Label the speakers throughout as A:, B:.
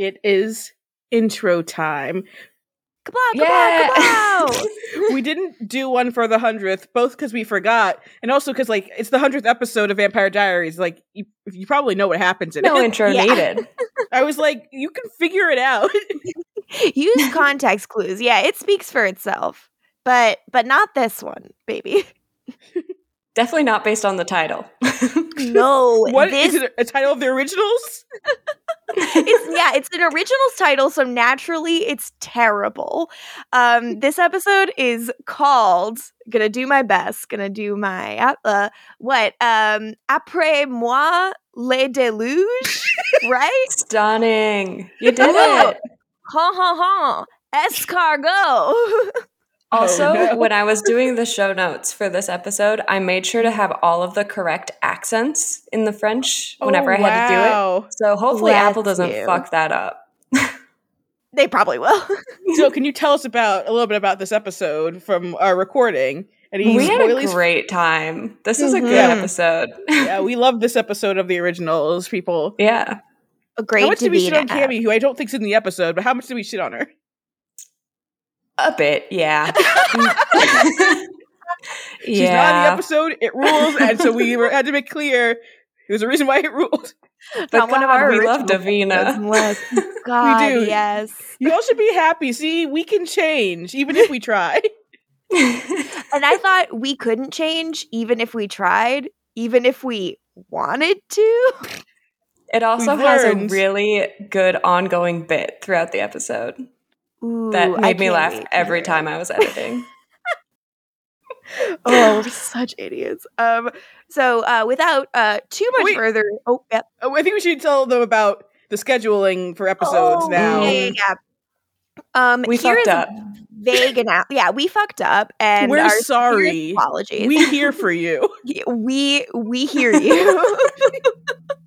A: It is intro time.
B: Kabow, kabow,
C: Yeah.
B: kabow!
A: we didn't do one for the hundredth, both because we forgot, and also because like it's the hundredth episode of Vampire Diaries. Like you, you probably know what happens in
C: No
A: it.
C: intro
B: Yeah.
C: needed.
A: I was like, you can figure it out.
B: Use context clues. Yeah, it speaks for itself. But but not this one, baby.
C: Definitely not based on the title.
B: No,
A: what is
B: this
A: it? A title of the originals?
B: it's yeah, it's an originals title, so naturally it's terrible. Um, this episode is called "Gonna Do My Best." Gonna do my uh, uh what? Um, après moi le déluge, right?
C: Stunning. You did
B: Oh.
C: it.
B: Ha ha ha! Escargot.
C: Oh, also,
A: Oh, no.
C: when I was doing the show notes for this episode, I made sure to have all of the correct accents in the French oh, whenever
A: Oh,
C: I had to do it.
A: wow.
C: So hopefully
B: Bless
C: Apple doesn't
B: you.
C: fuck that up.
B: they probably will.
A: So, can you tell us about a little bit about this episode from our recording? Any
C: we had a great time. This was a mm-hmm.
A: good
C: episode.
A: yeah, we love this episode of the originals. People,
C: yeah.
B: A great
A: how much did we shit on
B: Davina.
A: Cami, who I don't think's in the episode, but how much did we shit on her?
C: A bit, yeah.
A: She's not in the episode. It rules, and so we were, had to make clear there's a reason why it ruled.
C: But
B: Not one of our
C: we love Davina.
B: God,
A: do.
B: yes.
A: You all should be happy. See, we can change even if we try.
B: And I thought we couldn't change even if we tried, even if we wanted to.
C: It also
A: We've
C: has
A: learned.
C: a really good ongoing bit throughout the episode
B: Ooh,
C: that made me laugh every time I was editing.
B: Oh, we're such idiots. Um, so uh, without uh too much
A: Wait.
B: further, oh, yep.
A: Oh, I think we should tell them about the scheduling for episodes
B: Oh,
A: now.
B: Yeah, yeah, yeah. Um,
C: we fucked up.
B: Vague and yeah, we fucked up, and
A: We're sorry.
B: Apologies.
A: We here for you.
B: we we hear you.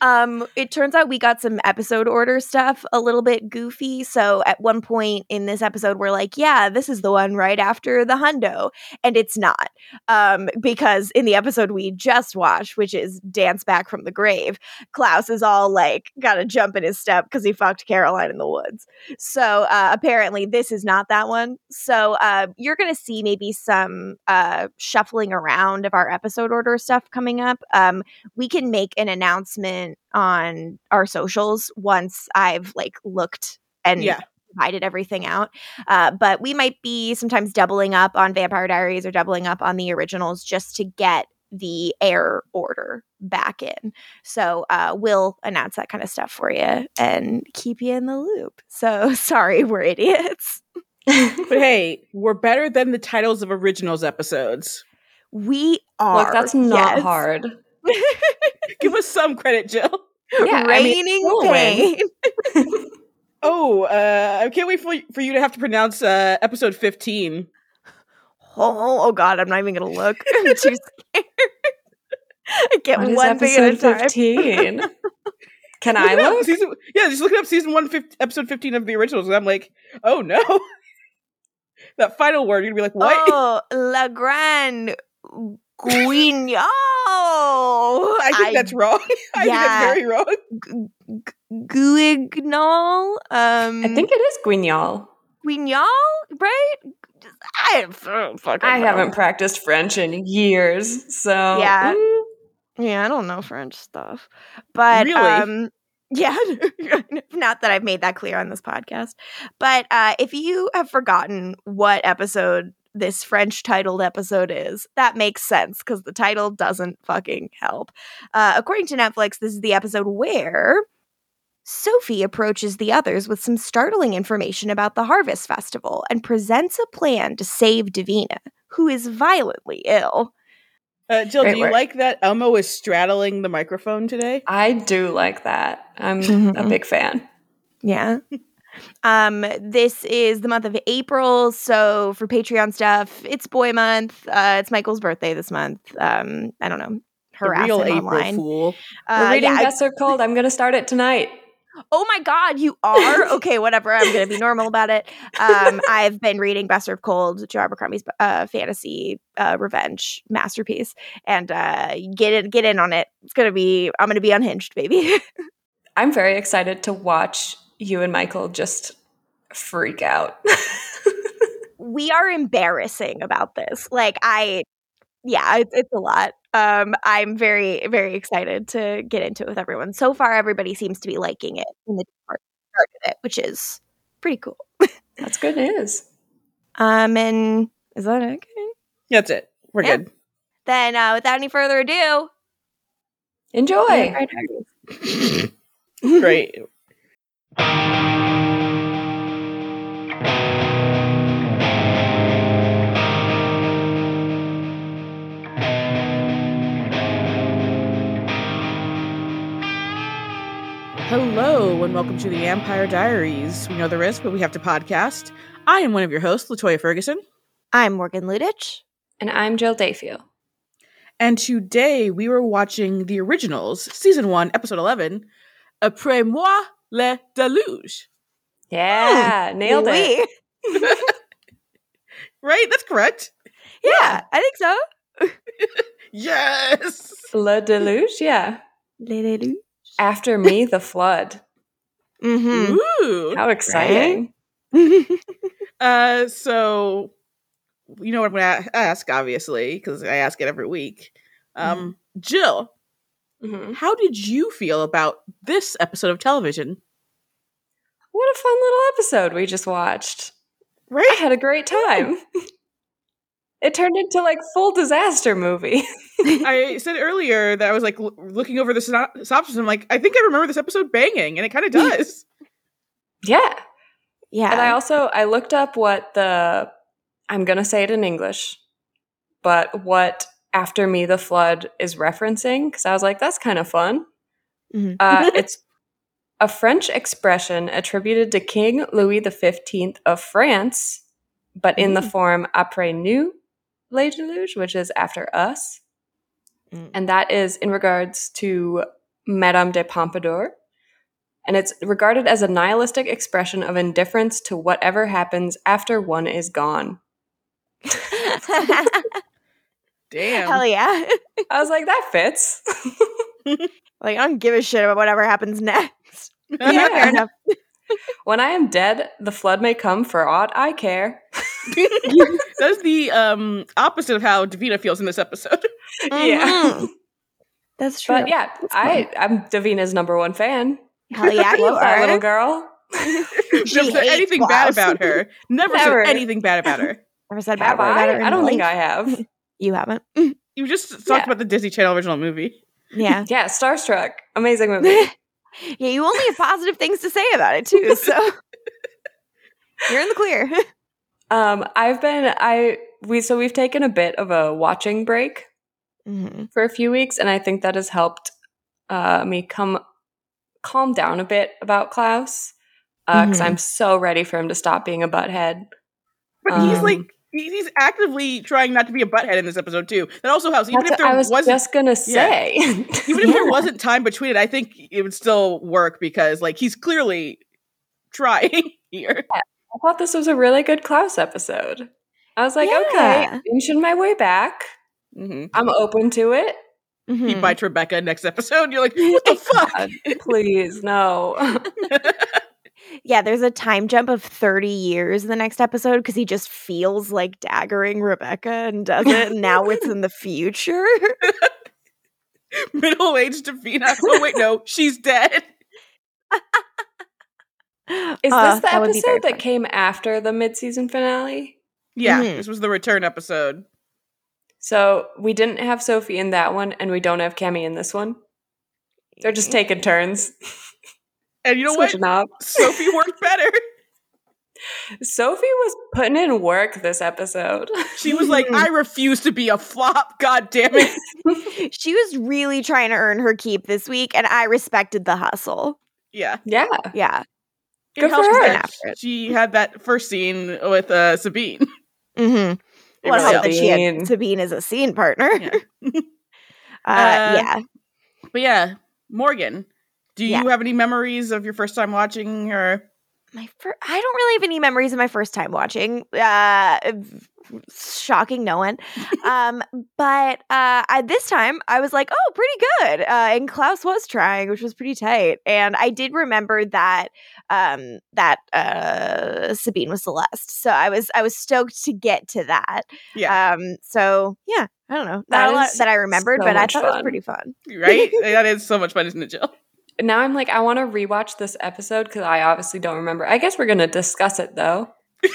B: um it turns out we got some episode order stuff a little bit goofy. So at one point in this episode we're like yeah this is the one right after the hundo and it's not um because in the episode we just watched which is dance back from the grave klaus is all like gotta jump in his step because he fucked caroline in the woods. So uh apparently this is not that one. So uh you're gonna see maybe some uh shuffling around of our episode order stuff coming up. Um we can make an announcement on our socials once I've like looked and
A: Yeah.
B: divided everything out. Uh, but we might be sometimes doubling up on Vampire Diaries or doubling up on the originals just to get the air order back in. So uh, we'll announce that kind of stuff for you and keep you in the loop. So sorry, we're idiots.
A: But hey, we're better than the titles of originals episodes.
B: We are.
C: Look, that's not
B: yes.
C: hard.
A: Give us some credit, Jill.
C: Yeah, I mean,
B: Raining
C: we'll
B: pain.
A: Oh, uh, I can't wait for, for you to have to pronounce uh, episode 15.
B: Oh, oh God, I'm not even gonna look. I'm too scared. I get
C: What is
B: one thing at a
C: episode
B: time.
C: 15? Can I
A: Look
C: look?
A: Season, yeah, just looking up season one, fif- episode 15 of the originals, and I'm like, oh no. that final word, you're gonna be like, what?
B: Oh, La Grande Guignol.
A: I think that's wrong. I think
B: yeah.
A: that's very wrong.
B: Guignol. Um,
C: I think it is Guignol.
B: Guignol, right? I fucking
C: I haven't practiced French in years, so
B: Yeah.
C: mm,
B: Yeah, I don't know French stuff. But
A: Really?
B: um yeah, not that I've made that clear on this podcast. But uh if you have forgotten what episode this French titled episode is, that makes sense because the title doesn't fucking help. Uh according to Netflix, this is the episode where Sophie approaches the others with some startling information about the Harvest Festival and presents a plan to save Davina, who is violently ill.
A: Uh, Jill,
C: Great
A: do you
C: work.
A: like that Elmo is straddling the microphone today?
C: I do like that. I'm a big fan.
B: Yeah. Um, this is the month of April, so for Patreon stuff, it's boy month. Uh, it's Michael's birthday this month. Um, I don't know.
A: The
B: Harass
A: real
B: him
A: April
B: online.
A: fool.
B: Uh,
C: We're reading
B: yeah, I-
C: Best Served Cold. I'm going to start it tonight.
B: oh my god, you are okay. Whatever. I'm gonna be normal about it. Um, I've been reading Best Served Cold, Joe Abercrombie's uh, fantasy uh, revenge masterpiece, and uh, get in, get in on it. It's gonna be. I'm gonna be unhinged, baby.
C: I'm very excited to watch you and Michael just freak out.
B: we are embarrassing about this. Like I yeah, it's, it's a lot. Um I'm very very excited to get into it with everyone. So far everybody seems to be liking it in the part of it, which is pretty cool.
C: That's good news.
B: Um and is that okay?
A: That's it. We're
B: Yeah.
A: good.
B: Then uh without any further ado,
C: Enjoy.
A: Great. Hello and welcome to the AMPire Diaries. We know the risk, but we have to podcast. I am one of your hosts, LaToya Ferguson,
B: I'm Morgan Lutich.
C: And I'm Jill Defiel.
A: and today we were watching the originals, season one, episode eleven, Après moi le déluge.
C: Yeah, nailed it.
A: Right? That's correct.
B: Yeah, I think so.
A: Yes.
C: Le Deluge, yeah.
B: Mm-hmm.
C: After me, the flood.
A: Ooh.
C: How exciting.
A: Uh, so you know what I'm gonna ask, obviously, because I ask it every week. Um, Jill,
C: Mhm.
A: how did you feel about this episode of television?
C: What a fun little episode we just watched.
A: Right?
C: I had a great time. it turned into like full disaster movie.
A: I said earlier that I was like l- looking over the syno- synopsis. And I'm like, I think I remember this episode banging, and it kind of does.
C: yeah.
B: yeah.
C: And I also I looked up what the I'm gonna say it in English, but what after me the flood is referencing because I was like that's kind of fun.
B: Mhm.
C: Uh, it's a French expression attributed to King Louis XV of France, but in the form après nous le déluge, which is after us,
B: Mm.
C: and that is in regards to Madame de Pompadour. And it's regarded as a nihilistic expression of indifference to whatever happens after one is gone.
A: Damn.
B: Hell yeah.
C: I was like, that fits.
B: Like, I don't give a shit about whatever happens next. Yeah,
C: Yeah.
B: fair enough.
C: when I am dead, the flood may come for aught I care.
A: That's the um opposite of how Davina feels in this episode.
C: Yeah.
B: Mhm. That's true.
C: But yeah, I, I'm Davina's number one fan.
B: Hell yeah, you
C: Love that
B: are.
C: little girl.
A: Never
B: She
A: said
B: hates
A: anything bad about her. Never,
C: Never.
A: said anything bad about her.
B: Never said bad about
C: I?
B: her
C: I don't
B: my
C: think. I have.
B: You haven't.
A: You just talked
C: Yeah.
A: about the Disney Channel original movie.
B: Yeah.
C: Yeah, Starstruck. Amazing movie.
B: yeah, you only have positive things to say about it too, so you're in the clear.
C: Um, I've been I we so we've taken a bit of a watching break
B: hmm
C: for a few weeks, and I think that has helped uh, me come calm down a bit about Klaus because
B: Mhm.
C: I'm so ready for him to stop being a butthead.
A: But he's
C: Um,
A: like he- he's actively trying not to be a butthead in this episode too. That also helps. Even
C: That's
A: if
C: what
A: there
C: I was
A: wasn't
C: just gonna say.
A: even if there wasn't time between it, I think it would still work because like he's clearly trying here.
C: I thought this was a really good Klaus episode. I was like,
B: Yeah.
C: okay, inching my way back.
A: hmm
C: I'm open to it.
A: He
B: Mhm.
A: bites Rebekah next episode. You're like, what the fuck?
C: God, please, no.
B: Yeah, there's a time jump of 30 years in the next episode because he just feels like daggering Rebekah and does it. and now it's in the future.
A: Middle aged Davina. Oh wait, no, she's dead.
C: Is
B: Uh,
C: this the
B: that would be very
C: episode that
B: funny.
C: came after the mid-season finale?
A: Yeah,
B: Mhm.
A: this was the return episode.
C: So we didn't have Sophie in that one, and we don't have Cami in this one. They're just taking turns.
A: And you know what?
C: up.
A: Sophie worked better.
C: Sophie was putting in work this episode.
A: She was like, I refuse to be a flop. God damn it.
B: she was really trying to earn her keep this week, and I respected the hustle.
A: Yeah.
C: yeah,
B: Yeah.
A: It
C: Good for her.
B: After.
A: She had that first scene with uh, Sabine.
B: Mm-hmm.
A: It
B: Well,
A: really
B: help that she had
C: Sabine.
B: Sabine as a scene partner.
A: Yeah.
B: uh,
A: Uh,
B: yeah.
A: But yeah, Morgan, do you
B: Yeah.
A: have any memories of your first time watching or
B: my first I don't really have any memories of my first time watching. Uh shocking no one. um but uh I, this time I was like, "Oh, pretty good." Uh and Klaus was trying, which was pretty tight. And I did remember that um that uh Sabine was Celeste. So I was I was stoked to get to that.
A: Yeah.
B: Um so yeah, I don't know.
C: That
B: Not a lot that I remembered,
C: so
B: but I
C: much
B: thought it was pretty fun.
A: right? that is so much fun, isn't it, Jill?
C: Now I'm like, I want to rewatch this episode because I obviously don't remember. I guess we're gonna discuss it though.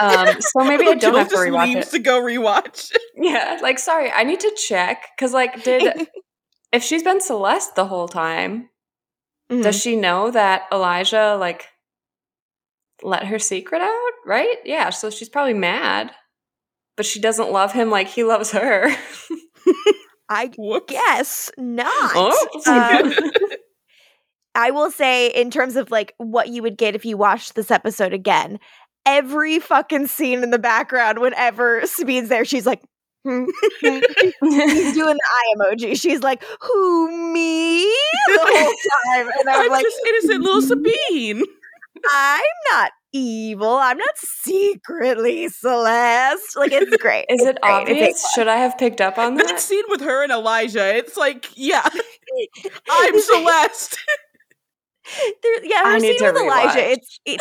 C: Um, so maybe I don't
A: Jill
C: have to
A: just
C: rewatch
A: leaves
C: it.
A: to go rewatch.
C: Yeah, like sorry, I need to check because like, did if she's been Celeste the whole time,
B: Mhm.
C: does she know that Elijah like let her secret out? Right? Yeah, so she's probably mad, but she doesn't love him like he loves her.
B: I
A: Whoops.
B: guess not.
C: Oh.
B: Um, I will say, in terms of like what you would get if you watched this episode again, every fucking scene in the background, whenever Sabine's there, she's like, hmm, hmm. she's doing the eye emoji. She's like, "Who me?" the whole time, and I'm,
A: I'm
B: like,
A: just innocent little Sabine.
B: "I'm not evil. I'm not secretly Celeste." Like it's great.
C: Is
B: It's
C: it
B: great. It's
C: obvious? Should I have picked up on
A: That
C: that?
A: scene with her and Elijah, it's like, yeah, I'm Celeste.
B: There, yeah,
C: I
B: her
C: need
B: scene
C: to
B: with Elijah,
C: rewatch.
B: it's it,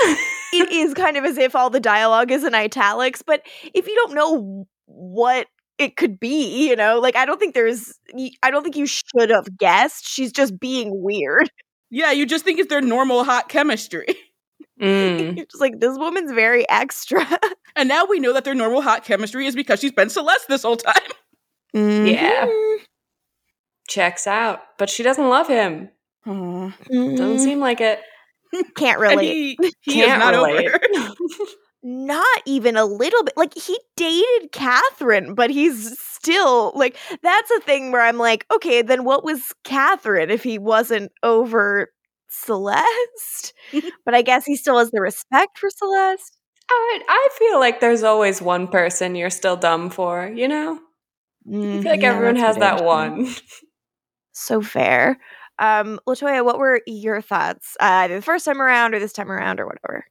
B: it is kind of as if all the dialogue is in italics, but if you don't know what it could be, you know, like I don't think there's, I don't think you should have guessed. She's just being weird.
A: Yeah, you just think it's their normal hot chemistry.
C: Mm.
B: You're just like this woman's very extra.
A: And now we know that their normal hot chemistry is because she's been Celeste this whole time.
C: Yeah.
B: Mhm.
C: Checks out, but she doesn't love him.
A: Aw.
C: Doesn't mm-hmm. seem like it.
B: Can't relate.
A: he, he is
C: Can't
A: not
C: relate.
A: over.
B: Not even a little bit. Like he dated Catherine, but he's still like that's a thing where I'm like, okay, then what was Catherine if he wasn't over Celeste? but I guess he still has the respect for Celeste.
C: I, I feel like there's always one person you're still dumb for, you know? I feel mm, like everyone has that one.
B: So fair. Um, Latoya, what were your thoughts? Uh, either the first time around or this time around or whatever.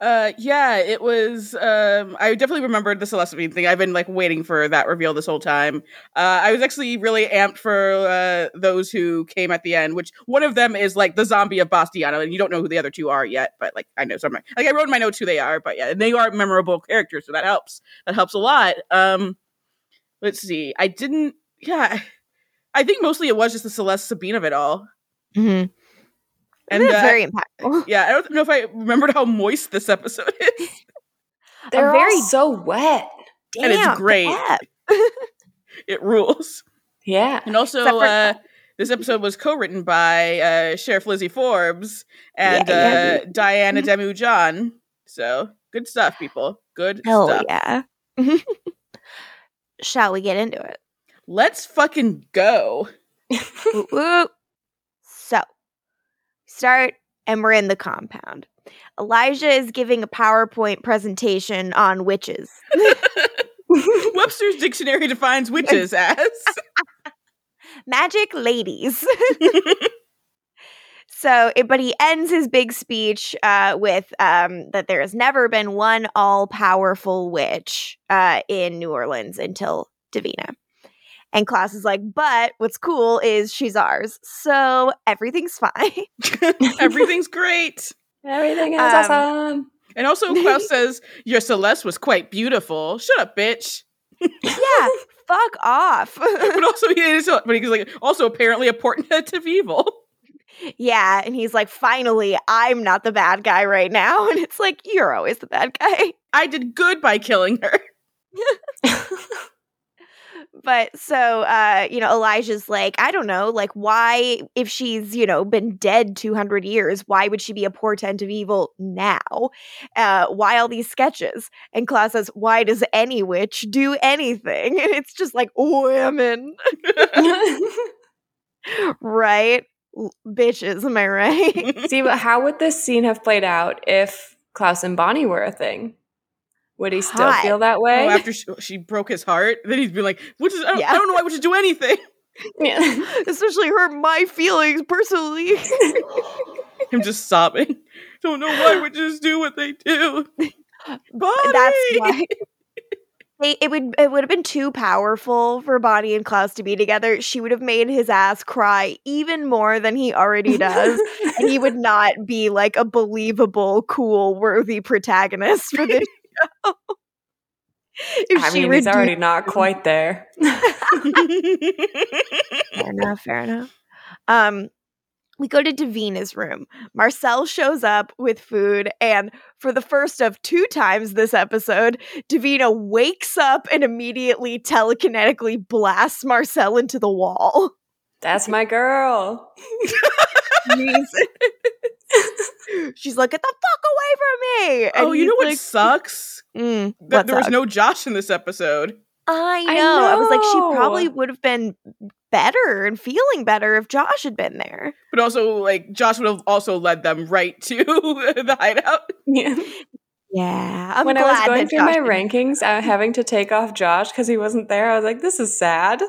A: Uh, yeah, it was. Um, I definitely remembered the Celestine thing. I've been like waiting for that reveal this whole time. Uh, I was actually really amped for uh, those who came at the end, which one of them is like the zombie of Bastianna, and you don't know who the other two are yet, but like I know some. Like I wrote in my notes who they are, but yeah, and they are memorable characters, so that helps. That helps a lot. Um, let's see. I didn't. Yeah, I think mostly it was just the Celeste Sabine of it all.
B: Mm-hmm.
A: And
B: And that's
A: uh,
B: very impactful.
A: yeah, I don't know if I remembered how moist this episode is.
C: They're
B: very-
C: so wet.
A: And it's great.
B: Pep.
A: it rules.
C: Yeah.
A: And also,
B: for-
A: uh, this episode was co-written by uh, Sheriff Lizzie Forbes and
B: Yeah,
A: uh, Diane Ademu-John. So good stuff, people. Good
B: Hell
A: stuff.
B: yeah. Shall we get into it?
A: Let's fucking go.
B: So, start and we're in the compound. Elijah is giving a PowerPoint presentation on witches.
A: Webster's dictionary defines witches as
B: Magic ladies. so, it, but he ends his big speech uh, with um, that there has never been one all powerful witch uh, in New Orleans until Davina. And Klaus is like, but what's cool is she's ours. So everything's fine.
A: everything's great.
C: Everything is
B: Um,
C: awesome.
A: And also, Klaus says your Celeste was quite beautiful. Shut up, bitch.
B: yeah, fuck off.
A: But also, he is. But he's like also apparently a portent of evil.
B: yeah, and he's like, finally, I'm not the bad guy right now. And it's like, you're always the bad guy.
A: I did good by killing her.
B: But so, uh, you know, Elijah's like, I don't know, like, why, if she's, you know, been dead 200 years, why would she be a portent of evil now? Uh, why all these sketches? And Klaus says, why does any witch do anything? And it's just like, women, right? Bitches, am I right?
C: See, but how would this scene have played out if Klaus and Bonnie were a thing? Would he still
B: Hot.
C: feel that way?
A: Oh, after she, she broke his heart, then he'd be like, "Which is I don't,
B: Yeah.
A: I don't know why we should do anything."
C: Yeah.
B: Especially hurt my feelings personally.
A: I'm just sobbing. Don't know why witches do what they do. Body.
B: That's why. They, it would it would have been too powerful for Bonnie and Klaus to be together. She would have made his ass cry even more than he already does, and he would not be like a believable, cool, worthy protagonist for this if
C: I mean, he's already not quite there.
B: fair enough, fair enough. Um, we go to Davina's room. Marcel shows up with food, and for the first of two times this episode, Davina wakes up and immediately telekinetically blasts Marcel into the wall.
C: That's my girl.
B: She's- She's like, "Get the fuck away from me!"
A: oh, you know what
B: like,
A: sucks?
B: Mm,
A: That
B: what
A: there was no Josh in this episode.
B: I know.
C: I
B: I, was like, she probably would have been better and feeling better if Josh had been there.
A: But also, like, Josh would have also led them right to the hideout.
C: Yeah.
B: Yeah, I'm
C: when I was going through
B: Josh
C: my
B: didn't-
C: rankings, uh, having to take off Josh because he wasn't there, I was like, this is sad.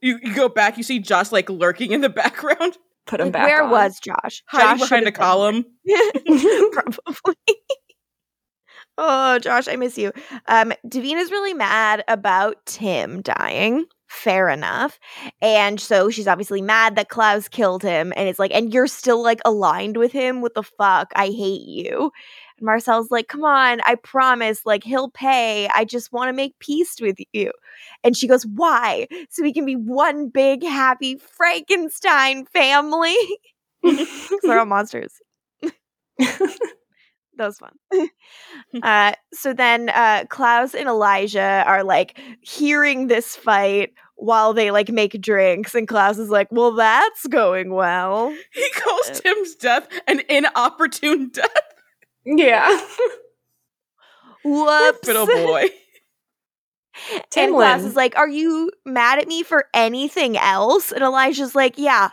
A: You, you go back, you see Josh, like, lurking in the background,
C: Put him
B: Like,
C: back.
B: where
C: on.
B: was Josh?
A: hiding
B: Josh
A: behind a column.
B: Probably. oh, Josh, I miss you. Um, Davina's really mad about Tim dying. Fair enough. And so she's obviously mad that Klaus killed him. And it's like, and you're still like aligned with him. What the fuck? I hate you. Marcel's like, come on, I promise. Like, he'll pay. I just want to make peace with you. And she goes, why? So we can be one big, happy Frankenstein family. They're all monsters. That was fun. uh, so then uh, Klaus and Elijah are like hearing this fight while they like make drinks, and Klaus is like, "Well, that's going well."
A: He calls Tim's death an inopportune death.
C: Yeah.
B: Whoops.
A: Fiddle boy.
C: Tim
B: and Klaus is like, "Are you mad at me for anything else?" And Elijah's like, "Yeah,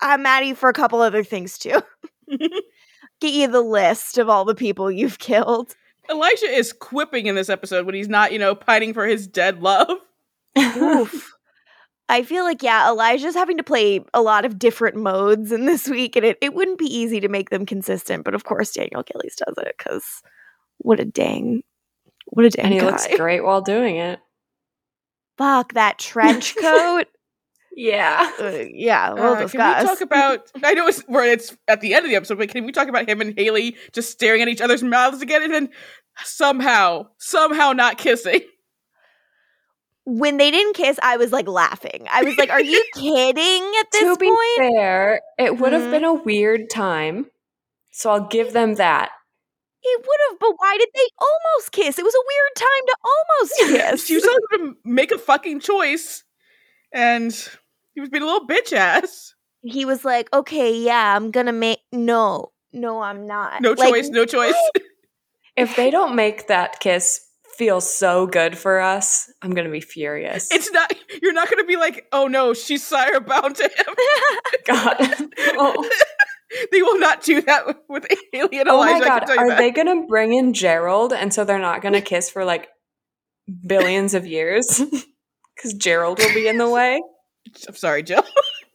B: I'm mad at you for a couple other things too. Get you the list of all the people you've killed."
A: Elijah is quipping in this episode when he's not, you know, pining for his dead love.
B: Oof. I feel like yeah, Elijah's having to play a lot of different modes in this week, and it, it wouldn't be easy to make them consistent. But of course, Daniel Gillies does it because what a dang, what a dang
C: and he
B: guy!
C: looks great while doing it.
B: Fuck that trench coat.
C: Yeah.
B: Uh, yeah, we'll
A: Uh,
B: discuss.
A: Can we talk about? I know it's where it's at the end of the episode, but can we talk about him and Hayley just staring at each other's mouths again, and then somehow, somehow not kissing?
B: When they didn't kiss, I was like laughing. I was like, "Are you kidding?" At this
C: to be
B: point,
C: fair, it would have
B: Mhm.
C: been a weird time. So I'll give them that.
B: it would have. But why did they almost kiss? It was a weird time to almost kiss.
A: she was him to make a fucking choice, and he was being a little bitch ass.
B: he was like, "Okay, yeah, I'm gonna make no, no, I'm not.
A: No
B: Like,
A: choice, no choice.
C: If they don't make that kiss feel so good for us, I'm going to be furious.
A: It's not. You're not going to be like, oh no, she's sire bound to him.
C: God. oh.
A: they will not do that with Hayley and
C: Oh
A: Elijah.
C: my
A: I
C: god,
A: can tell you
C: are
A: that.
C: they gonna bring in Gerald and so they're not gonna kiss for like billions of years? Because Gerald will be in the way.
A: I'm sorry, Jill.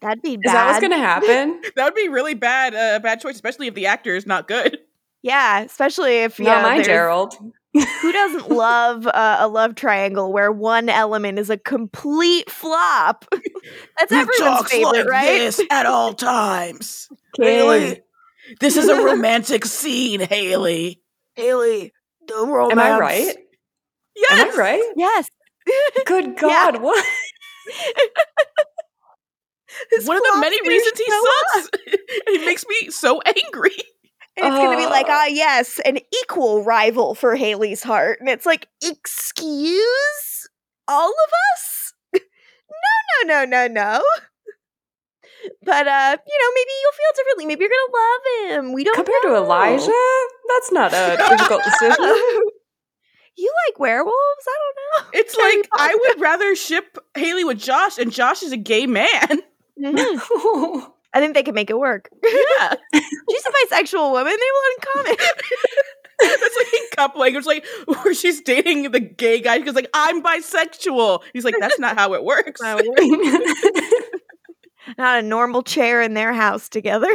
B: That'd be
C: Is that what's gonna happen?
A: that would be really bad. A uh, bad choice, especially if the actor is not good.
B: Yeah, especially if you
C: Not
B: know,
C: my Gerald.
B: Who doesn't love uh, a love triangle where one element is a complete flop? That's everyone's favorite, right?
A: at all times.
C: Hayley.
A: this is a romantic scene, Hayley.
B: Hayley, the romance.
C: Am I right?
A: Yes,
C: Am I right?
B: Yes.
C: Good God, what?
A: One of the many reasons he sucks. and he makes me so angry.
B: And it's gonna be like,
C: Uh.
B: ah, yes, an equal rival for Hayley's heart. And it's like, excuse all of us? no, no, no, no, no. But uh, you know, maybe you'll feel differently. Maybe you're gonna love him. We don't
C: Compared to. Elijah, that's not a difficult decision.
B: you like werewolves? I don't know.
A: It's
B: Harry
A: like I would rather ship Hayley with Josh, and Josh is a gay man.
B: Mhm. I think they can make it work.
A: Yeah,
B: She's a bisexual woman. They will in common.
A: that's like cup language, like where she's dating the gay guy. She's like, I'm bisexual. He's like, that's not how it works.
B: Not a normal chair in their house together.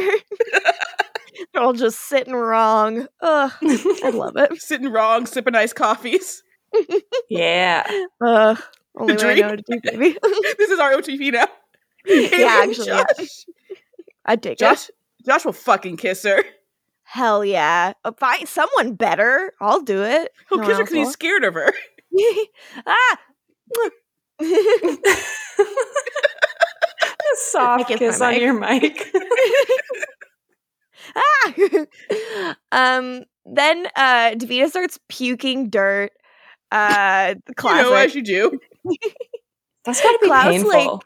B: They're all just sitting wrong. Ugh, I love it.
A: Sitting wrong, sipping iced coffees.
C: yeah.
B: Ugh, only
A: The
B: way I know to do, baby.
A: This is our OTP now.
B: yeah,
A: And
B: actually, yeah.
A: Josh,
B: I dig it.
A: Josh, Josh will fucking kiss her.
B: Hell yeah. Uh, Find someone better. I'll do it.
A: He'll
B: No
A: kiss her because he's
B: else
A: scared of her.
B: ah.
C: A soft
B: kiss
C: kiss on
B: mic.
C: your mic.
B: ah! um. Then uh, Davina starts puking dirt. Uh,
A: You
B: classic.
A: know, as you do.
C: That's gotta be
B: Klaus,
C: painful.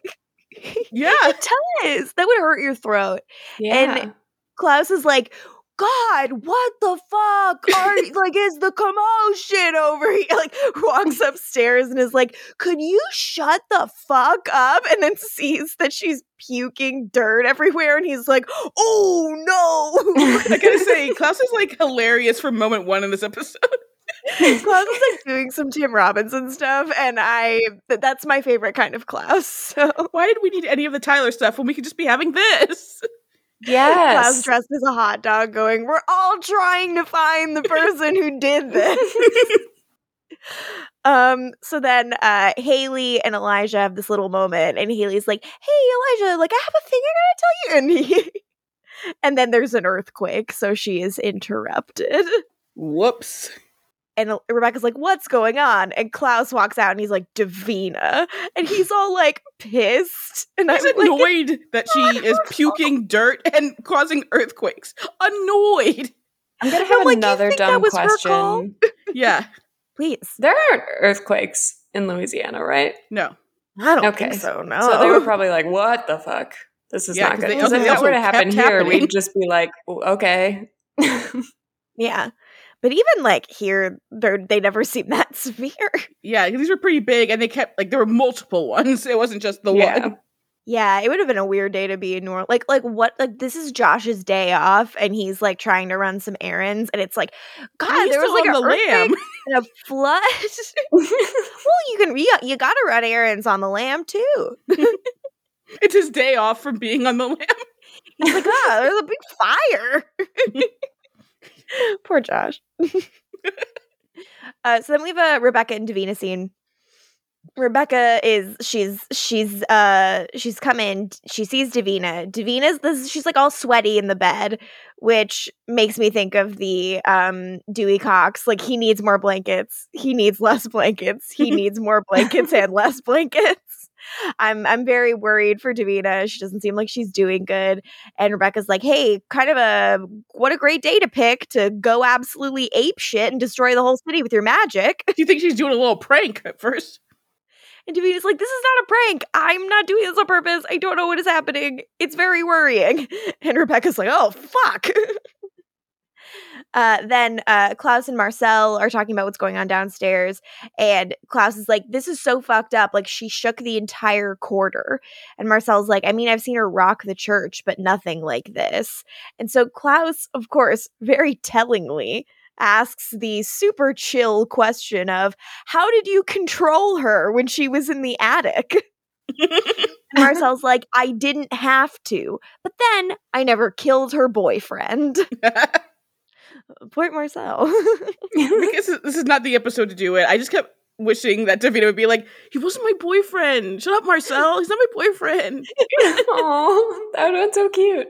A: Yeah.
B: it does. That would hurt your throat.
C: yeah.
B: And Klaus is like, God, what the fuck? Are like is the commotion over here? Like walks upstairs and is like, could you shut the fuck up? And then sees that she's puking dirt everywhere, and he's like, Oh no.
A: I gotta say, Klaus is like hilarious from moment one in this episode.
B: Klaus is like doing some Tim Robinson stuff, and I th- that's my favorite kind of Klaus. So
A: Why did we need any of the Tyler stuff when we could just be having this?
B: Klaus
C: yes.
B: dressed as a hot dog, going, "We're all trying to find the person who did this." um. So then, uh, Hayley and Elijah have this little moment, and Hayley's like, "Hey, Elijah, like I have a thing I gotta tell you," and he. And then there's an earthquake, so she is interrupted.
A: Whoops.
B: And Rebekah's like, What's going on? And Klaus walks out and he's like, Davina. And he's all like pissed. And
A: He's
B: I'm like,
A: annoyed that she is
B: her
A: puking dirt and causing earthquakes. Annoyed.
C: I'm gonna
B: I'm
C: have
B: like,
C: another dumb
B: was her call?
C: question.
A: Yeah.
B: Please.
C: There aren't earthquakes in Louisiana, right?
A: No.
B: I don't
C: Okay.
B: think so. No.
C: So they were probably like, "What the fuck? This is
A: Yeah,
C: not
A: 'cause
C: good."
A: they-
C: Because if
A: they
C: that were to happen here,
A: happening.
C: we'd just be like, "Oh, "Okay."
B: yeah. But even like here, they're they never seem that severe.
A: Yeah, these were pretty big and they kept like there were multiple ones. It wasn't just the
C: Yeah.
A: one.
B: Yeah, it would have been a weird day to be in New Orleans. Like, like what? Like, this is Josh's day off, and he's like trying to run some errands, and it's like, God,
A: How
B: there was like
A: on
B: a
A: the
B: earthquake
A: lamb.
B: and a flood. well, you can you, you got to run errands on the lam too.
A: It's his day off from being on the lam.
B: He's like, ah, there's a big fire. Poor Josh. uh, so then we have a Rebekah and Davina scene. Rebekah is she's she's uh she's come in. She sees Davina. Davina's this she's like all sweaty in the bed, which makes me think of the um Dewey Cox. Like he needs more blankets. He needs less blankets. He needs more blankets and less blankets. I'm I'm very worried for Davina. She doesn't seem like she's doing good. And Rebekah's like, hey, kind of a what a great day to pick to go absolutely ape shit and destroy the whole city with your magic.
A: Do you think she's doing a little prank at first?
B: And Davina's like, this is not a prank. I'm not doing this on purpose. I don't know what is happening. It's very worrying. And Rebekah's like, oh, fuck. uh, then uh, Klaus and Marcel are talking about what's going on downstairs. And Klaus is like, this is so fucked up. Like, she shook the entire quarter. And Marcel's like, I mean, I've seen her rock the church, but nothing like this. And so Klaus, of course, very tellingly, asks the super chill question of how did you control her when she was in the attic? And Marcel's like, I didn't have to, but then I never killed her boyfriend. Point Marcel.
A: because this is not the episode to do it. I just kept wishing that Davina would be like, "He wasn't my boyfriend. Shut up, Marcel. He's not my boyfriend."
C: oh, that would have been so cute.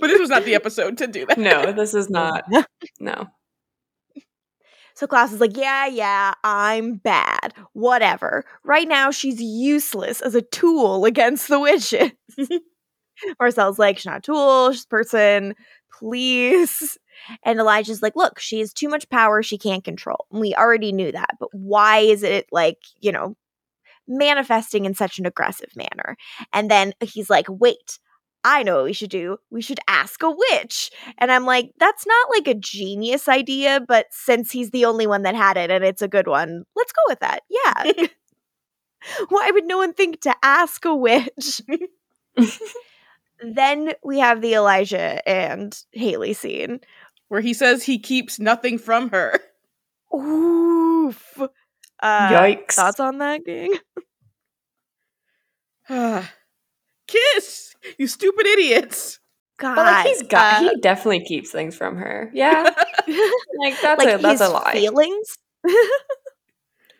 A: But this was not the episode to do that.
C: No, this is not. No.
B: So Klaus is like, yeah, yeah, I'm bad. Whatever. Right now, she's useless as a tool against the witches. Marcel's like, she's not a tool, she's a person. Please. And Elijah's like, look, she has too much power she can't control. And we already knew that. But why is it like, you know, manifesting in such an aggressive manner? And then he's like, wait, I know what we should do. We should ask a witch. And I'm like, that's not like a genius idea, but since he's the only one that had it and it's a good one, let's go with that. Yeah. Why would no one think to ask a witch? Then we have the Elijah and Hayley scene
A: where he says he keeps nothing from her.
B: Oof. Uh,
C: Yikes.
B: Thoughts on that, gang?
A: Kiss, you stupid idiots.
B: God,
C: But like he's got,
B: uh,
C: he definitely keeps things from her. Yeah, like that's
B: like
C: a that's a lie.
B: feelings.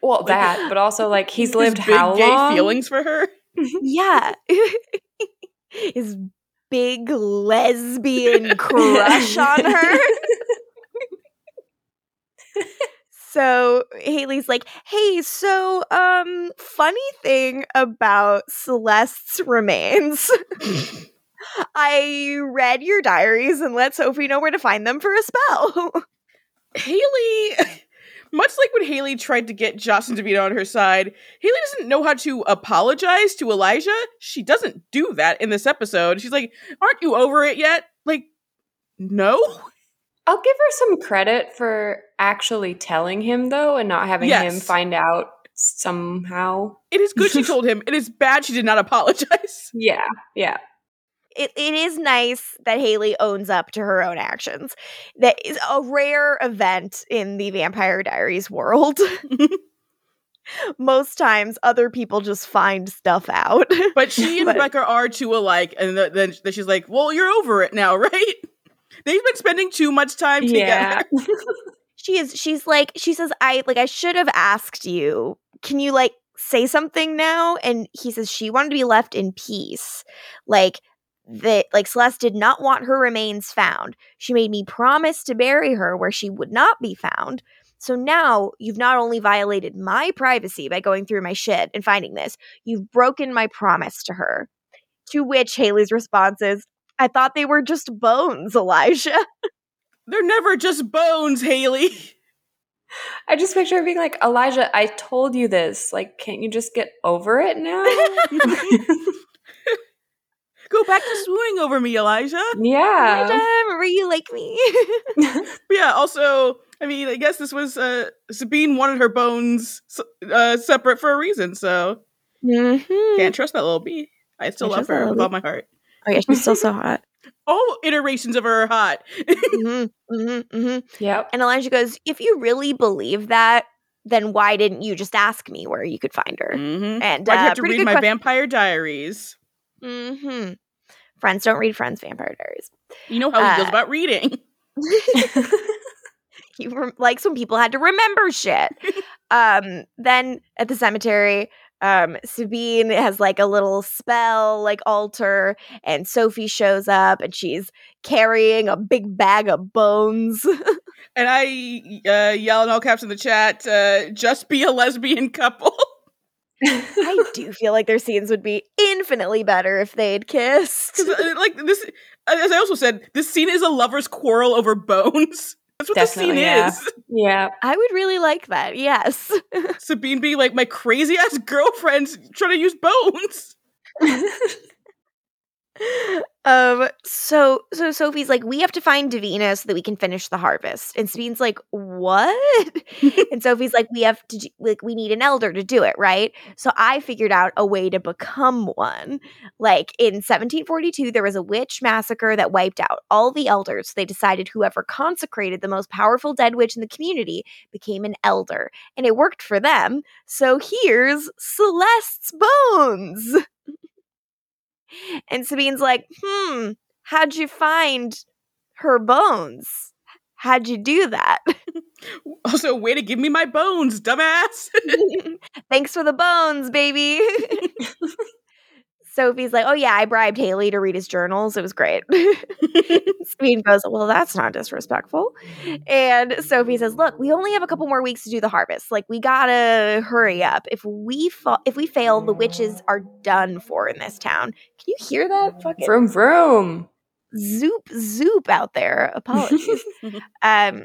C: well, that, but also like he's
A: His
C: lived
A: big
C: how
A: gay
C: long?
A: feelings for her.
B: yeah, his big lesbian crush on her. So Hayley's like, "Hey, so um funny thing about Celeste's remains. I read your diaries and let Sophie know where to find them for a spell."
A: Hayley, much like when Hayley tried to get Jocelyn Devito on her side, Hayley doesn't know how to apologize to Elijah. She doesn't do that in this episode. She's like, Aren't you over it yet? Like, no.
C: I'll give her some credit for actually telling him though, and not having him find out somehow.
A: It is good she told him. It is bad she did not apologize.
C: Yeah, yeah.
B: It, it is nice that Hayley owns up to her own actions. That is a rare event in the Vampire Diaries world. Most times, other people just find stuff out.
A: But she and
B: But-
A: Rebekah are two alike, and th- then then she's like, "Well, you're over it now, right? They've been spending too much time
C: Yeah.
A: together."
B: she is. She's like. She says, "I like. I should have asked you. Can you like say something now?" And he says she wanted to be left in peace. Like that. Like Celeste did not want her remains found. She made me promise to bury her where she would not be found. So now you've not only violated my privacy by going through my shit and finding this, you've broken my promise to her. To which Hayley's response is, I thought they were just bones, Elijah.
A: They're never just bones, Hayley.
C: I just picture her being like, Elijah, I told you this. Like, can't you just get over it now?
A: Go back to swooning over me, Elijah. Yeah.
B: Elijah,
C: yeah.
B: remember you like me?
A: Yeah, also, I mean, I guess this was uh Sabine wanted her bones uh separate for a reason, so
B: mm-hmm.
A: can't trust that little bee. I still
B: Can't
A: love her with all my heart.
B: Oh yeah, she's still so hot.
A: All iterations of her are hot.
B: mm-hmm, mm-hmm, mm-hmm.
C: Yep.
B: And Elijah goes, if you really believe that, then why didn't you just ask me where you could find her?
A: mm-hmm.
B: And
A: you
B: uh,
A: have to read my
B: question.
A: vampire diaries?
B: Mm-hmm. Friends don't read Friends Vampire Diaries.
A: You know how he feels
B: Uh,
A: about reading.
B: he rem- likes when people had to remember shit. um, then at the cemetery, um, Sabine has like a little spell, like altar, and Sophie shows up and she's carrying a big bag of bones.
A: And I uh, yell in all caps in the chat, uh, just be a lesbian couple.
B: I do feel like their scenes would be infinitely better if they'd kissed.
A: 'Cause, uh, like this, as I also said, this scene is a lover's quarrel over bones. That's what
C: Definitely,
A: the scene
C: yeah.
A: is.
C: yeah.
B: I would really like that. Yes.
A: Sabine being like, my crazy ass girlfriend's trying to use bones.
B: um so so sophie's like we have to find davina so that we can finish the harvest. And sabine's like what? And sophie's like we have to do, like we need an elder to do it right? So i figured out a way to become one. Like in 1742 there was a witch massacre that wiped out all the elders. They decided whoever consecrated the most powerful dead witch in the community became an elder and it worked for them. So here's celeste's bones and Sabine's like, hmm, how'd you find her bones? How'd you do that?
A: Also, way to give me my bones, dumbass.
B: Thanks for the bones, baby. Sophie's like, oh yeah, I bribed Hayley to read his journals. It was great. Sabine goes, well, that's not disrespectful. And Sophie says, look, we only have a couple more weeks to do the harvest. Like, we gotta hurry up. If we fa- if we fail, the witches are done for in this town. Can you hear that? Fucking
C: vroom vroom.
B: zoop zoop out there. Apologies. um,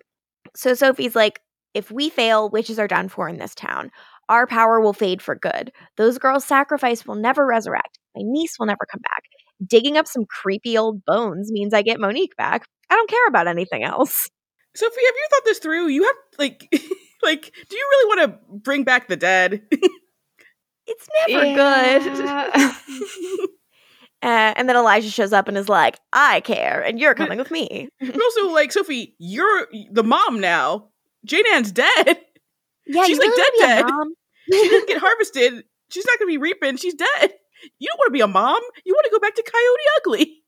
B: so Sophie's like, if we fail, witches are done for in this town. Our power will fade for good. Those girls' sacrifice will never resurrect. My niece will never come back. Digging up some creepy old bones means I get Monique back. I don't care about anything else.
A: Sophie, have you thought this through? You have like, like, do you really want to bring back the dead?
B: It's never good. Uh, and then Elijah shows up and is like, I care, and you're coming with me.
A: But also, like Sophie, you're the mom now. Jane Ann's dead.
B: Yeah,
A: She's, like,
B: really
A: dead, dead. She didn't get harvested. She's not going to be reaping. She's dead. You don't want to be a mom. You want to go back to Coyote Ugly.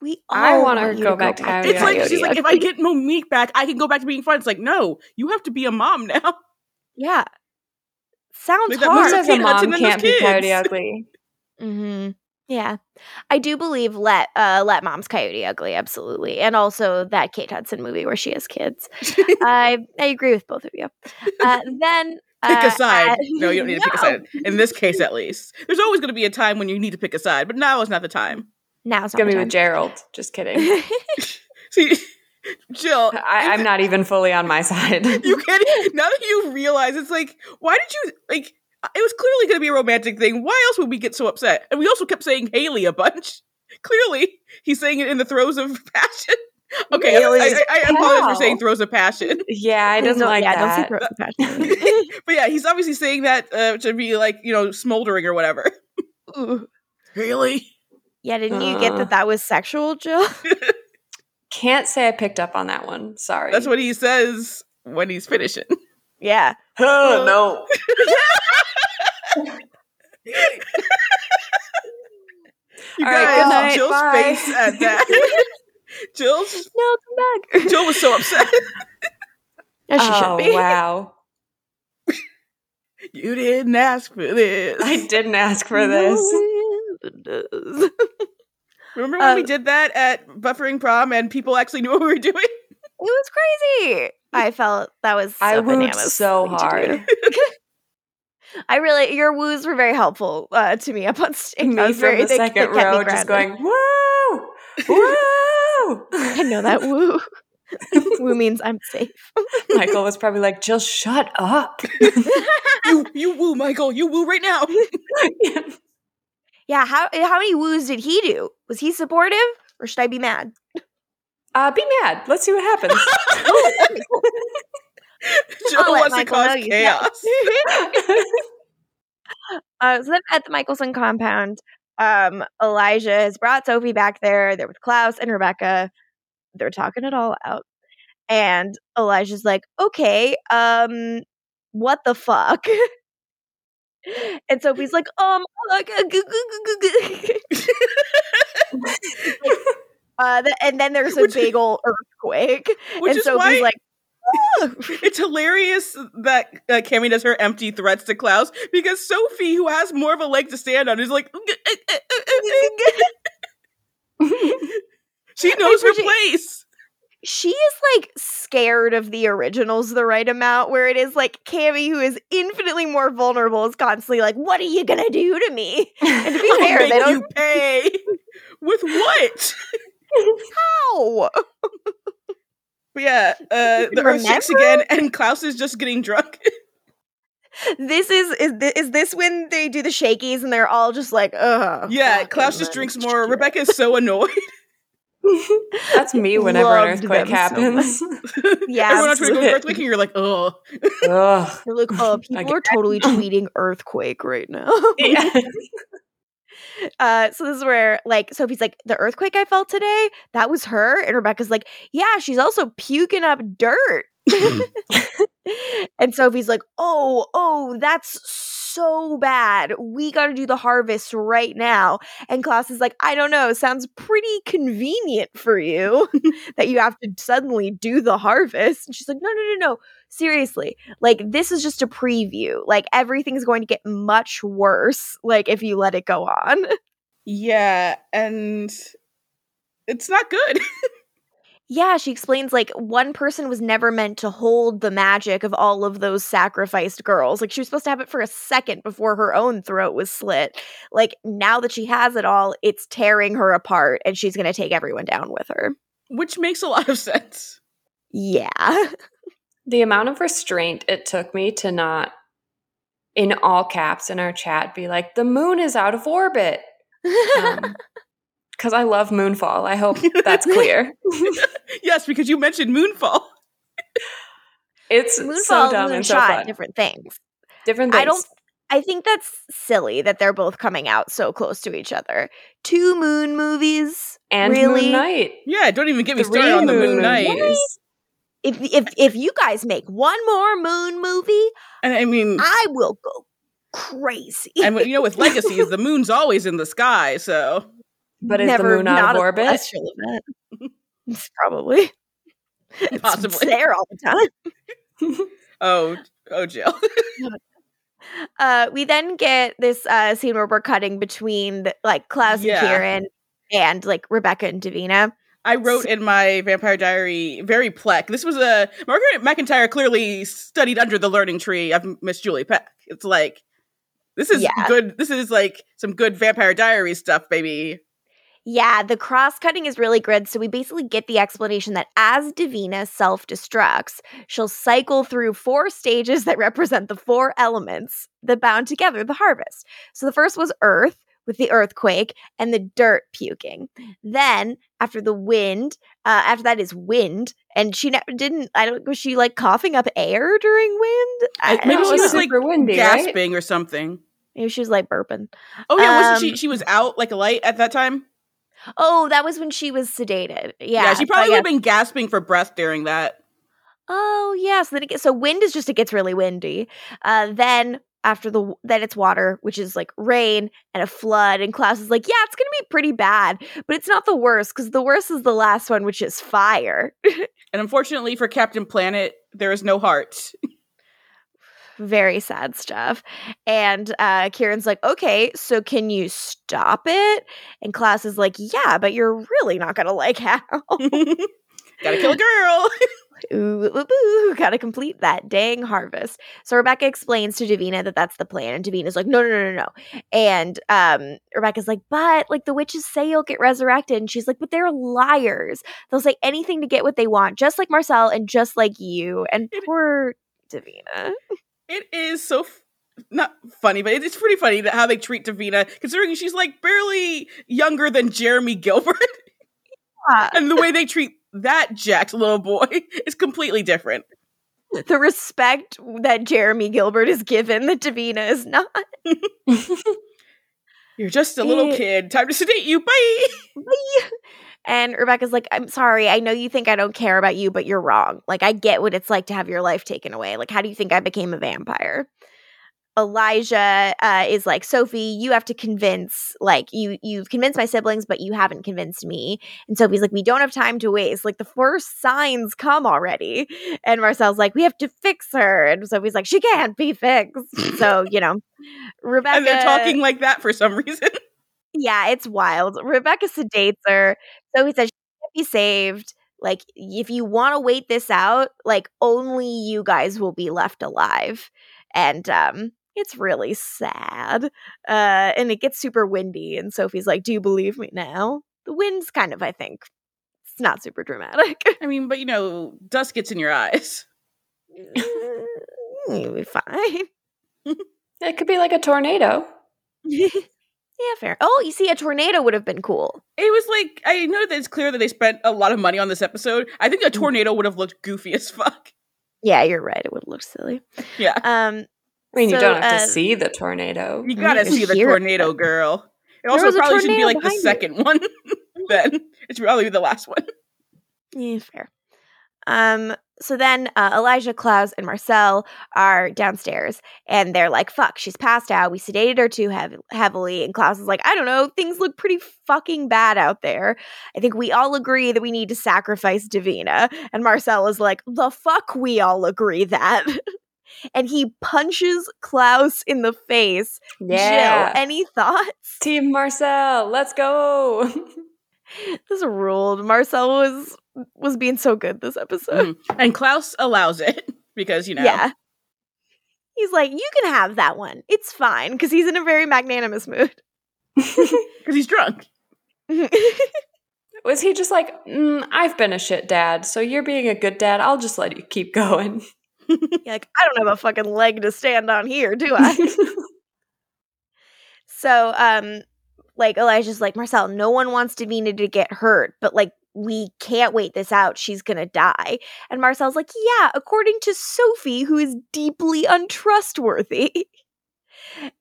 B: we all
C: I wanna go back to Coyote Ugly.
A: It's like
B: Coyote
A: she's like, if I
B: Ugly.
A: get Monique back, I can go back to being fun. It's like, no, you have to be a mom now.
B: yeah, sounds
A: Like that
C: Who
B: hard.
C: says a mom
A: and those
C: can't be Coyote
A: kids.
C: Ugly?
B: hmm Yeah, I do believe let uh let mom's Coyote Ugly absolutely, and also that Kate Hudson movie where she has kids. I I agree with both of you. Uh, then
A: pick
B: uh,
A: a side.
B: uh,
A: no, you don't need to pick a side. In this case, at least, there's always going to be a time when you need to pick a side, but now is not the time.
B: Now
C: It's gonna be with Gerald. Just kidding.
A: See, Jill,
C: I, I'm not even fully on my side.
A: you can't. Now that you realize, it's like, why did you like? It was clearly going to be a romantic thing. Why else would we get so upset? And we also kept saying Hayley a bunch. Clearly, he's saying it in the throes of passion. Okay,
C: Hayley's
A: I, I, I apologize for saying throws of passion.
C: yeah, I
B: Please
C: didn't
B: don't-
C: like
B: yeah,
C: that.
B: don't say throat passion.
A: but yeah, he's obviously saying that uh, to be like, you know, smoldering or whatever.
B: Ooh.
A: Hayley.
B: Yeah, didn't you get
C: Uh.
B: that that was sexual, Jill?
C: Can't say I picked up on that one. Sorry.
A: That's what he says when he's finishing.
B: yeah.
C: Oh no.
A: You
C: All right,
A: guys,
C: good night,
A: Jill's
C: bye.
A: face at that. Jill's
B: No, come back.
A: Jill was so upset.
B: As she
C: oh
B: should be.
C: wow.
A: You didn't ask for this.
C: I didn't ask for this.
B: this.
A: Remember when we
B: Uh,
A: did that at buffering prom and people actually knew what we were doing?
B: It was crazy. I felt that was so
C: I wooed
B: bananas
C: so
B: thing to do.
C: hard.
B: I really, your woos were very helpful uh, to me up on stage. I
C: Me
B: was
C: from
B: very,
C: the
B: they- they
C: second
B: kept me
C: row, just
B: grounded.
C: going woo, woo.
B: I know that woo. woo means I'm safe.
C: Michael was probably like, "Jill, shut up."
A: you you woo, Michael. You woo right now.
B: Yeah, how how many woos did he do? Was he supportive, or should I be mad?
C: uh, be mad. Let's see what happens.
A: Jill
B: I'll let
A: wants to
B: Michael
A: cause chaos.
B: Uh, so then at the Mikaelson compound, um, Elijah has brought Sophie back there. They're with Klaus and Rebekah. They're talking it all out. And Elijah's like, okay, um, what the fuck? and Sophie's like, um, uh, gu." uh, th- and then there's a
A: Which-
B: big old earthquake.
A: Which
B: and
A: is
B: Sophie's
A: why
B: like,
A: it's hilarious that uh, Cami does her empty threats to Klaus because Sophie, who has more of a leg to stand on, is like, she knows her place.
B: she is like scared of the originals the right amount where it is like Cami who is infinitely more vulnerable is constantly like what are you gonna do to me and to be fair they don't
A: you pay. With what? But yeah, uh, the earth shakes again, and Klaus is just getting drunk.
B: this is is this, is this when they do the shakies and they're all just like ugh
A: yeah, Klaus just drinks more. Rebekah is so annoyed.
C: That's me whenever an earthquake
B: them so
C: happens.
B: Yeah,
A: Everyone else going to go to
C: absolutely.
A: earthquake, and you're like, oh.
C: Ugh.
B: They're like oh people are totally tweeting earthquake right now
C: Yeah.
B: Uh, so this is where like Sophie's like the earthquake I felt today that was her, and Rebekah's like yeah she's also puking up dirt, and Sophie's like oh oh that's so bad. We got to do the harvest right now, and Klaus is like I don't know. Sounds pretty convenient for you that you have to suddenly do the harvest, and she's like no no no no. Seriously. Like this is just a preview. Like everything's going to get much worse like if you let it go on.
A: Yeah, and it's not good.
B: Yeah, she explains like one person was never meant to hold the magic of all of those sacrificed girls. Like she was supposed to have it for a second before her own throat was slit. Like now that she has it all, it's tearing her apart and she's going to take everyone down with her.
A: Which makes a lot of sense.
B: Yeah.
C: The amount of restraint it took me to not, in all caps in our chat, be like, the moon is out of orbit. Um, Because I love Moonfall. I hope that's clear.
A: yes, because you mentioned Moonfall.
C: It's
B: Moonfall
C: so dumb
B: and
C: and so fun.
B: different things.
C: Different things.
B: I don't I think that's silly that they're both coming out so close to each other. Two moon movies.
C: And
B: really?
C: Moon Knight.
A: Yeah, don't even get me
C: Three
A: started on the Moon
C: Moon
A: Knight.
C: movies.
B: If if if you guys make one more moon movie,
A: And I mean,
B: I will go crazy.
A: and you know, with legacies, the moon's always in the sky. So
C: But is the moon out of orbit?
B: celestial event. It's probably It's
A: Possibly.
B: there all the time.
A: oh, oh, Jill.
B: Uh, we then get this uh, scene where we're cutting between like Klaus
A: Yeah.
B: and Kieran and like Rebekah and Davina.
A: I wrote in my Vampire Diary very Plec. This was a Margaret McIntyre clearly studied under the learning tree of Miss Julie Plec. It's like this is
B: Yeah.
A: good. This is like some good Vampire Diary stuff, baby.
B: Yeah, the cross cutting is really good. So we basically get the explanation that as Davina self destructs, she'll cycle through four stages that represent the four elements that bound together the harvest. So the first was earth with the earthquake and the dirt puking. Then after the wind, uh, after that is wind, and she never didn't. I don't. Was she like coughing up air during wind? I,
A: Maybe she was like
C: super windy, right?
A: gasping or something.
B: Maybe she was like burping.
A: Oh yeah, wasn't she?
B: Um,
A: She was out like a light at that time.
B: Oh, that was when she was sedated. Yeah, yeah she
A: probably would have been gasping for breath during that.
B: Oh yeah, so then it gets so wind is just it gets really windy. Uh, then after the then it's water, which is like rain and a flood. And Klaus is like, yeah, it's gonna be pretty bad, but it's not the worst because the worst is the last one, which is fire.
A: And unfortunately for Captain Planet, there is no heart.
B: Very sad stuff. And uh, Kieran's like, okay, so can you stop it? And Klaus is like, yeah, but you're really not gonna like how.
A: Gotta kill a girl.
B: Ooh, ooh, ooh, gotta complete that dang harvest. So Rebekah explains to Davina that that's the plan, and Davina's like, no, no, no, no, no. And um, Rebekah's like, but like the witches say you'll get resurrected, and she's like, but they're liars. They'll say anything to get what they want, just like Marcel and just like you. And poor Davina.
A: It is so f- not funny, but it's pretty funny that how they treat Davina, considering she's like barely younger than Jeremy Gilbert, and the way they treat that jacked little boy is completely different.
B: the respect that Jeremy Gilbert is given that Davina is not.
A: You're just a little
B: Eh.
A: kid. Time to sedate you. Bye. Bye.
B: And Rebekah's like, I'm sorry. I know you think I don't care about you, but you're wrong. Like, I get what it's like to have your life taken away. Like, how do you think I became a vampire? Elijah uh, is like, Sophie, you have to convince, like, you you've convinced my siblings, but you haven't convinced me. And Sophie's like, we don't have time to waste. Like, the first signs come already. And Marcel's like, we have to fix her. And Sophie's like, she can't be fixed. so, you know, Rebekah.
A: and they're talking like that for some reason.
B: Yeah, it's wild. Rebekah sedates her. So he says she can't be saved. Like, if you want to wait this out, like only you guys will be left alive. And um, it's really sad. Uh, and it gets super windy. And Sophie's like, Do you believe me now? The wind's kind of, I think, it's not super dramatic.
A: I mean, but you know, dust gets in your eyes.
B: You'll be fine.
C: It could be like a tornado.
B: yeah, fair. Oh, you see, a tornado would have been cool.
A: It was like I know that it's clear that they spent a lot of money on this episode. I think a
B: Mm.
A: tornado would have looked goofy as fuck.
B: Yeah, you're right. It would look silly.
A: Yeah,
B: Um,
C: I mean, you don't have
B: uh,
C: to see the tornado.
A: you gotta
B: you
A: see the
B: hear it.
A: tornado, girl. It also probably should be like the
B: behind you.
A: second one. then it should probably be the last one.
B: Yeah, fair. Um, so then uh, Elijah, Klaus, and Marcel are downstairs, and they're like, "Fuck, she's passed out. We sedated her too heav- heavily." And Klaus is like, "I don't know. Things look pretty fucking bad out there. I think we all agree that we need to sacrifice Davina." And Marcel is like, "The fuck, we all agree that." and he punches Klaus in the face.
C: Yeah.
B: Jill, any thoughts?
C: Team Marcel, let's go.
B: This ruled. Marcel was was being so good this episode.
A: Mhm. And Klaus allows it because you know.
B: Yeah. He's like, you can have that one. It's fine because he's in a very magnanimous mood.
A: because he's drunk.
C: Was he just like, mm, I've been a shit dad, so you're being a good dad. I'll just let you keep going.
B: You're like, I don't have a fucking leg to stand on here, do I? so, um, like Elijah's like, Marcel, no one wants Davina to get hurt, but like we can't wait this out. She's gonna die. And Marcel's like, Yeah, according to Sophie, who is deeply untrustworthy.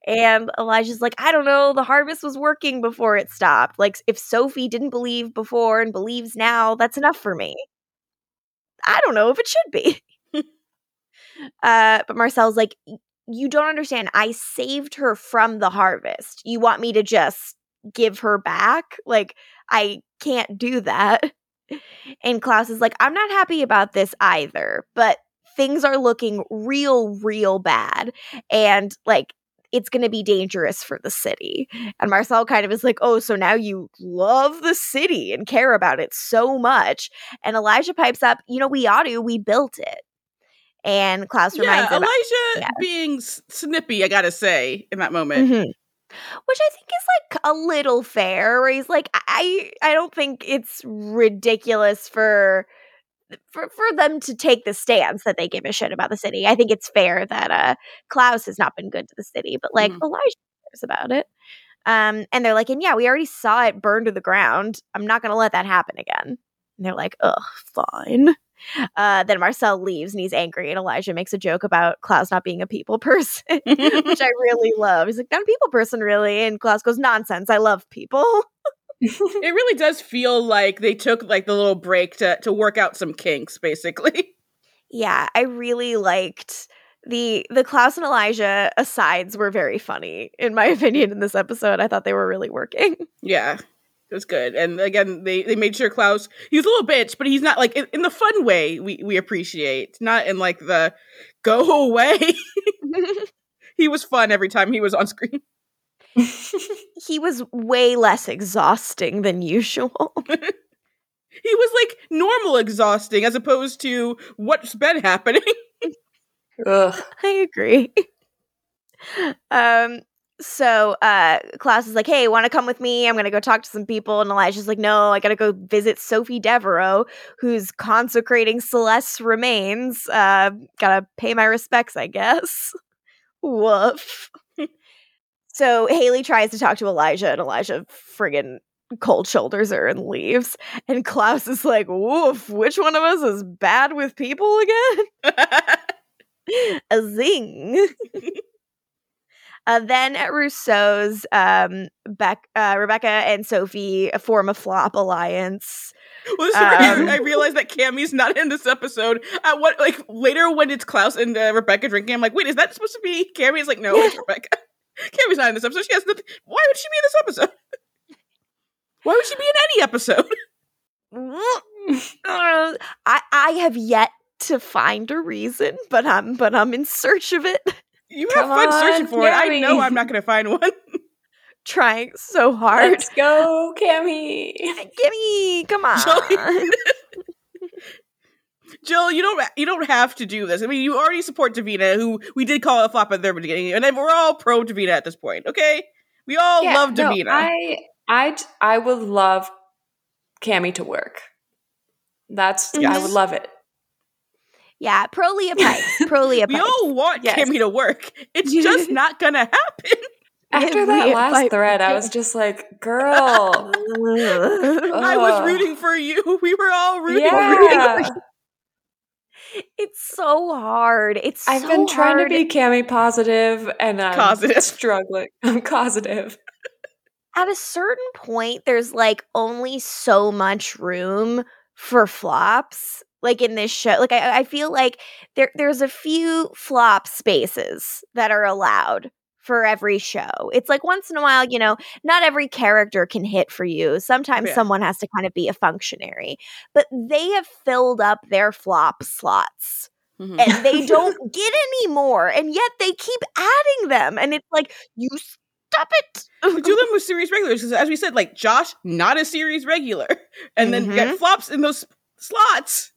B: And Elijah's like, I don't know, the harvest was working before it stopped. Like, if Sophie didn't believe before and believes now, that's enough for me. I don't know if it should be. uh, but Marcel's like, you don't understand. I saved her from the harvest. You want me to just give her back? Like, I can't do that. And Klaus is like, I'm not happy about this either, but things are looking real, real bad. And like, it's going to be dangerous for the city. And Marcel kind of is like, oh, so now you love the city and care about it so much. And Elijah pipes up, you know, we ought to, we built it. And Klaus reminds
A: yeah,
B: him,
A: Elijah
B: yeah.
A: being snippy, I gotta say, in that moment.
B: Mhm. Which I think is like a little fair. Where he's like, I I don't think it's ridiculous for for for them to take the stance that they give a shit about the city. I think it's fair that uh Klaus has not been good to the city, but like
A: Mhm.
B: Elijah cares about it. Um, and they're like, and yeah, we already saw it burn to the ground. I'm not gonna let that happen again. And they're like, ugh, fine. Uh, then Marcel leaves and he's angry, and Elijah makes a joke about Klaus not being a people person, which I really love. He's like, not a people person, really. And Klaus goes, nonsense. I love people.
A: it really does feel like they took like the little break to to work out some kinks, basically.
B: Yeah, I really liked the the Klaus and Elijah asides were very funny, in my opinion, in this episode. I thought they were really working.
A: Yeah. It was good. And again, they, they made sure Klaus he was a little bitch, but he's not like in, in the fun way we, we appreciate. Not in like the go away. he was fun every time he was on screen.
B: he was way less exhausting than usual.
A: He was like normal exhausting as opposed to what's been happening.
C: Ugh.
B: I agree. Um so uh Klaus is like, hey, wanna come with me? I'm gonna go talk to some people. And Elijah's like, no, I gotta go visit Sophie Devereaux, who's consecrating Celeste's remains. Uh gotta pay my respects, I guess. Woof. so Hayley tries to talk to Elijah, and Elijah friggin' cold shoulders her and leaves. And Klaus is like, woof, which one of us is bad with people again? a zing. Uh, then at Rousseau's, um, Beck, uh, Rebekah and Sophie form a flop alliance.
A: Well, this
B: Um,
A: I realized that Cami's not in this episode. At what like later when it's Klaus and uh, Rebekah drinking, I'm like, wait, is that supposed to be Cami? It's like, no, it's Rebekah. Cami's not in this episode. She has nothing. Why would she be in this episode? Why would she be in any episode?
B: I I have yet to find a reason, but I'm but I'm in search of it,
A: You have
C: Come
A: fun
C: on,
A: searching for it. I know I'm not going to find one.
B: trying so hard.
C: Let's go, Cami.
B: Gimme, come on.
A: Joey- Jill, you don't you don't have to do this. I mean, you already support Davina, who we did call a flop at the beginning, and then we're all pro Davina at this point. Okay, we all
C: Yeah,
A: love
C: no,
A: Davina.
C: I, I, I would love Cami to work. That's I would love it.
B: Yeah, pro Leah Pipes. Pro Leah
A: we all want
C: Yes.
A: Cami to work. It's just not gonna happen.
C: After that last
B: Pipe-
C: thread, I was just like, girl.
A: I was rooting for you. We were all rooting for you.
B: it's so hard. It's
C: I've
B: so
C: been trying
B: hard.
C: to be Cami positive and I'm
A: Causative.
C: struggling. I'm causative.
B: at a certain point there's like only so much room for flops like in this show like i, I feel like there there's a few flop spaces that are allowed for every show it's like once in a while you know not every character can hit for you sometimes
A: Yeah.
B: someone has to kind of be a functionary but they have filled up their flop slots
A: Mhm.
B: and they don't get any more and yet they keep adding them and it's like you stop it
A: do them with series regulars because, as we said, like Josh, not a series regular, and then got flops in those slots.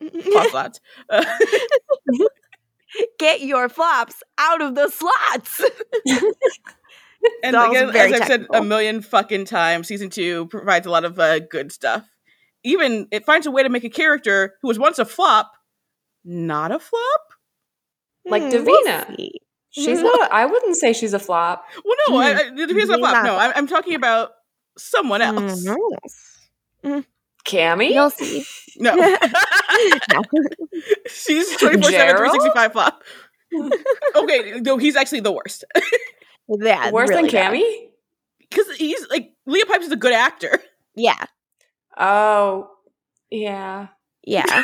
A: Flop slots. Uh,
B: get your flops out of the slots.
A: and
B: That
A: again,
B: very
A: as I've said a million fucking times, season two provides a lot of uh, good stuff. Even it finds a way to make a character who was once a flop not a flop.
C: Like
B: Hmm,
C: Davina.
B: we'll see.
C: She's not. I wouldn't say she's a flop.
A: Well, no, I, I, it depends on
B: Maybe
A: flop.
B: not
A: No,
B: a
A: I'm, I'm talking about someone else.
B: Mhm.
C: Cami.
B: You'll see.
A: No,
B: No.
A: she's 24 7 365 flop. okay, no, he's actually the worst
B: Yeah,
C: Worse
B: really
C: than. Cami?
A: because he's like Leah Pipes is a good actor.
B: Yeah,
C: Oh, yeah.
B: yeah.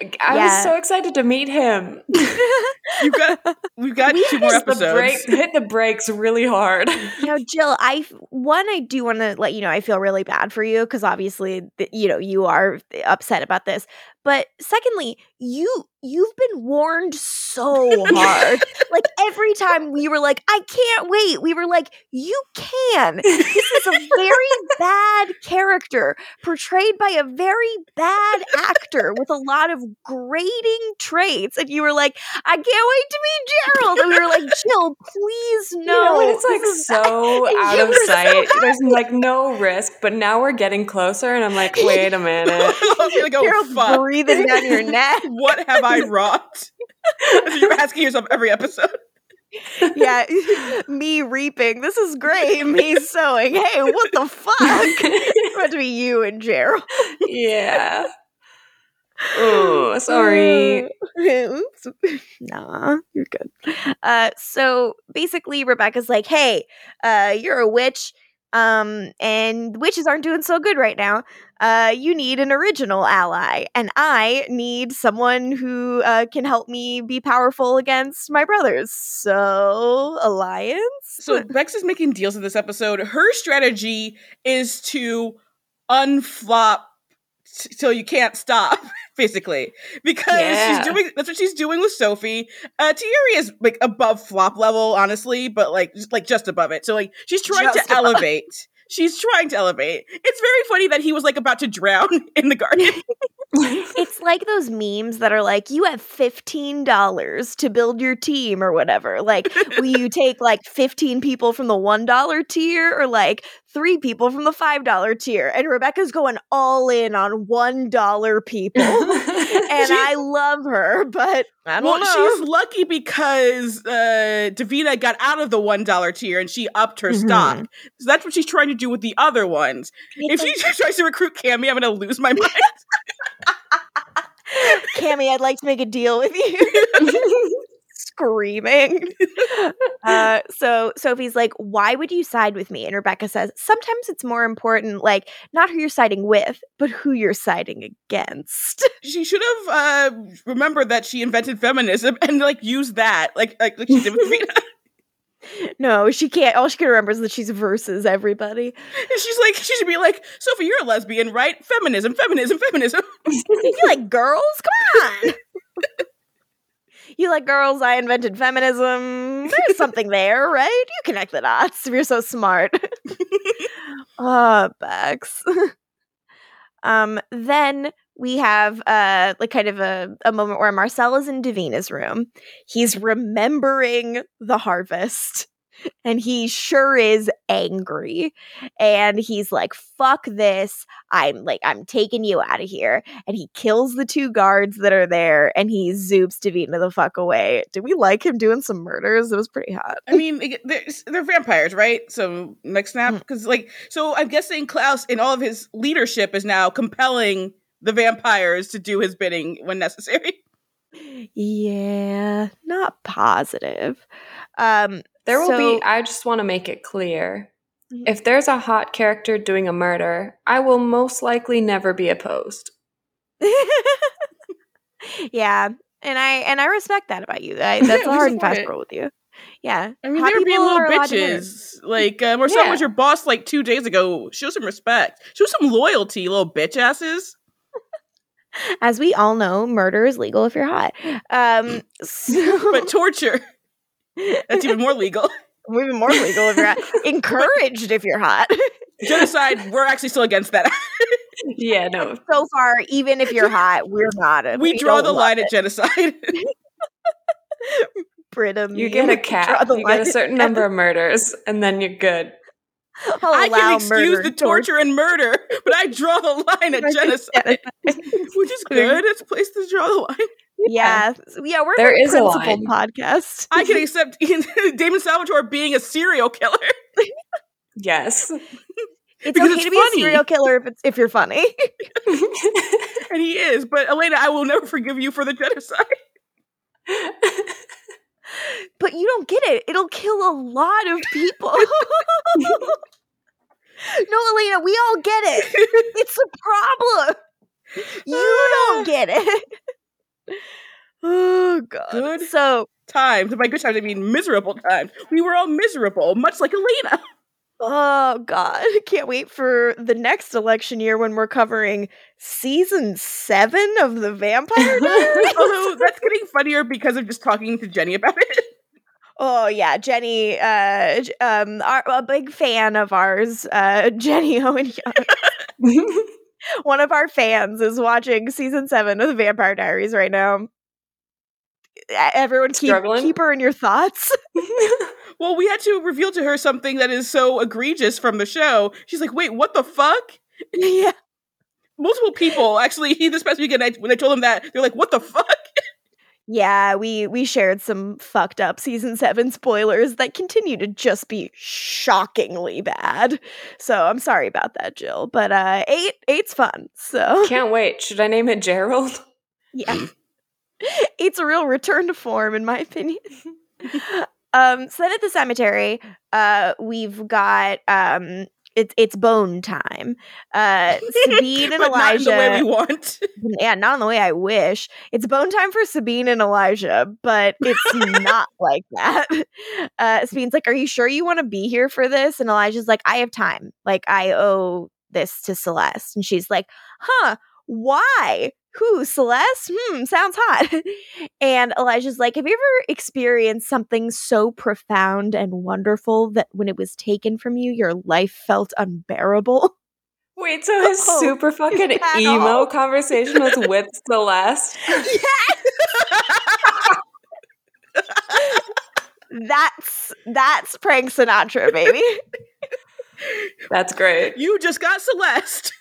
C: I
B: Yeah.
C: was so excited to meet him.
A: You've got we've got
B: We
A: two more
C: Hit the,
A: episodes.
C: hit the brakes really hard.
B: you know, Jill, I one I do want to let you know I feel really bad for you because obviously you know you are upset about this. But secondly, you you've been warned so hard. like every time we were like, I can't wait. We were like, you can. This is a very bad character portrayed by a very bad actor with a lot of grating traits. And you were like, I can't wait to meet Gerald. And we were like, Jill, please no.
C: you know, it's like so
B: And
C: out
B: you
C: of
B: were so
C: sight. There's like no risk, but now we're getting closer, and I'm like, wait a minute.
A: You're like,
B: Gerald's
A: fuck,
B: breathing down your neck.
A: what have I wrought? You're asking yourself every episode.
B: yeah, me reaping. This is great. Me sowing. Hey, what the fuck? It's about to be you and Gerald.
C: yeah. Oh, sorry.
B: Oops. Nah, you're good. Uh, so basically, Rebekah's like, "Hey, uh, you're a witch, um, and witches aren't doing so good right now. Uh, you need an original ally, and I need someone who uh, can help me be powerful against my brothers. So, alliance.
A: So Bex is making deals in this episode. Her strategy is to unflop t- till you can't stop, basically, because
C: Yeah.
A: she's doing that's what she's doing with Sophie. Uh, Thierry is like above flop level, honestly, but like just, like just above it. So like she's trying
B: Just
A: to
B: above.
A: elevate. She's trying to elevate. It's very funny that he was like about to drown in the garden.
B: It's like those memes that are like, you have $15 to build your team or whatever. Like, will you take like 15 people from the $1 tier or like three people from the $5 tier? And Rebekah's going all in on $1 people. and I love her, but I don't
A: well,
B: know.
A: she's lucky because uh, Davina got out of the one dollar tier and she upped her stock. So that's what she's trying to do with the other ones. If she tries to recruit Cami, I'm going to lose my mind.
B: Cami, I'd like to make a deal with you. Screaming. Uh, so Sophie's like, why would you side with me? And Rebekah says, sometimes it's more important, like, not who you're siding with, but who you're siding against.
A: she should have uh, remembered that she invented feminism and like used that, like like, like she did with Davina.
B: no, she can't. All she can remember is that she's versus everybody.
A: And she's like, she should be like, Sophie, you're a lesbian, right? Feminism, feminism, feminism.
B: you like girls? Come on. You like girls? I invented feminism. There's something there, right? You connect the dots if you're so smart. Ah, Bex. um, then we have uh like kind of a, a moment where Marcel is in Davina's room. He's remembering the harvest. And he sure is angry. And he's like, fuck this. I'm like, I'm taking you out of here. And he kills the two guards that are there and he zoops Davina the fuck away. Did we like him doing some murders? It was pretty hot.
A: I mean, they're, they're vampires, right? So next snap,
B: Mm.
A: because like, so I'm guessing Klaus in all of his leadership is now compelling the vampires to do his bidding when necessary.
B: Yeah, not positive. Um,
C: There will
B: So-
C: be, I just want to make it clear.
B: Mhm.
C: If there's a hot character doing a murder, I will most likely never be opposed.
B: yeah, and I and I respect that about you. I, that's a hard and fast rule with you. Yeah,
A: I mean,
B: hot
A: they were being
B: people
A: little
B: are allowed to murder.
A: bitches. Like, uh, Marcel
C: Yeah.
A: was your boss like two days ago. Show some respect. Show some loyalty, little bitch asses.
B: As we all know, murder is legal if you're hot. Um, so
A: But torture, that's even more legal.
B: even more legal if you're hot. Encouraged if you're hot.
A: Genocide, we're actually still against that.
C: Yeah, no.
B: so far, even if you're hot, we're not.
A: we draw the line
B: it.
A: at genocide.
B: Britta,
C: You
B: me,
C: get a cat
B: draw
C: cap.
B: the
C: You get a certain number of murders, and then you're good.
B: I'll
A: I can excuse
B: murder
A: the
B: torture.
A: torture and murder, but I draw the line at genocide, which is good. It's a place to draw the line.
B: Yeah, yeah, we're
C: There
B: a
C: is a line.
B: podcast.
A: I can accept Damon Salvatore being a serial killer.
C: Yes.
B: It's
A: because
B: okay
A: it's
B: to be a serial killer if it's if you're funny.
A: And he is, but Elena, I will never forgive you for the genocide.
B: but you don't get it. It'll kill a lot of people. no, Elena, we all get it. It's a problem. You don't get it. Oh god.
A: Good.
B: So
A: Times. By good times, I mean miserable times. We were all miserable, much like Elena.
B: Oh God! Can't wait for the next election year when we're covering season seven of the Vampire Diaries.
A: Although that's getting funnier because of just talking to Jenny about it.
B: oh yeah, Jenny, uh, um, our, a big fan of ours, uh, Jenny Owen. One of our fans is watching season seven of the Vampire Diaries right now. Everyone, keep
C: Struggling?
B: keep her in your thoughts.
A: Well, we had to reveal to her something that is so egregious from the show. She's like, "Wait, what the fuck?"
B: yeah,
A: Multiple people actually he this past weekend I, when I told them that they're like, "What the fuck?"
B: Yeah. We we shared some fucked up season seven spoilers that continue to just be shockingly bad. So I'm sorry about that, Jill. But uh, eight eight's fun. So
C: Can't wait. Should I name it Gerald?
B: yeah, it's a real return to form, in my opinion. um, so then at the cemetery, uh, we've got um. It's it's bone time. Uh, Sabine and
A: but not in
B: Elijah.
A: the way we want.
B: yeah, not in the way I wish. It's bone time for Sabine and Elijah, but it's not like that. Uh, Sabine's like, Are you sure you want to be here for this? And Elijah's like, I have time. Like, I owe this to Celeste. And she's like, Huh, why? Who, Celeste? Hmm, sounds hot. and Elijah's like, Have you ever experienced something so profound and wonderful that when it was taken from you, your life felt unbearable?
C: Wait, so his
B: Oh,
C: super fucking emo
B: all?
C: conversation was with Celeste?
B: That's that's prank Sinatra, baby.
C: That's great.
A: you just got Celeste.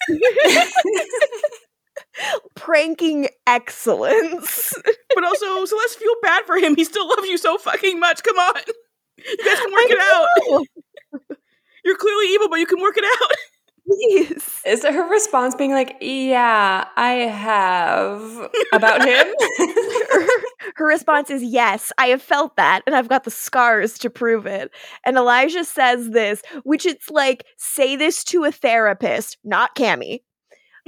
B: Pranking excellence.
A: But also, Celeste, feel bad for him. He still loves you so fucking much. Come on. You guys can work it out.
B: out.
A: You're clearly evil, but you can work it out.
B: Please.
C: Is her response being like, yeah, I have about him?
B: her, her response is yes, I have felt that, and I've got the scars to prove it. And Elijah says this, which it's like, say this to a therapist, not Cami.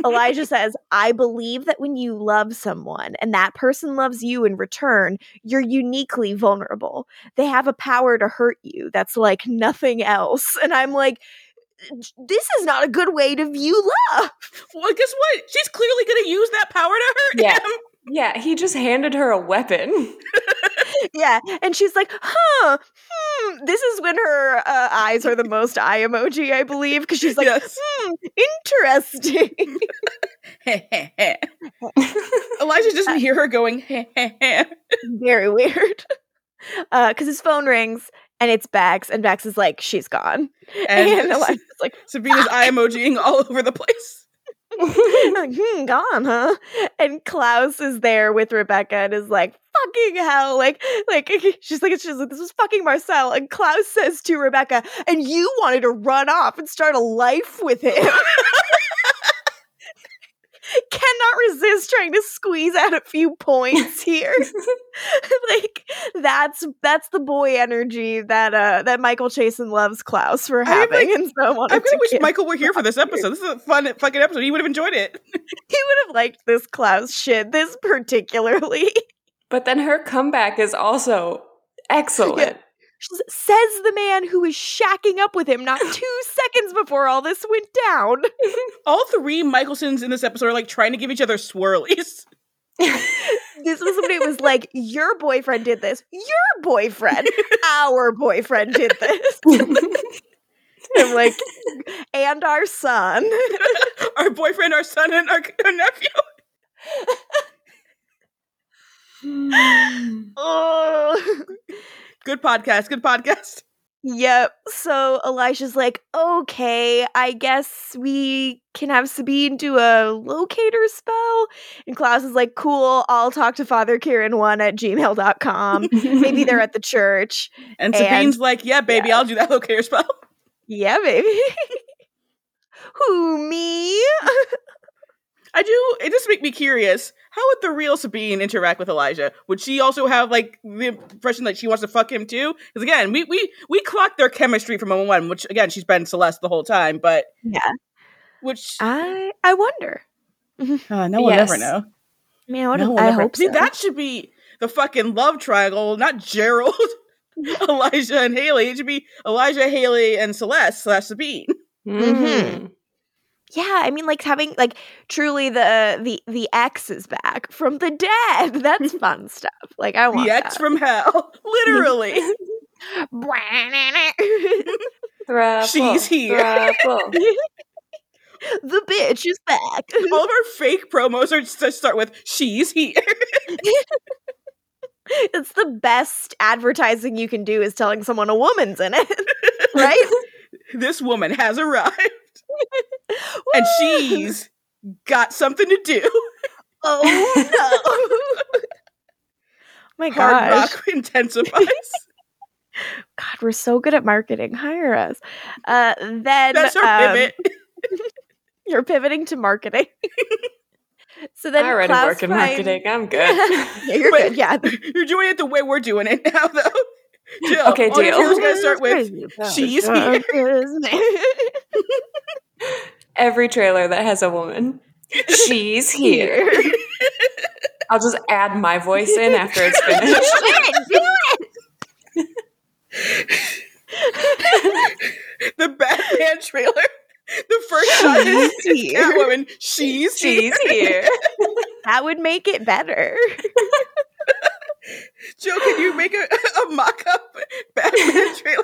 B: Elijah says, I believe that when you love someone and that person loves you in return, you're uniquely vulnerable. They have a power to hurt you that's like nothing else. And I'm like, this is not a good way to view love.
A: Well, guess what? She's clearly going to use that power to hurt
C: Yeah.
A: him.
C: Yeah, he just handed her a weapon.
B: yeah. And she's like, huh, hmm. This is when her uh, eyes are the most eye emoji, I believe, because she's like,
A: yes.
B: hmm, interesting.
A: Elijah doesn't hear her going,
B: Very weird. Because his phone rings and it's Bex, and Bex is like, she's gone. And,
A: and
B: Elijah's like,
A: Sabine's eye emojiing all over the place.
B: like, hmm, gone, huh? And Klaus is there with Rebekah and is like, fucking hell. Like, like she's like, she's like, this was fucking Marcel. And Klaus says to Rebekah, and you wanted to run off and start a life with him. Cannot resist trying to squeeze out a few points here. like that's that's the boy energy that uh that Michael Chasen loves Klaus for
A: I
B: having,
A: like-
B: and so I wanted
A: I really
B: to
A: wish Michael were here for this episode. This is a fun fucking episode. He would have enjoyed it.
B: he would have liked this Klaus shit, this particularly.
C: but then her comeback is also excellent.
B: S- Says the man who is shacking up with him not two seconds before all this went down.
A: All three Mikaelsons in this episode are like trying to give each other swirlies.
B: This was when it was like, your boyfriend did this. Your boyfriend, our boyfriend did this. I'm like, and our son.
A: our boyfriend, our son, and our, our nephew.
B: oh.
A: Good podcast. Good podcast.
B: Yep. So Elijah's like, okay, I guess we can have Sabine do a locator spell. And Klaus is like, cool, I'll talk to Father Kieran one at gmail.com. Maybe they're at the church.
A: And
B: And-
A: Sabine's like, yeah, baby,
B: yeah.
A: I'll do that locator spell.
B: Yeah, baby. Who, me?
A: I do. It just make me curious. How would the real Sabine interact with Elijah? Would she also have like the impression that she wants to fuck him too? Because again, we we we clocked their chemistry from moment one, which again she's been Celeste the whole time. But
B: Yeah.
A: which
B: I I wonder.
A: uh, no one ever know.
B: I mean, I, would,
A: No one
B: I
A: ever-
B: hope
A: See,
B: so.
A: that should be the fucking love triangle, not Gerald, Elijah, and Hayley. It should be Elijah, Hayley, and Celeste slash Sabine.
C: Mhm.
B: Yeah, I mean, like having like truly the uh, the the X is back from the dead. That's fun stuff. Like I want
A: The X
B: that.
A: from hell, literally.
C: Thruple,
A: She's here.
B: the bitch is back.
A: All of our fake promos are to start with "She's here."
B: it's the best advertising you can do is telling someone a woman's in it, right?
A: this woman has arrived, and she's got something to do.
B: oh no! My
A: Hard
B: gosh,
A: rock intensifies.
B: God, we're so good at marketing. Hire us. Uh, then
A: That's our
B: um,
A: pivot.
B: You're pivoting to marketing. so then
C: I already
B: Klaus
C: work in
B: finds-
C: marketing. I'm good.
B: yeah, you're
A: Wait.
B: good. Yeah.
A: You're doing it the way we're doing it now, though. Jill,
C: Okay,
A: all you
C: deal.
A: do is gotta start with "She's here."
C: Every trailer that has a woman. She's here. I'll just add my voice in after it's finished.
B: do
C: finished.
B: it. Do it.
A: the Batman trailer. The first shot is
B: She's here.
A: Catwoman. She's here.
C: She's here.
B: That would make it better.
A: Joe, can you make a, a mock-up Batman trailer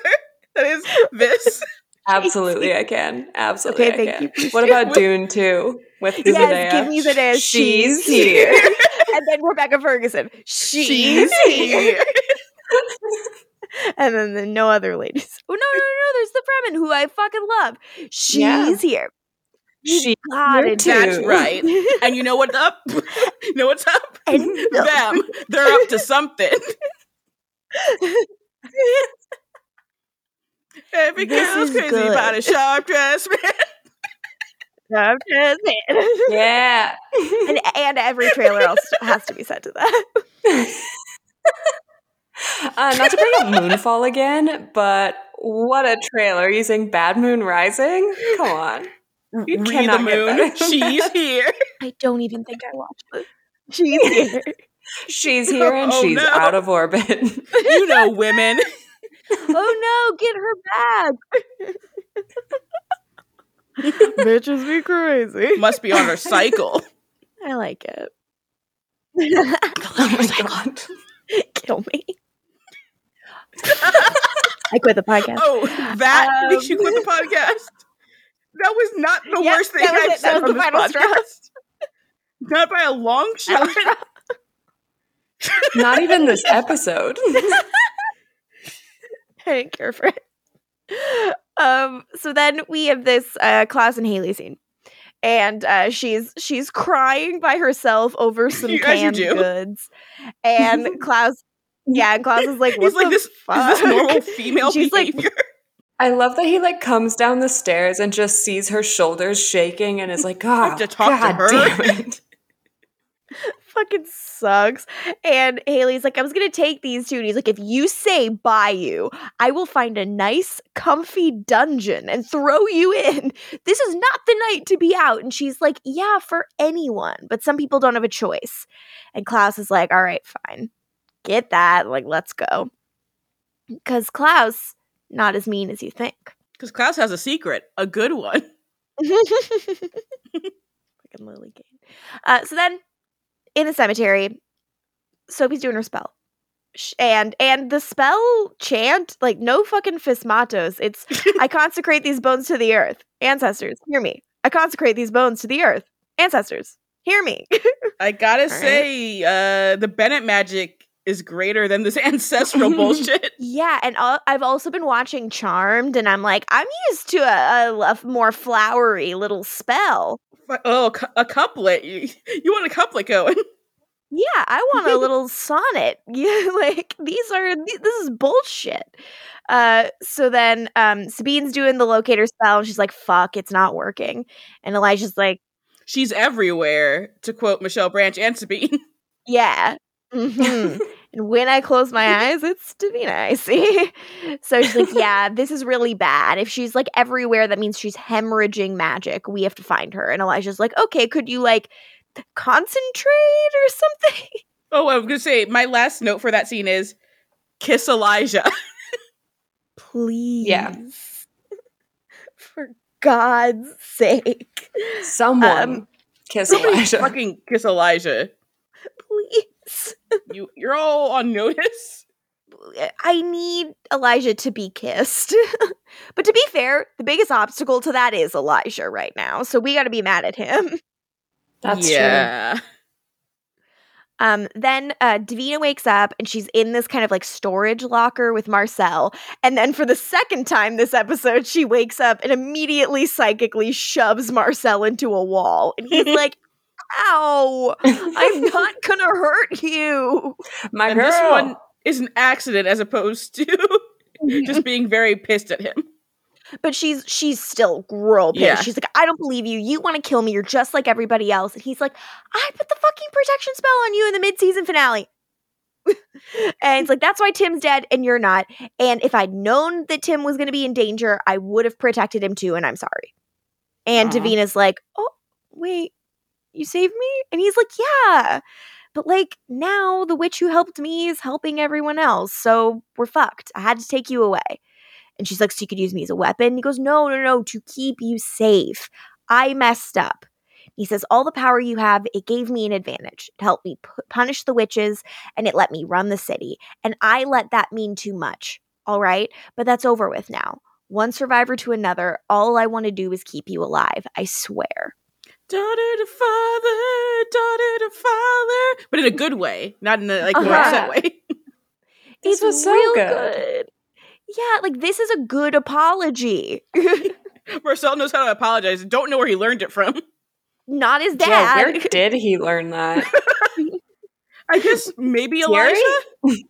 A: that is this?
C: Absolutely, I can. Absolutely,
B: Okay,
C: I
B: thank
C: can.
B: you.
C: What about Dune 2 with
B: Yes,
C: Zendaya?
B: give me the dance.
C: She's here.
B: and then Rebecca Ferguson. She's,
A: She's
B: here.
A: here.
B: And then the no other ladies. Oh no, no, no, no! There's the Fremen who I fucking love. She's
C: Yeah.
B: here.
C: She's got
B: it.
A: That's right. And you know what's up? you know what's up?
B: And
A: Them. They're up to something. Every girl's
B: is
A: crazy
B: good.
A: about a sharp dress man.
B: I'm just saying.
C: Yeah.
B: and, and every trailer else has to be set to that.
C: uh, not to bring up Moonfall again, but what a trailer using Bad Moon Rising. Come on. You
A: Read the
C: cannot get
A: moon.
C: better.
A: She's here.
B: I don't even think I watched it. She's here.
C: She's here and
A: Oh,
C: she's
A: no.
C: out of orbit.
A: You know women.
B: Oh no, get her back. Bitches be crazy.
A: Must be on her cycle.
B: I like it.
C: oh my god.
B: Kill me. I quit the podcast.
A: Oh, that
B: Um,
A: makes you quit the podcast. That was not the
B: Yep,
A: worst thing I've
B: it. That
A: said
B: was
A: on
B: the
A: this
B: final straw.
A: podcast. Not by a long shot.
C: Not even this episode.
B: I didn't care for it. Um, so then we have this uh Klaus and Hayley scene. And uh, she's she's crying by herself over some
A: As you
B: canned goods. And Klaus yeah, and Klaus is like, what
A: He's like, this,
B: fuck?
A: is this normal female
B: She's like-
C: I love that he like comes down the stairs and just sees her shoulders shaking and is like, God,
A: to talk to
C: God
A: her."
C: damn it.
B: fucking sucks. And Hayley's like, I was gonna take these two. And he's like, if you say Bayou, I will find a nice, comfy dungeon and throw you in. This is not the night to be out. And she's like, Yeah, for anyone. But some people don't have a choice. And Klaus is like, All right, fine. Get that. Like, let's go. Because Klaus, not as mean as you think.
A: Because Klaus has a secret, a good one.
B: Fucking Lily Kane. Uh, so then, in the cemetery, Sophie's doing her spell, and and the spell chant like no fucking Phesmatos. It's I consecrate these bones to the earth, ancestors, hear me. I consecrate these bones to the earth, ancestors, hear me.
A: I gotta
B: All right.
A: say, uh, the Bennett magic is greater than this ancestral bullshit.
B: yeah, and al- I've also been watching Charmed, and I'm like, I'm used to a, a, a more flowery little spell.
A: Oh, a couplet. You, you want a couplet going?
B: Yeah, I want a little sonnet. Yeah, like these are this is bullshit. Uh so then um Sabine's doing the locator spell and she's like, fuck, it's not working. And Elijah's like,
A: she's everywhere, to quote Michelle Branch and Sabine.
B: Yeah. hmm and when I close my eyes, it's Davina I see. so she's like, yeah, this is really bad. If she's like everywhere, that means she's hemorrhaging magic. We have to find her. And Elijah's like, okay, could you like concentrate or something?
A: Oh, I was gonna say my last note for that scene is kiss Elijah.
B: Please.
C: Yeah.
B: For God's sake.
C: Someone
B: Um,
C: kiss Elijah.
A: fucking kiss Elijah.
B: Please.
A: You you're all on notice.
B: I need Elijah to be kissed. but to be fair, the biggest obstacle to that is Elijah right now. So we got to be mad at him.
C: That's
A: yeah.
B: Um, then uh, Davina wakes up and she's in this kind of like storage locker with Marcel. And then for the second time this episode, she wakes up and immediately psychically shoves Marcel into a wall. And he's like, Ow, I'm not gonna hurt you.
C: My
A: and
C: girl.
A: this one is an accident as opposed to just being very pissed at him.
B: But she's she's still real pissed.
A: Yeah.
B: She's like, I don't believe you. You want to kill me. You're just like everybody else. And he's like, I put the fucking protection spell on you in the mid-season finale. and it's like, that's why Tim's dead and you're not. And if I'd known that Tim was gonna be in danger, I would have protected him too, and I'm sorry. And
C: Aw.
B: Davina's like, Oh, wait, you saved me? And he's like, Yeah. But like now the witch who helped me is helping everyone else. So we're fucked. I had to take you away. And she's like, So you could use me as a weapon? He goes, No, no, no, to keep you safe. I messed up. He says, All the power you have, it gave me an advantage. It helped me pu- punish the witches and it let me run the city. And I let that mean too much. All right. But that's over with now. One survivor to another. All I want to do is keep you alive. I swear.
A: Daughter to father, daughter to father, but in a good way, not in a like more
B: Uh-huh.
A: upset way.
C: This
B: it's
C: was so
B: real
C: good.
B: Yeah, like this is a good apology.
A: Marcel knows how to apologize. Don't know where he learned it from.
B: Not his dad.
C: Yeah, where did he learn that?
A: I guess maybe
C: Thierry?
A: Elijah.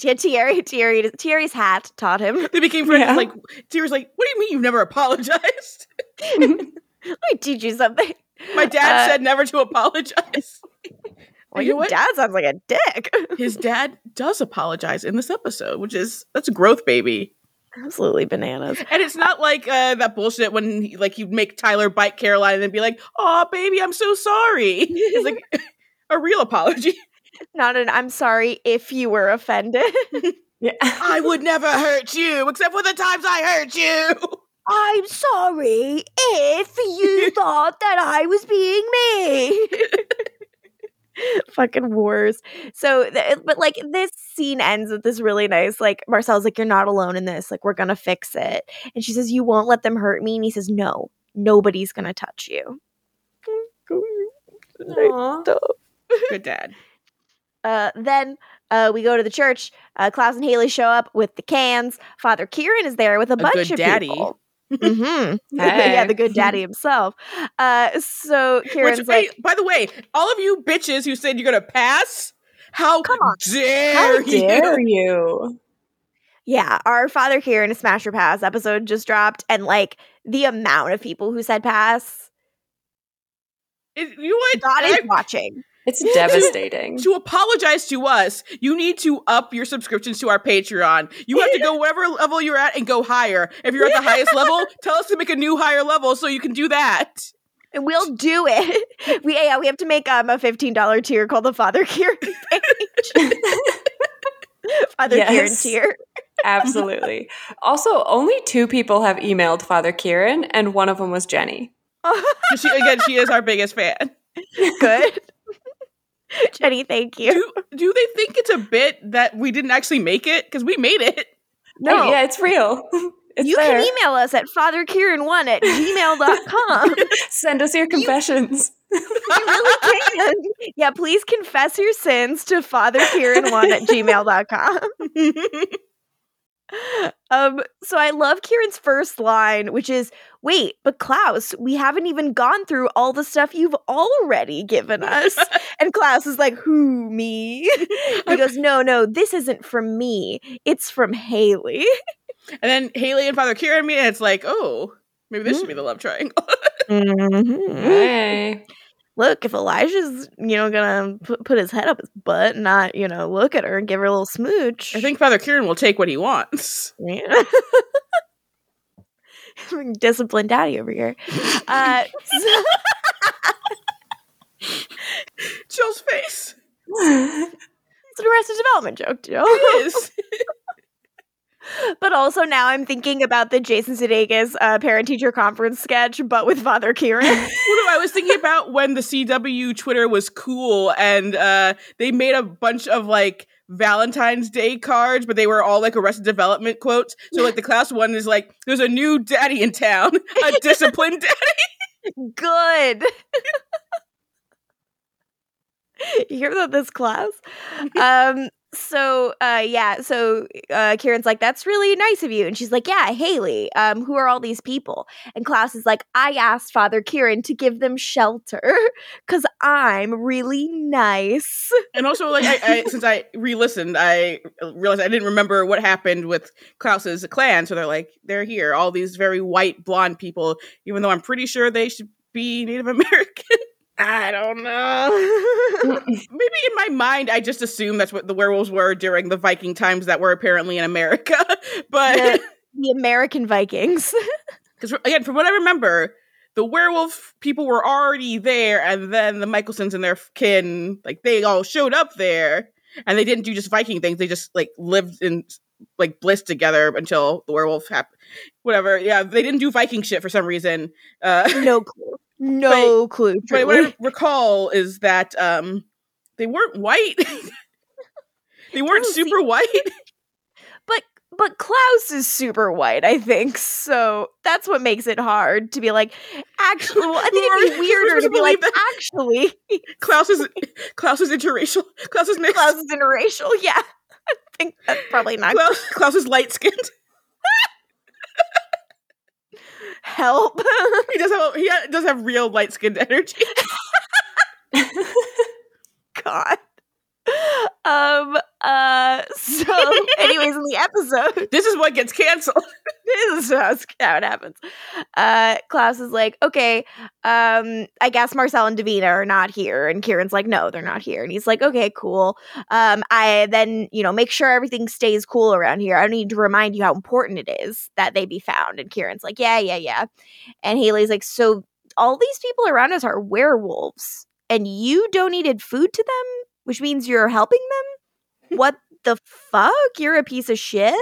B: yeah, Thierry, Thierry, Thierry's hat taught him.
A: They became friends.
C: Yeah.
A: Like Thierry's like, what do you mean you've never apologized?
B: Let me teach you something.
A: My dad
B: Uh,
A: said never to apologize.
B: Well,
A: you
B: your
A: what?
B: dad sounds like a dick.
A: His dad does apologize in this episode, which is that's a growth baby.
B: Absolutely bananas.
A: And it's not like uh, that bullshit when he, like you'd make Tyler bite Caroline and then be like, "Oh, baby, I'm so sorry." It's like a real apology.
B: Not an I'm sorry if you were offended.
C: yeah.
A: I would never hurt you, except for the times I hurt you.
B: I'm sorry if you thought that I was being me. Fucking wars. So, but like this scene ends with this really nice, like Marcel's like, "You're not alone in this. Like, we're gonna fix it." And she says, "You won't let them hurt me." And he says, "No, nobody's gonna touch you."
A: Good dad.
B: Uh, then uh, we go to the church. Uh, Klaus and Hayley show up with the cans. Father Kieran is there with a, bunch
A: good
B: of
A: daddy.
B: people. hmm
C: Hey.
B: yeah, the good daddy himself. Uh, so Kieran's
A: Which,
B: like,
A: hey, by the way, all of you bitches who said you're gonna pass, how
B: Come on.
A: dare
C: How
A: you?
C: dare you?
B: yeah, our Father Kieran Smasher Pass episode just dropped, and like the amount of people who said pass,
A: Is- You know what?
B: God is watching.
C: It's devastating.
A: to apologize to us, you need to up your subscriptions to our Patreon. You have to go whatever level you're at and go higher. If you're at the highest level, tell us to make a new higher level so you can do that.
B: And we'll do it. We yeah, we have to make um a fifteen dollar tier called the Father Kieran page. Father Kieran tier.
C: Absolutely. Also, only two people have emailed Father Kieran, and one of them was Jenny.
A: She, again, she is our biggest fan.
B: Good. Jenny, thank you.
A: Do, do they think it's a bit that we didn't actually make it? Because we made it.
B: No.
C: Hey, yeah, it's real. It's
B: you
C: there.
B: can email us at fatherkieran1 at gmail.com.
C: Send us your confessions.
B: you really can. Yeah, please confess your sins to fatherkieran1 at gmail.com. Um, so I love Kieran's first line, which is, wait, but Klaus, we haven't even gone through all the stuff you've already given us. and Klaus is like, who, me? he goes, no, no, this isn't from me. It's from Hayley.
A: and then Hayley and Father Kieran meet, and it's like, oh, maybe this should be the love triangle.
B: Mhm.
C: Hey.
B: Look, if Elijah's, you know, gonna put, put his head up his butt and not, you know, look at her and give her a little smooch.
A: I think Father Kieran will take what he wants.
B: Yeah. Disciplined daddy over here. Uh, so-
A: Jill's face.
B: it's an Arrested Development joke, Joe.
A: It is.
B: But also now I'm thinking about the Jason Sudeikis uh, parent-teacher conference sketch, but with Father Kieran.
A: Well, no, I was thinking about when the CW Twitter was cool and uh, they made a bunch of like Valentine's Day cards, but they were all like Arrested Development quotes. So like the class one is like, "There's a new daddy in town, a disciplined daddy."
B: Good. you hear about this class? Um. So, uh, yeah. So, uh, Kieran's like, "That's really nice of you," and she's like, "Yeah, Hayley. Um, who are all these people?" And Klaus is like, "I asked Father Kieran to give them shelter because I'm really nice."
A: And also, like, I, I since I re-listened, I realized I didn't remember what happened with Klaus's clan. So they're like, they're here, all these very white blonde people, even though I'm pretty sure they should be Native American.
B: I don't know.
A: Maybe in my mind, I just assume that's what the werewolves were during the Viking times that were apparently in America. But
B: the, the American Vikings.
A: because again, from what I remember, the werewolf people were already there, and then the Mikaelsons and their kin, like they all showed up there, and they didn't do just Viking things. They just like lived in like bliss together until the werewolf happened. Whatever, yeah, they didn't do Viking shit for some reason. Uh,
B: no clue. No clue.
A: but what. I recall is that um, they weren't white. they weren't super white.
B: But but Klaus is super white, I think. So that's what makes it hard to be like, actually well, I think it'd be weirder to be like,
A: that-
B: actually,
A: Klaus is Klaus is interracial. Klaus is mixed.
B: Klaus is interracial. Yeah. I think that's probably not
A: Klaus, Klaus is light skinned.
B: Help.
A: He does have he does have real light skinned energy.
B: God. Um uh so anyways in the episode
A: This is what gets canceled.
B: this is how, how it happens. Uh, Klaus is like, okay, um, I guess Marcel and Davina are not here, and Kieran's like, no, they're not here, and he's like, okay, cool. Um, I then you know make sure everything stays cool around here. I don't need to remind you how important it is that they be found. And Kieran's like, yeah, yeah, yeah, and Hayley's like, so all these people around us are werewolves, and you donated food to them, which means you're helping them. What the fuck? You're a piece of shit.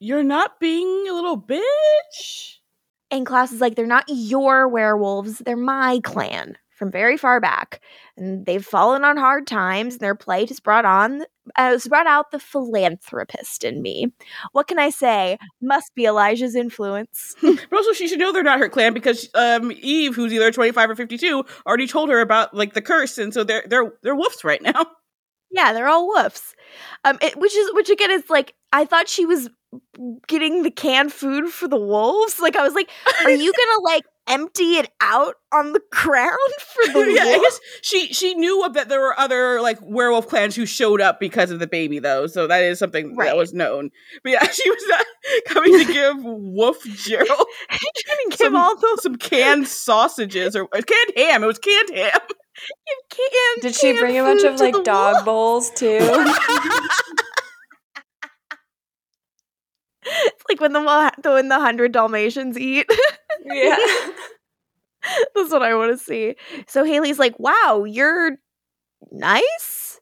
A: You're not being a little bitch.
B: And Klaus is like, they're not your werewolves, they're my clan from very far back. And they've fallen on hard times, and their plight has brought on uh, has brought out the philanthropist in me. What can I say? Must be Elijah's influence.
A: But also, she should know they're not her clan because um, Eve, who's either twenty five or fifty two, already told her about like the curse, and so they're they're they're wolves right now.
B: yeah, they're all woofs. Um, it, which is which again is like I thought she was getting the canned food for the wolves. Like I was like, are you gonna like empty it out on the ground for the
A: yeah, I
B: wolves?
A: guess she she knew that there were other like werewolf clans who showed up because of the baby though, so that is something
B: Right.
A: that was known. But yeah, she was not coming to give Wolf Gerald
B: give
A: some,
B: all those
A: some canned sausages or or canned ham. It was canned ham.
C: Did she bring a bunch of like dog
B: wolves.
C: bowls too?
B: It's like when the when the hundred Dalmatians eat.
C: yeah.
B: That's what I want to see. So Hayley's like, "Wow, you're nice,"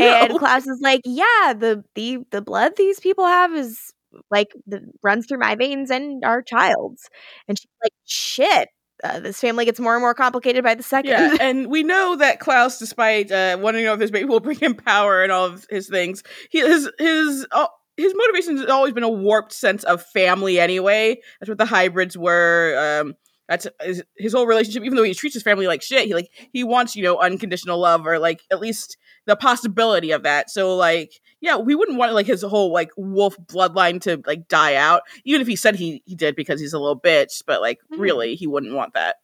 B: and
A: No.
B: Klaus is like, "Yeah, the the the blood these people have is like the, runs through my veins and our child's." And she's like, "Shit." Uh, this family gets more and more complicated by the second.
A: Yeah, and we know that Klaus, despite uh, wanting to know if his baby will bring him power and all of his things, he his his uh, his motivation has always been a warped sense of family. Anyway, that's what the hybrids were. Um, that's his, his whole relationship. Even though he treats his family like shit, he like he wants you know unconditional love or like at least the possibility of that. So like yeah, we wouldn't want like his whole like wolf bloodline to like die out, even if he said he he did because he's a little bitch. But like
B: Mhm.
A: really, he wouldn't want that.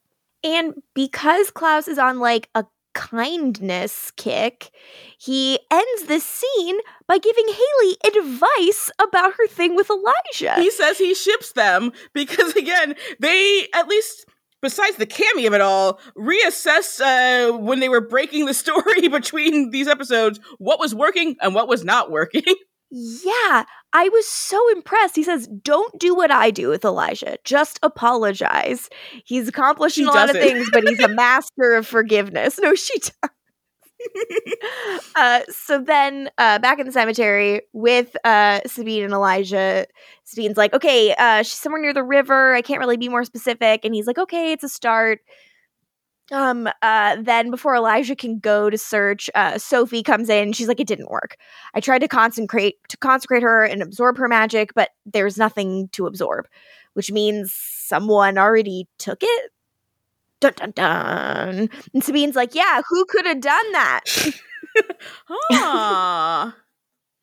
B: And because Klaus is on like a kindness kick, he ends this scene by giving Hayley advice about her thing with Elijah.
A: he says he ships them because again they at least besides the cameo of it all, reassess uh, when they were breaking the story between these episodes what was working and what was not working.
B: Yeah, I was so impressed. He says, Don't do what I do with Elijah. Just apologize. He's accomplishing
A: She
B: a lot of things, but he's a master of forgiveness. No, she does. uh, so then uh, back in the cemetery with uh, Sabine and Elijah, Sabine's like, okay, uh, she's somewhere near the river. I can't really be more specific. And he's like, okay, it's a start. Um, uh, then before Elijah can go to search, uh, Sophie comes in. She's like, it didn't work. I tried to concentrate to consecrate her and absorb her magic, but there's nothing to absorb, which means someone already took it. Dun dun dun. And Sabine's like, yeah, who could have done that?
A: Ah.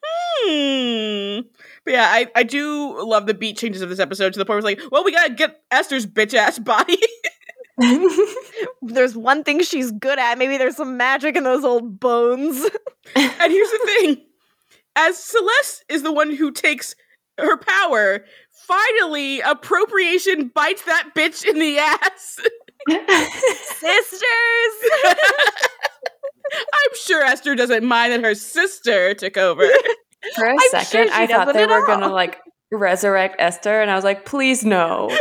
A: hmm. But yeah, I, I do love the beat changes of this episode to the point where it's like, well, we gotta get Esther's bitch ass body.
B: there's one thing she's good at. Maybe there's some magic in those old bones.
A: and here's the thing as Celeste is the one who takes her power, finally, appropriation bites that bitch in the ass.
B: Sisters!
A: I'm sure Esther doesn't mind that her sister took over.
C: For a
B: I'm
C: second,
B: she
C: I thought they were gonna like resurrect Esther, and I was like, please no.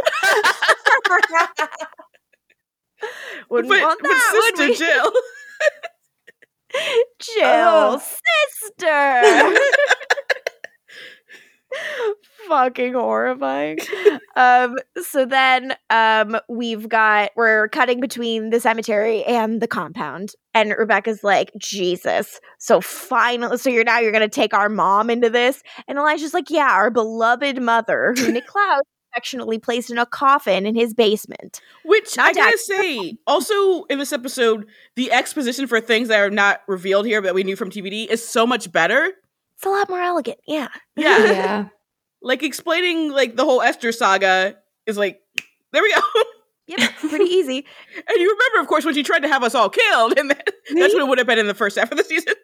B: Wouldn't
A: but,
B: want
A: but
B: that,
A: sister
B: would we?
A: Jill.
B: Jill,
C: Ugh.
B: sister. Fucking horrifying. um, so then um we've got we're cutting between the cemetery and the compound. And Rebekah's like, Jesus. So finally so you're now you're gonna take our mom into this. And Elijah's like, Yeah, our beloved mother, who Niklaus affectionately placed in a coffin in his basement.
A: Which
B: Not
A: I gotta say, also in this episode, the exposition for things that are not revealed here that we knew from TVD is so much better.
B: It's a lot more elegant, yeah.
A: Yeah.
C: yeah.
A: like explaining like the whole Esther saga is like, there we go.
B: Yep, pretty easy.
A: And you remember, of course, when she tried to have us all killed, and that, that's what it would have been in the first half of the season.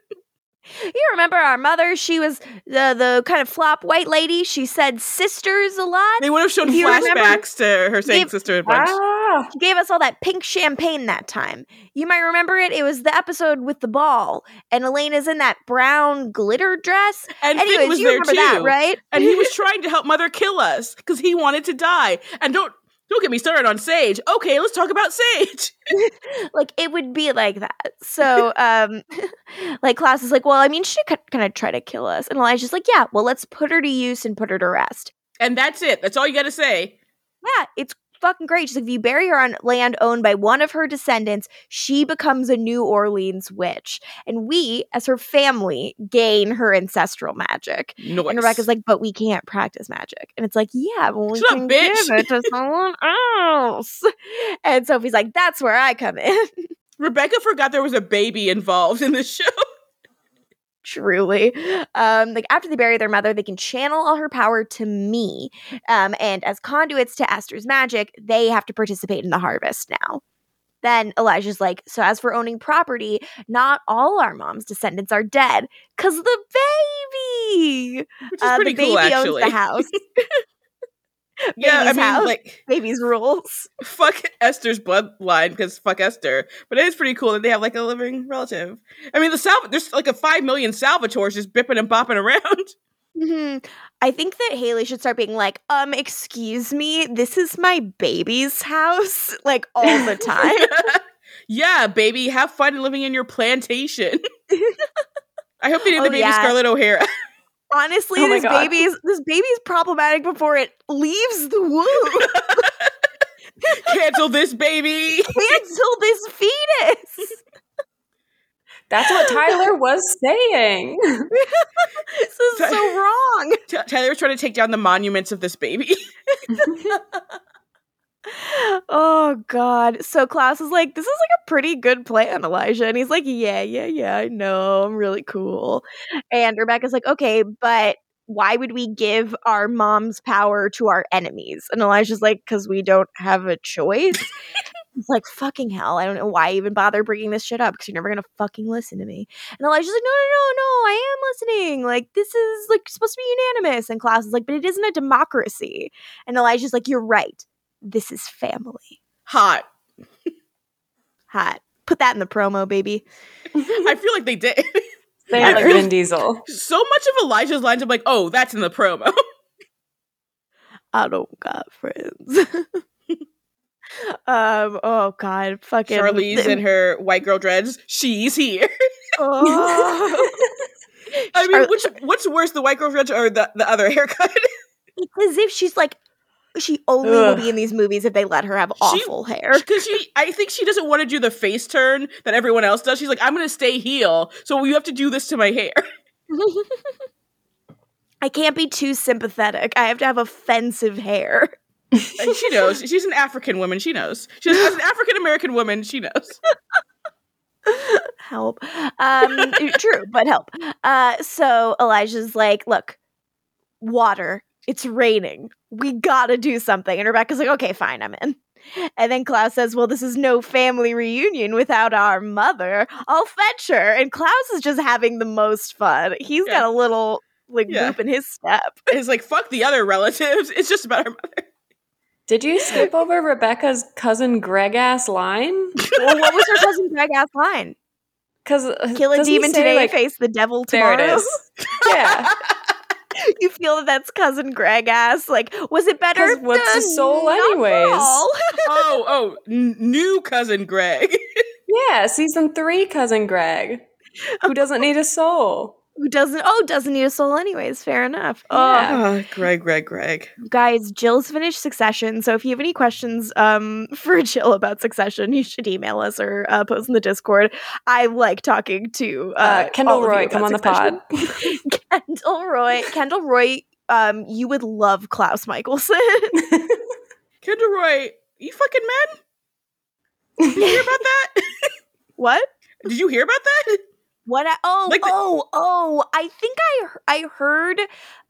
B: You remember our mother? She was the the kind of flop white lady. She said sisters a lot.
A: They would have shown
B: You remember-
A: flashbacks to her saying
B: Gave-
A: sister a bunch.
C: Ah,
B: She gave us all that pink champagne that time. You might remember it. It was the episode with the ball, and Elena's in that brown glitter dress.
A: and
B: Anyways,
A: Finn was
B: you
A: there
B: remember
A: too,
B: that, right?
A: and he was trying to help Mother kill us because he wanted to die. And don't don't get me started on Sage. Okay, let's talk about Sage.
B: like it would be like that. So, um, like Klaus is like, well, I mean, she could kind of try to kill us, and Elijah's like, yeah, well, let's put her to use and put her to rest.
A: And that's it. That's all you got to say.
B: Yeah, it's fucking great. She's like, if you bury her on land owned by one of her descendants, she becomes a New Orleans witch. And we, as her family, gain her ancestral magic.
A: Noise.
B: And Rebekah's like, but we can't practice magic. And it's like, yeah, but we
A: Shut up,
B: can
A: bitch.
B: give it to someone else. And Sophie's like, that's where I come in.
A: Rebekah forgot there was a baby involved in this show.
B: Truly. Um, like after they bury their mother, they can channel all her power to me. Um, and as conduits to Esther's magic, they have to participate in the harvest now. Then Elijah's like, so as for owning property, not all our mom's descendants are dead. Cause the baby.
A: Which is
B: Uh,
A: pretty
B: the baby
A: cool,
B: owns the house.
A: yeah, I mean,
B: house.
A: like,
B: Baby's rules.
A: fuck Esther's bloodline because fuck Esther. But it is pretty cool that they have like a living relative. I mean, the Sal- there's like a five million Salvatores just bipping and bopping around.
B: hmm I think that Hayley should start being like, um, excuse me, this is my baby's house, like all the time.
A: yeah, baby, have fun living in your plantation. I hope they did
B: Oh,
A: the baby
B: yeah.
A: Scarlett O'Hara.
B: Honestly,
C: Oh
B: this
C: God.
B: baby's this baby's problematic before it leaves the womb.
A: Cancel this baby.
B: Cancel this fetus.
C: that's what Tyler was saying.
B: this is so wrong.
A: T- Tyler was trying to take down the monuments of this baby.
B: Oh God. So Klaus is like, this is like a pretty good plan, Elijah. And he's like, Yeah, yeah, yeah, I know. I'm really cool. And Rebekah's like, Okay, but why would we give our mom's power to our enemies? And Elijah's like, Because we don't have a choice. It's like fucking hell. I don't know why I even bother bringing this shit up because you're never gonna fucking listen to me. And Elijah's like, no, no, no, no, I am listening. Like this is like supposed to be unanimous. And Klaus is like, but it isn't a democracy. And Elijah's like, you're right. This is family.
A: hot.
B: Hot. Put that in the promo, baby.
A: I feel like they did.
C: They had like Vin Diesel.
A: so much of Elijah's lines, I'm like, oh, that's in the promo.
B: I don't got friends. um. Oh God. Fucking
A: Charlize and her white girl dreads. She's here.
B: Oh.
A: I mean,
B: Char-
A: which what's worse, the white girl dreads or the, the other haircut?
B: as if she's like she only will be in these movies if they let her have awful hair.
A: Because she, I think she doesn't want to do the face turn that everyone else does. She's like, I'm gonna stay heel, so you have to do this to my hair.
B: I can't be too sympathetic. I have to have offensive hair.
A: She knows. She's an African woman. She knows. She's an African American woman. She knows.
B: help. Um, true, but help. Uh, so Elijah's like, look, water. It's raining. We gotta do something. And Rebekah's like, okay, fine, I'm in. And then Klaus says, well, this is no family reunion without our mother. I'll fetch her. And Klaus is just having the most fun. He's
A: Yeah.
B: got a little like
A: Yeah.
B: boop in his step.
A: It's like fuck the other relatives. It's just about her mother.
C: Did you skip over Rebekah's cousin Greg ass line?
B: well, what was her cousin Greg ass line?
C: Because uh,
B: Kill a demon today, face the devil tomorrow.
C: there it is. Yeah,
B: you feel that that's cousin Greg ass. Like, was it better?
C: what's the soul
B: not
C: anyways?
A: Oh, oh, n- new cousin Greg.
C: yeah. Season three, cousin Greg, who doesn't need a soul.
B: Who doesn't? Oh, doesn't need a soul, anyways. Fair enough.
C: Yeah.
A: Oh, Greg, Greg, Greg.
B: Guys, Jill's finished Succession. So if you have any questions um for Jill about Succession, you should email us or uh, post in the Discord. I like talking to uh,
C: Uh, Kendall
B: all of you
C: Roy, come on
B: about
C: the pod.
B: Kendall Roy, Kendall Roy. Um, you would love Klaus Mikaelson.
A: kendall Roy, you fucking mad? Did you hear about that?
B: what?
A: Did you hear about that?
B: What? I, oh,
A: Like the-
B: oh, oh! I think I I heard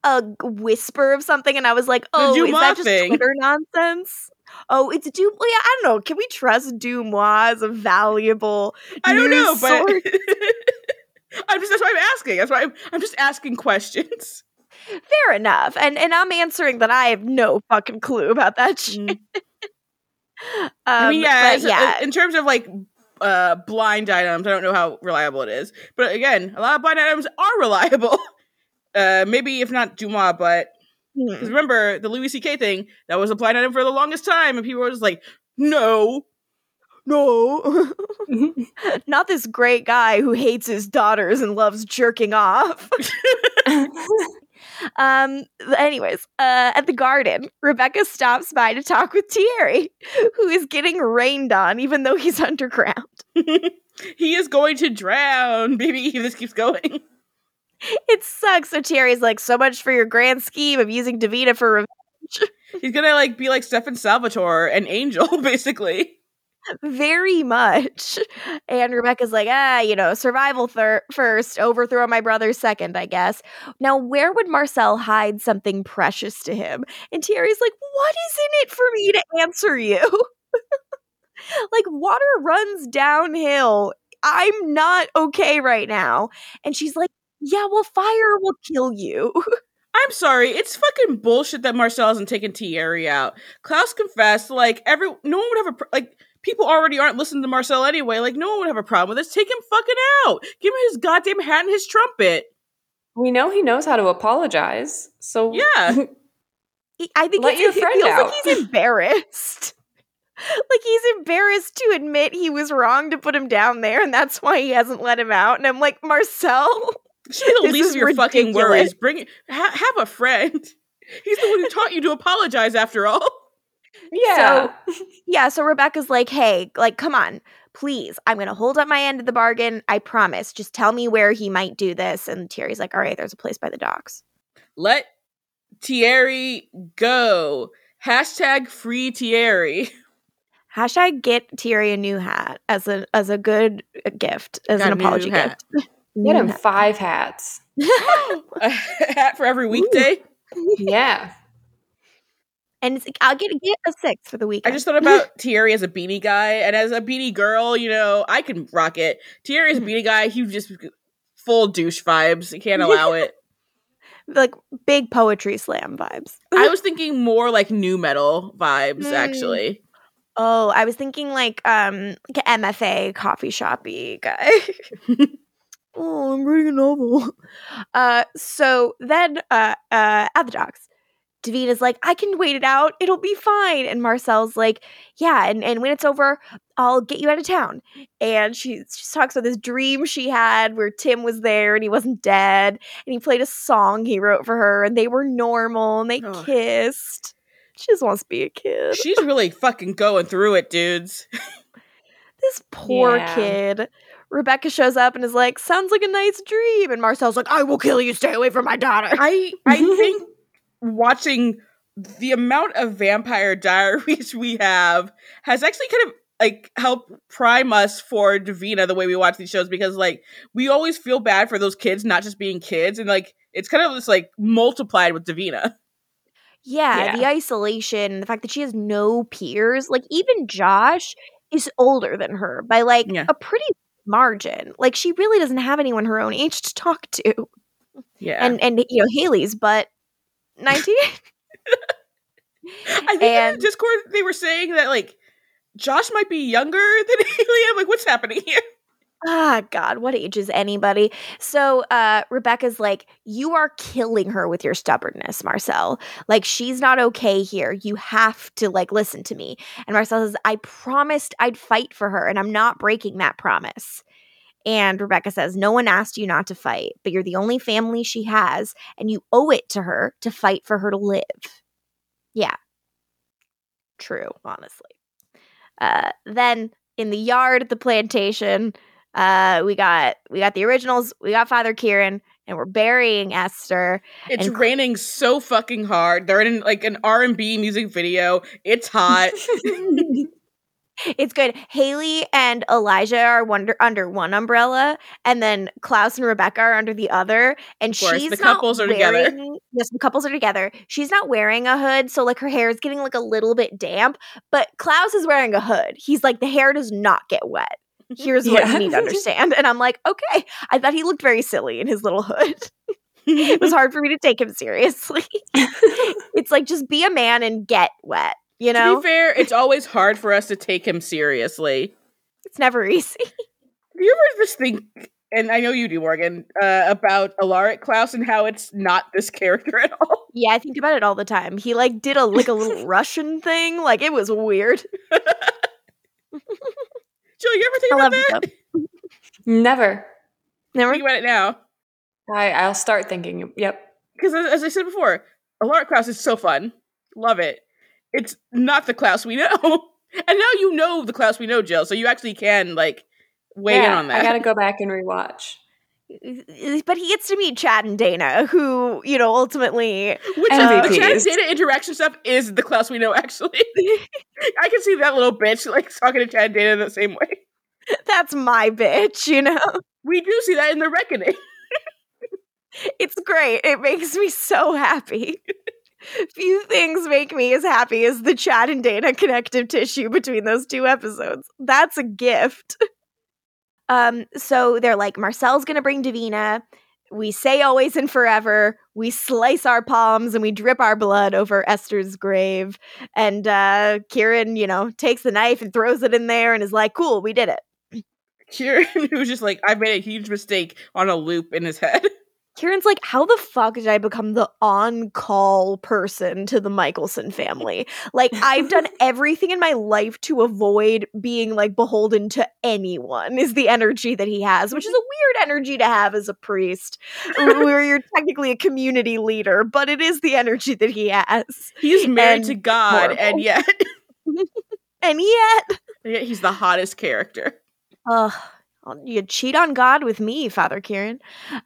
B: a whisper of something, and I was like, "Oh, is that just
A: thing.
B: Twitter nonsense?" Oh, it's DeuxMoi. Yeah, I don't know. Can we trust DeuxMoi as a valuable?
A: I don't know, but? I'm just that's why I'm asking. That's why I'm, I'm just asking questions.
B: fair enough, and and I'm answering that I have no fucking clue about that shit.
A: Mm.
B: um,
A: I mean, yeah,
B: but yeah.
A: in terms of like uh blind items, I don't know how reliable it is. But again, a lot of blind items are reliable. Uh maybe if not DeuxMoi, but
B: Hmm.
A: because remember the Louis C.K. thing, that was a blind item for the longest time, and people were just like, no.
B: no, not this great guy who hates his daughters and loves jerking off. Um. Anyways, uh, at the garden, Rebekah stops by to talk with Thierry, who is getting rained on, even though he's underground.
A: he is going to drown, baby, if this keeps going.
B: It sucks. So Thierry's like, "So much for your grand scheme of using Davina for revenge."
A: He's gonna like be like Stefan Salvatore an Angel, basically.
B: Very much. And Rebekah's like, "Ah, you know, survival thir- first, overthrow my brother second, I guess." Now, where would Marcel hide something precious to him? And Thierry's like, "What is in it for me to answer you?" like water runs downhill. I'm not okay right now. And she's like, "Yeah, well, fire will kill you."
A: I'm sorry, it's fucking bullshit that Marcel hasn't taken Thierry out. Klaus confessed, like every no one would have a like people already aren't listening to Marcel anyway. Like no one would have a problem with this. Take him fucking out. Give him his goddamn hat and his trumpet.
C: we know he knows how to apologize. So
A: Yeah.
B: He- I think
C: Let
B: he's,
C: your friend
B: feels
C: out.
B: like he's embarrassed. like he's embarrassed to admit he was wrong to put him down there, and that's why he hasn't let him out. And I'm like, Marcel,
A: Should be the
B: This
A: least
B: is
A: of your fucking
B: ridiculous.
A: worries. Bring. Ha- have a friend. He's the one who taught you to apologize. After all.
C: Yeah.
B: So, yeah. So Rebekah's like, hey, like, come on, please. I'm gonna hold up my end of the bargain. I promise. Just tell me where he might do this. And Thierry's like, all right, there's a place by the docks.
A: Let Thierry go. Hashtag free Thierry.
B: Hashtag get Thierry a new hat as a as a good uh, gift as
A: Got
B: an apology
A: hat.
B: gift.
C: Get him
B: hat.
C: five hats.
A: a hat for every weekday.
C: Yeah.
B: And it's, I'll get get a six for the
A: week.
B: I
A: just thought about Thierry as a beanie guy, and as a beanie girl, you know, I can rock it. Thierry as a beanie guy, he just full douche vibes. You can't allow it.
B: like big poetry slam vibes.
A: I was thinking more like new metal vibes,
B: Mm.
A: actually.
B: Oh, I was thinking like um like MFA coffee shoppy guy. oh, I'm reading a novel. Uh so then uh uh at the docks, Davina's like, I can wait it out. It'll be fine. And Marcel's like, Yeah, and, and when it's over, I'll get you out of town. And she she talks about this dream she had where Tim was there and he wasn't dead. And he played a song he wrote for her and they were normal and they
A: Ugh.
B: kissed. She just wants to be a kid.
A: She's really fucking going through it, dudes.
B: This poor
C: Yeah.
B: kid. Rebekah shows up and is like, sounds like a nice dream. And Marcel's like, I will kill you. Stay away from my daughter.
A: I I think watching the amount of vampire diaries we have has actually kind of like helped prime us for Davina the way we watch these shows because like we always feel bad for those kids not just being kids and like it's kind of just like multiplied with Davina.
B: Yeah,
C: Yeah.
B: the isolation, the fact that she has no peers. Like, even Josh is older than her by like
A: Yeah.
B: a pretty margin. Like, she really doesn't have anyone her own age to talk to.
A: Yeah.
B: And, and you know, Hayley's but 19.
A: I think in
B: and-
A: the Discord they were saying that like Josh might be younger than Hayley. I'm like, what's happening here?
B: Ah, God, what age is anybody? So uh Rebekah's like, you are killing her with your stubbornness, Marcel. Like, she's not okay here. You have to like listen to me. And Marcel says, I promised I'd fight for her, and I'm not breaking that promise. And Rebekah says, No one asked you not to fight, but you're the only family she has, and you owe it to her to fight for her to live. Yeah. True, honestly. Uh, then in the yard at the plantation, uh, we got we got the originals, we got Father Kieran, and we're burying Esther.
A: It's
B: And-
A: raining so fucking hard. They're in like an R and B music video. It's hot.
B: it's good. Hayley and Elijah are wonder, under one umbrella, and then Klaus and Rebekah are under the other. And
A: course,
B: she's
A: the
B: not
A: couples are together.
B: Yes, the couples are together. She's not wearing a hood, so like her hair is getting like a little bit damp. But Klaus is wearing a hood. He's like the hair does not get wet. Here's what
C: Yeah.
B: you need to understand. And I'm like, okay. I thought he looked very silly in his little hood. it was hard for me to take him seriously. it's like just be a man and get wet. You
A: to
B: know,
A: be fair, it's always hard for us to take him seriously.
B: it's never easy.
A: Do you ever just think, and I know you do, Morgan, uh, about Alaric Klaus and how it's not this character at all?
B: Yeah, I think about it all the time. He like did a like a little Russian thing. Like it was weird.
A: Jill, you ever think
B: I
A: about that?
B: it.
C: Never.
B: Never.
A: Think about it now.
C: I, I'll start thinking. Yep.
A: Because as, as I said before, Alaric Klaus is so fun. Love it. It's not the Klaus we know. And now you know the Klaus we know, Jill, so you actually can, like, weigh in on that.
C: I gotta go back and rewatch.
B: But he gets to meet Chad and Dana, who you know ultimately.
A: Which uh, the Chad
C: MVPs.
A: data interaction stuff is the Klaus we know, actually. I can see that little bitch, like, talking to Chad Data the same way.
B: That's my bitch. You know,
A: We do see that in The Reckoning.
B: it's great. It makes me so happy. Few things make me as happy as the Chad and Dana connective tissue between those two episodes. That's a gift. Um, so they're like, Marcel's gonna bring Davina. We say always and forever. We slice our palms and we drip our blood over Esther's grave. And uh Kieran, you know, takes the knife and throws it in there and is like, cool, we did it.
A: Kieran, who's just like, I made a huge mistake on a loop in his head.
B: Kieran's like, how the fuck did I become the on call person to the Mikaelson family? Like, I've done everything in my life to avoid being like beholden to anyone, is the energy that he has, which is a weird energy to have as a priest, where you're technically a community leader, but it is the energy that he has.
A: He's married
B: And
A: to God, and yet,
B: And yet,
A: and yet he's the hottest character.
B: ugh. You cheat on God with me, Father Kieran.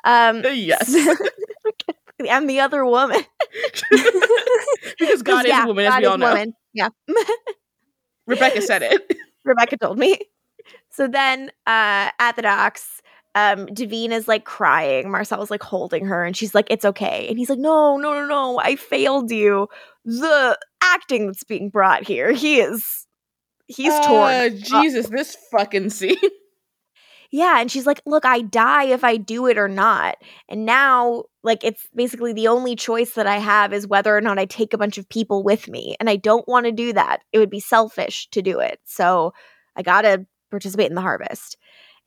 B: Um,
A: Yes.
B: I'm the other woman.
A: because God is
B: yeah,
A: a woman, as we
B: is
A: all know.
B: woman. Yeah.
A: Rebekah said it.
B: Rebekah told me. So then uh at the docks, um, Davina is like crying. Marcel's like holding her and she's like, it's okay. And he's like, no, no, no, no, I failed you. The acting that's being brought here, he is he's torn.
A: Uh, Jesus, this fucking scene.
B: Yeah, and she's like, "Look, I die if I do it or not." And now like it's basically the only choice that I have is whether or not I take a bunch of people with me, and I don't want to do that. It would be selfish to do it. So, I got to participate in the harvest.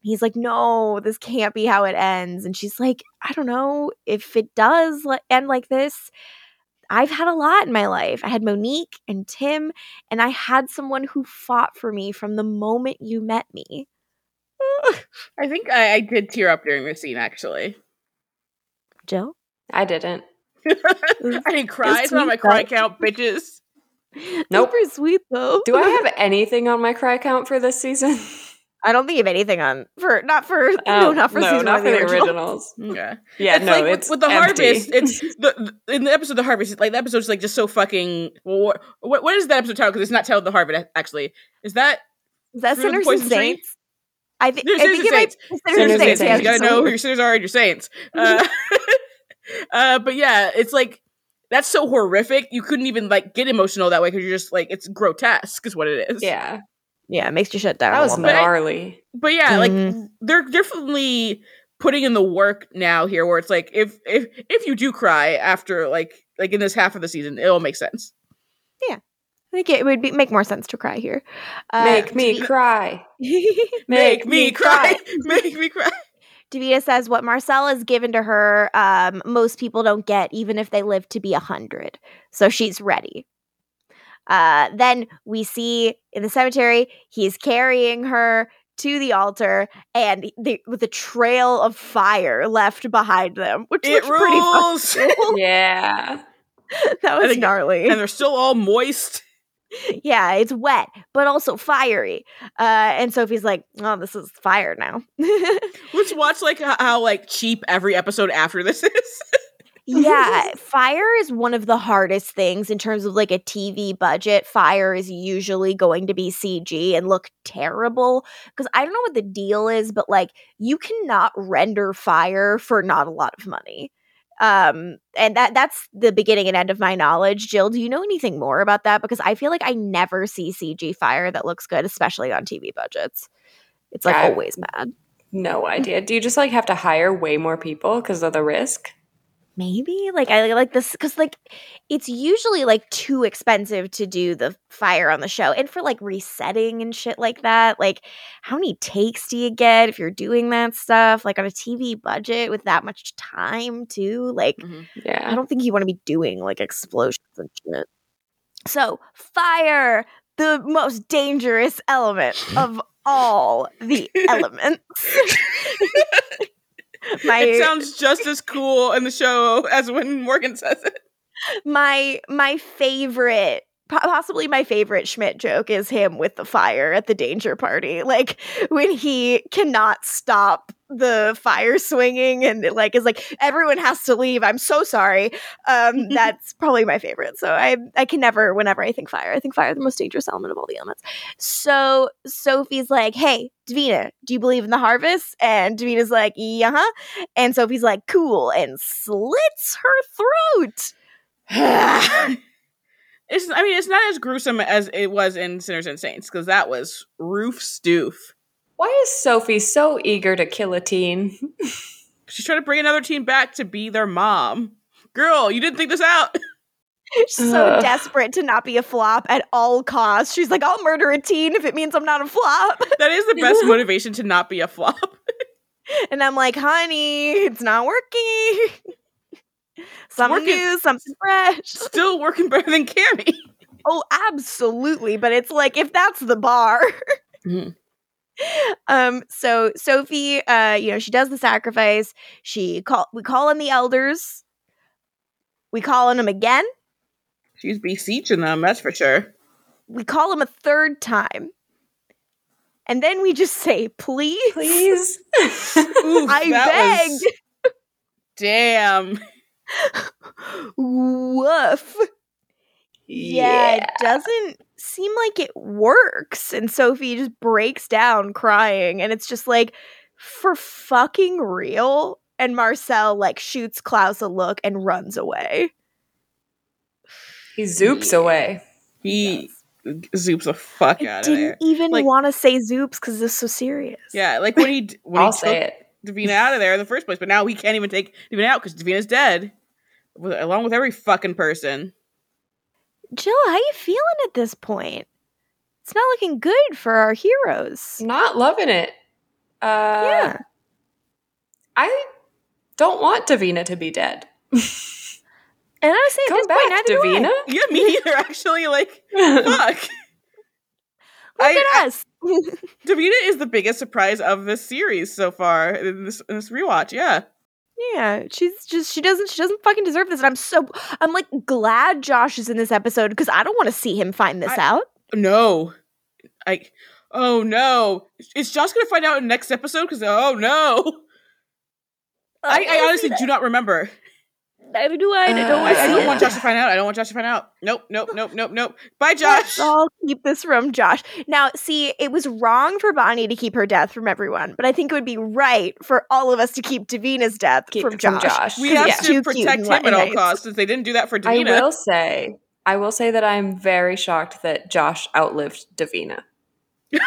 B: He's like, "No, this can't be how it ends." And she's like, "I don't know if it does end like this." I've had a lot in my life. I had Monique and Tim, and I had someone who fought for me from the moment you met me.
A: I think I, I did tear up during this scene, actually.
B: Jill?
C: I didn't.
A: I didn't cry. It's not my cry count, bitches.
C: Nope.
B: Super sweet though.
C: Do I have anything on my cry count for this season?
B: I don't think you have anything on for not for oh, no
C: Oh,
B: not for season
C: not for
B: the
C: the
B: original.
C: originals.
A: Yeah.
C: Yeah,
A: it's
C: no,
A: like with-
C: it's
A: with, the
C: empty.
A: harvest. It's the, the in the episode of the harvest. Like the episode's like just so fucking. What, what what is that episode titled? Because it's not titled the harvest. Actually, is that
B: Is that
A: Through the
B: Sinners and
A: Poison Tree?
B: Saints? I, th- I think
A: and
B: it might be Sinners
C: Sinners
B: and
C: and
B: Saints.
C: Saints.
B: yeah,
A: You gotta know who your sinners are and your saints. Uh, uh, but yeah, it's like that's so horrific. You couldn't even like get emotional that way because you're just like it's grotesque, is what it is.
C: Yeah,
B: Yeah, it makes you shut down.
C: that was
B: little bit.
C: gnarly.
A: But yeah, like
B: Mhm.
A: they're definitely putting in the work now here, where it's like if if if you do cry after like like in this half of the season, it'll make sense.
B: I think it would be, make more sense to cry here. Uh,
C: Make me cry.
A: Make me cry. Make me cry.
B: Davina says what Marcel is given to her, um, most people don't get, even if they live to be a hundred. So she's ready. Uh, then we see in the cemetery, he's carrying her to the altar, and the, with a trail of fire left behind them, which
A: It
B: looks pretty cool.
C: Yeah,
B: that was
A: think-
B: gnarly.
A: and they're still all moist.
B: Yeah, it's wet, but also fiery. Uh, and Sophie's like, "Oh, this is fire now."
A: Let's watch like how, how like cheap every episode after this is.
B: yeah, fire is one of the hardest things in terms of like a TV budget. Fire is usually going to be CG and look terrible because I don't know what the deal is, but like you cannot render fire for not a lot of money. Um, and that that's the beginning and end of my knowledge. Jill, do you know anything more about that? Because I feel like I never see CG fire that looks good, especially on TV budgets. It's like always bad.
C: no idea. Do you just like have to hire way more people because of the risk?
B: Maybe like I like this because like it's usually like too expensive to do the fire on the show, and for like resetting and shit like that. Like, how many takes do you get if you're doing that stuff? Like on a TV budget with that much time too. Like, mm-hmm, I
C: Yeah,
B: don't think you want to be doing like explosions and shit. So, fire, the most dangerous element of all the elements. My
A: it sounds just as cool in the show as when Morgan says it.
B: my my favorite possibly my favorite schmidt joke is him with the fire at the danger party. Like when he cannot stop the fire swinging and it, like is like everyone has to leave. I'm so sorry. Um that's probably my favorite. So i i can never whenever i think fire i think fire the most dangerous element of all the elements. So sophie's like hey davina do you believe in the harvest? And davina's like yeah. And sophie's like cool and slits her throat
A: it's I mean it's not as gruesome as it was in Sinners and Saints because that was roof stoof.
C: why is Sophie so eager to kill a teen?
A: She's trying to bring another teen back to be their mom. Girl, you didn't think this out.
B: She's so
C: Ugh.
B: desperate to not be a flop at all costs. She's like, I'll murder a teen if it means I'm not a flop.
A: That is the best motivation to not be a flop.
B: And I'm like, honey, it's not working. Something
A: working.
B: new, something fresh.
A: Still working better than Cami.
B: Oh, absolutely. But it's like, if that's the bar.
A: Mhm.
B: Um, so Sophie, uh, you know, she does the sacrifice. She call we call in the elders. We call on them again.
A: She's beseeching them, that's for sure.
B: We call them a third time. And then we just say, please.
C: Please,
A: Oof,
B: I
A: that was-
B: begged.
A: Damn.
B: Woof. Yeah, it doesn't seem like it works. And Sophie just breaks down crying. And it's just like, for fucking real. And Marcel like shoots Klaus a look and runs away.
C: he zoops away.
A: He zoops the fuck
B: I
A: out of
B: didn't even
A: Like-
B: want to say Zoops because this is so serious.
A: Yeah, like when he when
C: I'll
A: he
C: say
A: took
C: it.
A: Davina out of there in the first place, but now he can't even take Davina out because Davina's dead, with, along with every fucking person.
B: Jill, how are you feeling at this point? It's not looking good for our heroes.
C: Not loving it. Uh,
B: yeah.
C: I don't want Davina to be dead.
B: And I say,
C: Come
B: this
C: back,
B: point, neither do
C: Davina.
A: Yeah, me neither. Actually, like fuck.
B: Look
A: I-
B: at us.
A: Davina is the biggest surprise of this series so far in this, in this rewatch. Yeah,
B: Yeah, she's just she doesn't she doesn't fucking deserve this, and I'm so I'm like glad Josh is in this episode because I don't want to see him find this
A: I-
B: out.
A: no, I. Oh no, is Josh gonna find out in next episode? Because oh no, I, I honestly do not remember.
B: Neither do I. I don't
C: Uh,
B: want
A: I,
B: to
A: I don't want Josh to find out. I don't want Josh to find out. Nope, nope, nope, nope, nope. Bye,
B: Let's
A: Josh.
B: all keep this from Josh. Now, see, it was wrong for Bonnie to keep her death from everyone, but I think it would be right for all of us to keep Davina's death
C: Keep
B: from
C: it from
B: Josh.
C: Josh.
A: We
B: 'Cause
A: have
B: he's
A: to protect
B: and
A: him at all
B: nice.
A: costs, since they didn't do that for Davina.
C: I will say, I will say that I'm very shocked that Josh outlived Davina.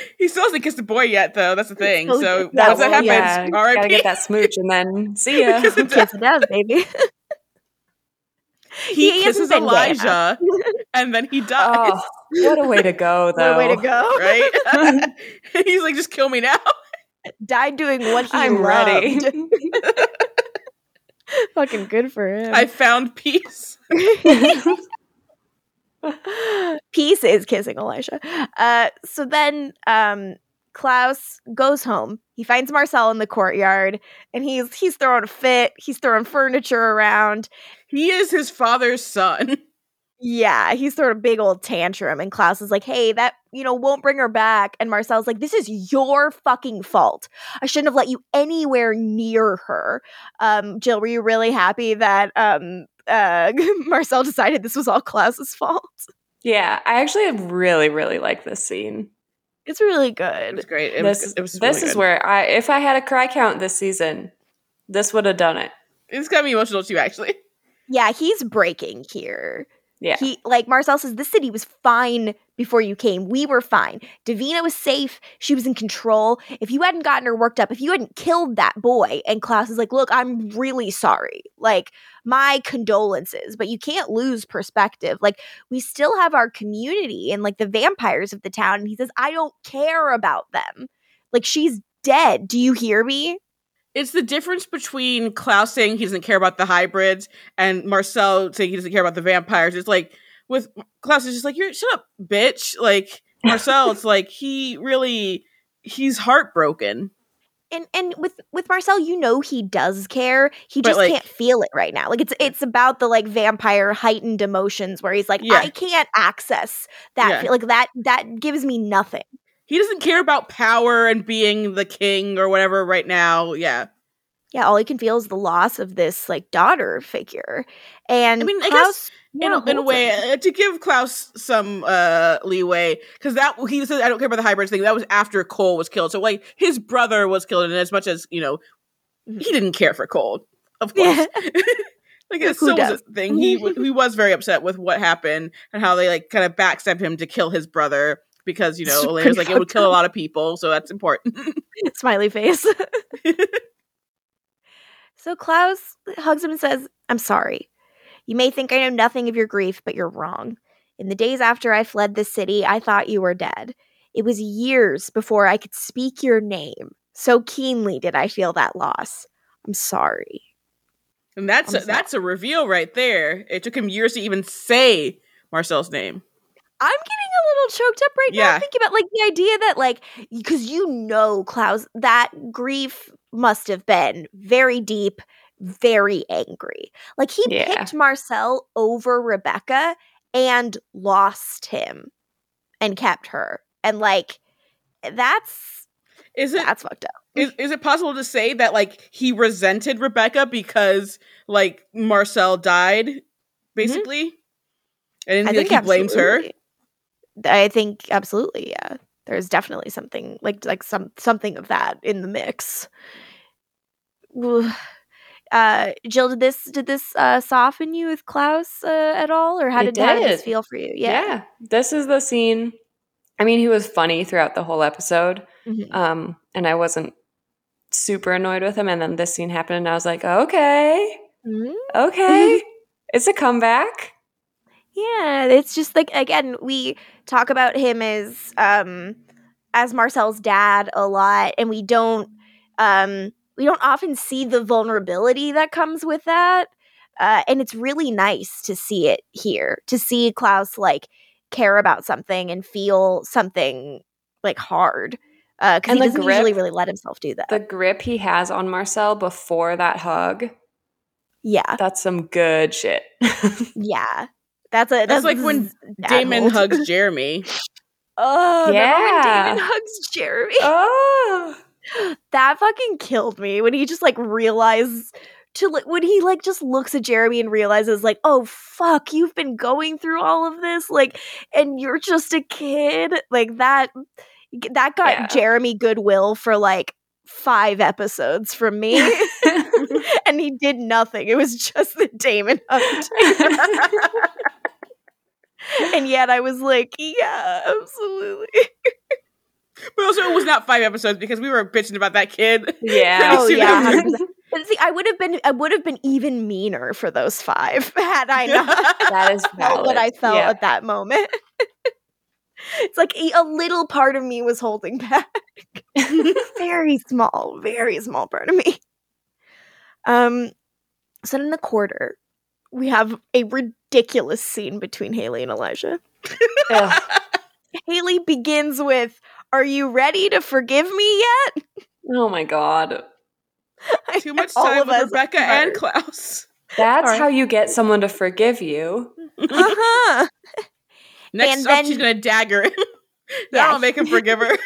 A: he still hasn't kissed a boy yet, though. That's the thing.
B: Still
A: So
B: that
A: once that happens,
C: yeah,
A: all right,
C: gotta get that smooch and then see ya.
A: Kiss it
B: does, baby.
A: he,
B: He
A: kisses
B: been gay enough.
A: Elijah, and then he oh, dies.
C: oh, what a way to go,
B: What
C: though.
B: a way to go.
A: Right? He's like, just kill me now.
B: Died doing what he
C: I'm ready.
B: Fucking good for him.
A: I found peace.
B: Peace is kissing Elijah. Uh, so then um, Klaus goes home. He finds Marcel in the courtyard, and he's he's throwing a fit. He's throwing furniture around.
A: He is his father's son.
B: Yeah, he's throwing a big old tantrum, and Klaus is like, "Hey, that you know won't bring her back." And Marcel's like, "This is your fucking fault. I shouldn't have let you anywhere near her." Um, Jill, were you really happy that um, uh, Marcel decided this was all Klaus's fault?
C: yeah, I actually really, really like this scene.
B: It's really
A: It was
B: good.
A: great. It
C: this
A: was, it was
C: this
A: really
C: is
A: good.
C: where I, if I had a cry count this season, this would have done it.
A: it's got me emotional too. Actually,
B: Yeah, he's breaking here.
C: Yeah,
B: He like Marcel says this city was fine before you came. We were fine. Davina was safe. She was in control. If you hadn't gotten her worked up, if you hadn't killed that boy, and Klaus is like, "Look, I'm really sorry. Like my condolences, but you can't lose perspective. Like we still have our community and like the vampires of the town." And he says, "I don't care about them. Like she's dead. Do you hear me?"
A: It's the difference between Klaus saying he doesn't care about the hybrids and Marcel saying he doesn't care about the vampires. It's like with Klaus is just like, "You're shut up, bitch." Like Marcel, it's like he really he's heartbroken.
B: and and with with Marcel, you know he does care. He
A: But,
B: just
A: like-
B: can't feel it right now. Like it's it's about the like vampire heightened emotions where he's like,
A: Yeah.
B: I can't access that.
A: Yeah.
B: Like that that gives me nothing.
A: He doesn't care about power and being the king or whatever right now. Yeah.
B: Yeah, all he can feel is the loss of this like daughter figure. And
A: I mean, I
B: Klaus,
A: guess
B: yeah,
A: in, a, in a way uh, to give Klaus some uh leeway because that he said I don't care about the hybrids thing. That was after Kol was killed. So like his brother was killed, and as much as you know, he didn't care for Kol, of course.
B: Yeah.
A: like
B: Who
A: it still was a thing. He he was very upset with what happened and how they like kind of backstabbed him to kill his brother because you know Elena's like it would kill a lot of people, so that's important.
B: smiley face. so Klaus hugs him and says, I'm sorry. You may think I know nothing of your grief, but you're wrong. In the days after I fled this city, I thought you were dead. It was years before I could speak your name. So keenly did I feel that loss. I'm sorry.
A: and that's
B: I'm
A: a,
B: sorry.
A: that's a reveal right there. It took him years to even say Marcel's name.
B: I'm getting a little choked up right now
A: Yeah.
B: thinking about like the idea that like because you know Klaus that grief must have been very deep, very angry. Like he
C: Yeah.
B: picked Marcel over Rebekah and lost him and kept her. And like that's
A: Is it
B: that's fucked up.
A: is, is it possible to say that like he resented Rebekah because like Marcel died, mm-hmm. basically? And like, he blames her.
B: I think absolutely, yeah. There's definitely something like like some something of that in the mix. Uh, Jill, did this did this uh, soften you with Klaus uh, at all, or how
C: It
B: did, how did this feel for you?
C: Yeah. This is the scene. I mean, he was funny throughout the whole episode.
B: Mhm.
C: Um, and I wasn't super annoyed with him. And then this scene happened, and I was like, okay,
B: Mhm.
C: okay. it's a comeback.
B: Yeah, it's just like again, we talk about him as um as Marcel's dad a lot and we don't um we don't often see the vulnerability that comes with that. Uh and it's really nice to see it here. To see Klaus like care about something and feel something like hard. Uh cuz
C: And
B: he doesn't usually really let himself do that.
C: The grip he has on Marcel before that hug,
B: yeah.
C: that's some good shit.
B: Yeah. That's a
A: That's like when Damon
B: hold.
A: hugs Jeremy.
B: Oh, remember when
C: Yeah.
B: Damon hugs Jeremy?
C: oh.
B: that fucking killed me when he just like realized to like when he like just looks at Jeremy and realizes like oh fuck you've been going through all of this like and you're just a kid like that that got
C: Yeah.
B: Jeremy goodwill for like 5 episodes from me and he did nothing it was just the Damon hug and yet I was like yeah absolutely
A: But also, it was not five episodes because we were bitching about that kid.
C: yeah.
B: Oh, yeah, But see, I would have been I would have been even meaner for those five had I not
C: that is
B: felt
C: valid.
B: what I felt
C: Yeah.
B: at that moment. it's like a, a little part of me was holding back. very small, very small part of me. Um, so in the quarter, we have a ridiculous scene between Hayley and Elijah. Hayley begins with, "Are you ready to forgive me yet?"
C: Oh my god.
A: Too much time with Rebekah
B: are.
A: and Klaus.
C: That's
B: Sorry.
C: how you get someone to forgive you.
B: Uh-huh.
A: Next
B: And
A: up,
B: then-
A: she's gonna dagger him.
B: Yeah.
A: That'll make him forgive her.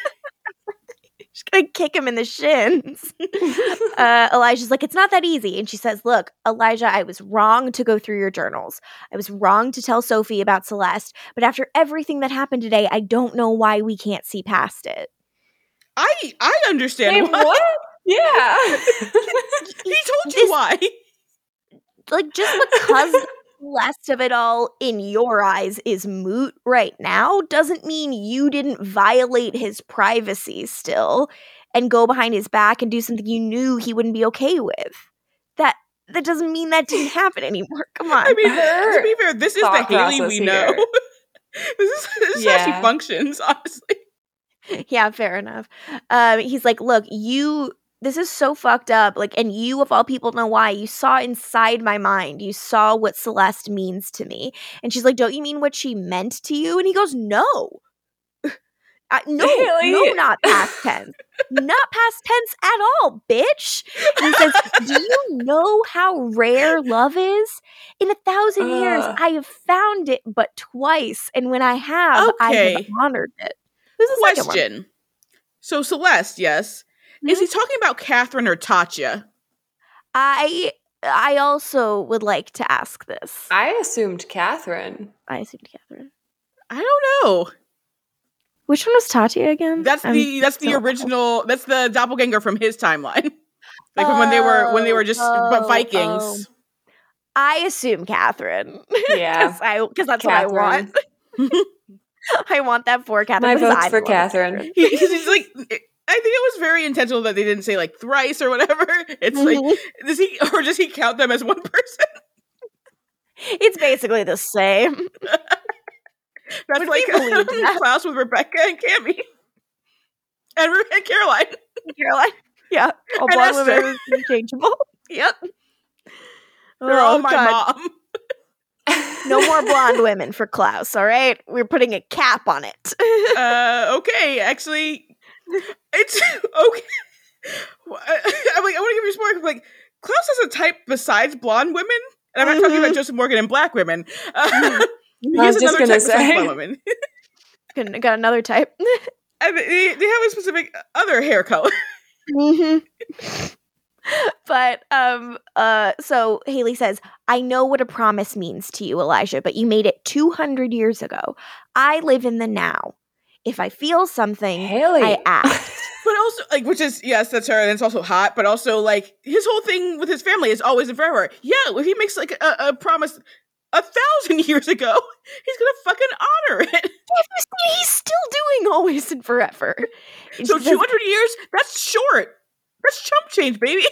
B: She's gonna kick him in the shins. uh, Elijah's like, it's not that easy. And she says, Look, Elijah, I was wrong to go through your journals. I was wrong to tell Sophie about Celeste. But after everything that happened today, I don't know why we can't see past it.
A: I I understand
C: Wait,
A: why.
C: what? Yeah.
A: He told you
B: This-
A: why.
B: Like, just because the rest of it all in your eyes is moot right now doesn't mean you didn't violate his privacy still and go behind his back and do something you knew he wouldn't be okay with. That that doesn't mean that didn't happen anymore. Come on.
A: I mean, to be fair, this is the Hayley
C: process
A: we know. this is, this is how she functions, honestly.
B: yeah, fair enough. Um, he's like, look, you. This is so fucked up. Like, and you of all people know why. You saw inside my mind. You saw what Celeste means to me. And she's like, don't you mean what she meant to you? And he goes, no. Uh, no,
C: Hayley.
B: no, not past tense. not past tense at all, bitch. And he says, Do you know how rare love is? In a thousand years, I have found it but twice. And when I have, I have honored it. Second one?
A: Question. So Celeste, yes. Is he mm-hmm. talking about Katherine or Tatia?
B: I I also would like to ask this.
C: I assumed Katherine.
B: I assumed Katherine.
A: I don't know.
B: Which one was Tatia again?
A: That's
B: I'm
A: the that's the
B: so-
A: original. That's the doppelganger from his timeline. Like when they were when they were just
B: Oh,
A: but
B: oh,
A: Vikings. Oh.
B: I assume Katherine.
C: Yeah.
B: Because I because that's what I want. I want that for Katherine.
C: My
B: because
C: vote's
B: I
C: for
B: love
C: Katherine.
A: He, he's, he's like, I think it was very intentional that they didn't say like thrice or whatever. It's like,
B: Mhm.
A: does he or does he count them as one person?
B: it's basically the same.
A: That's
B: Would
A: like
B: believe that?
A: Klaus with Rebekah and Cami and, Re- and Caroline.
B: Caroline. Yeah. All blonde women interchangeable. Yep.
A: They're all
B: Oh,
A: my
B: God.
A: mom.
B: No more blonde women for Klaus, all right? We're putting a cap on it.
A: Uh, okay, actually, it's okay. I- I'm like, I want to give you some more. Like, Klaus has a type besides blonde women, and I'm not talking about
B: Mhm.
A: Joseph Morgan and black women. Uh, he
C: I
A: has
C: was just
A: another
C: gonna say.
A: blonde women.
B: Got got another type.
A: And they, they have a specific other hair color.
B: hmm but um uh so Hayley says, "I know what a promise means to you, Elijah, but you made it 200 years ago. I live in the now. If I feel something,
C: Hayley.
B: I act.
A: But also, like, which is yes, that's her, and it's also hot. But also, like, his whole thing with his family is always and forever. Yeah, if he makes like a, a promise a thousand years ago, he's gonna fucking honor it.
B: He's still doing always and forever.
A: So
B: she
A: two
B: says,
A: hundred years, that's short. That's chump change, baby.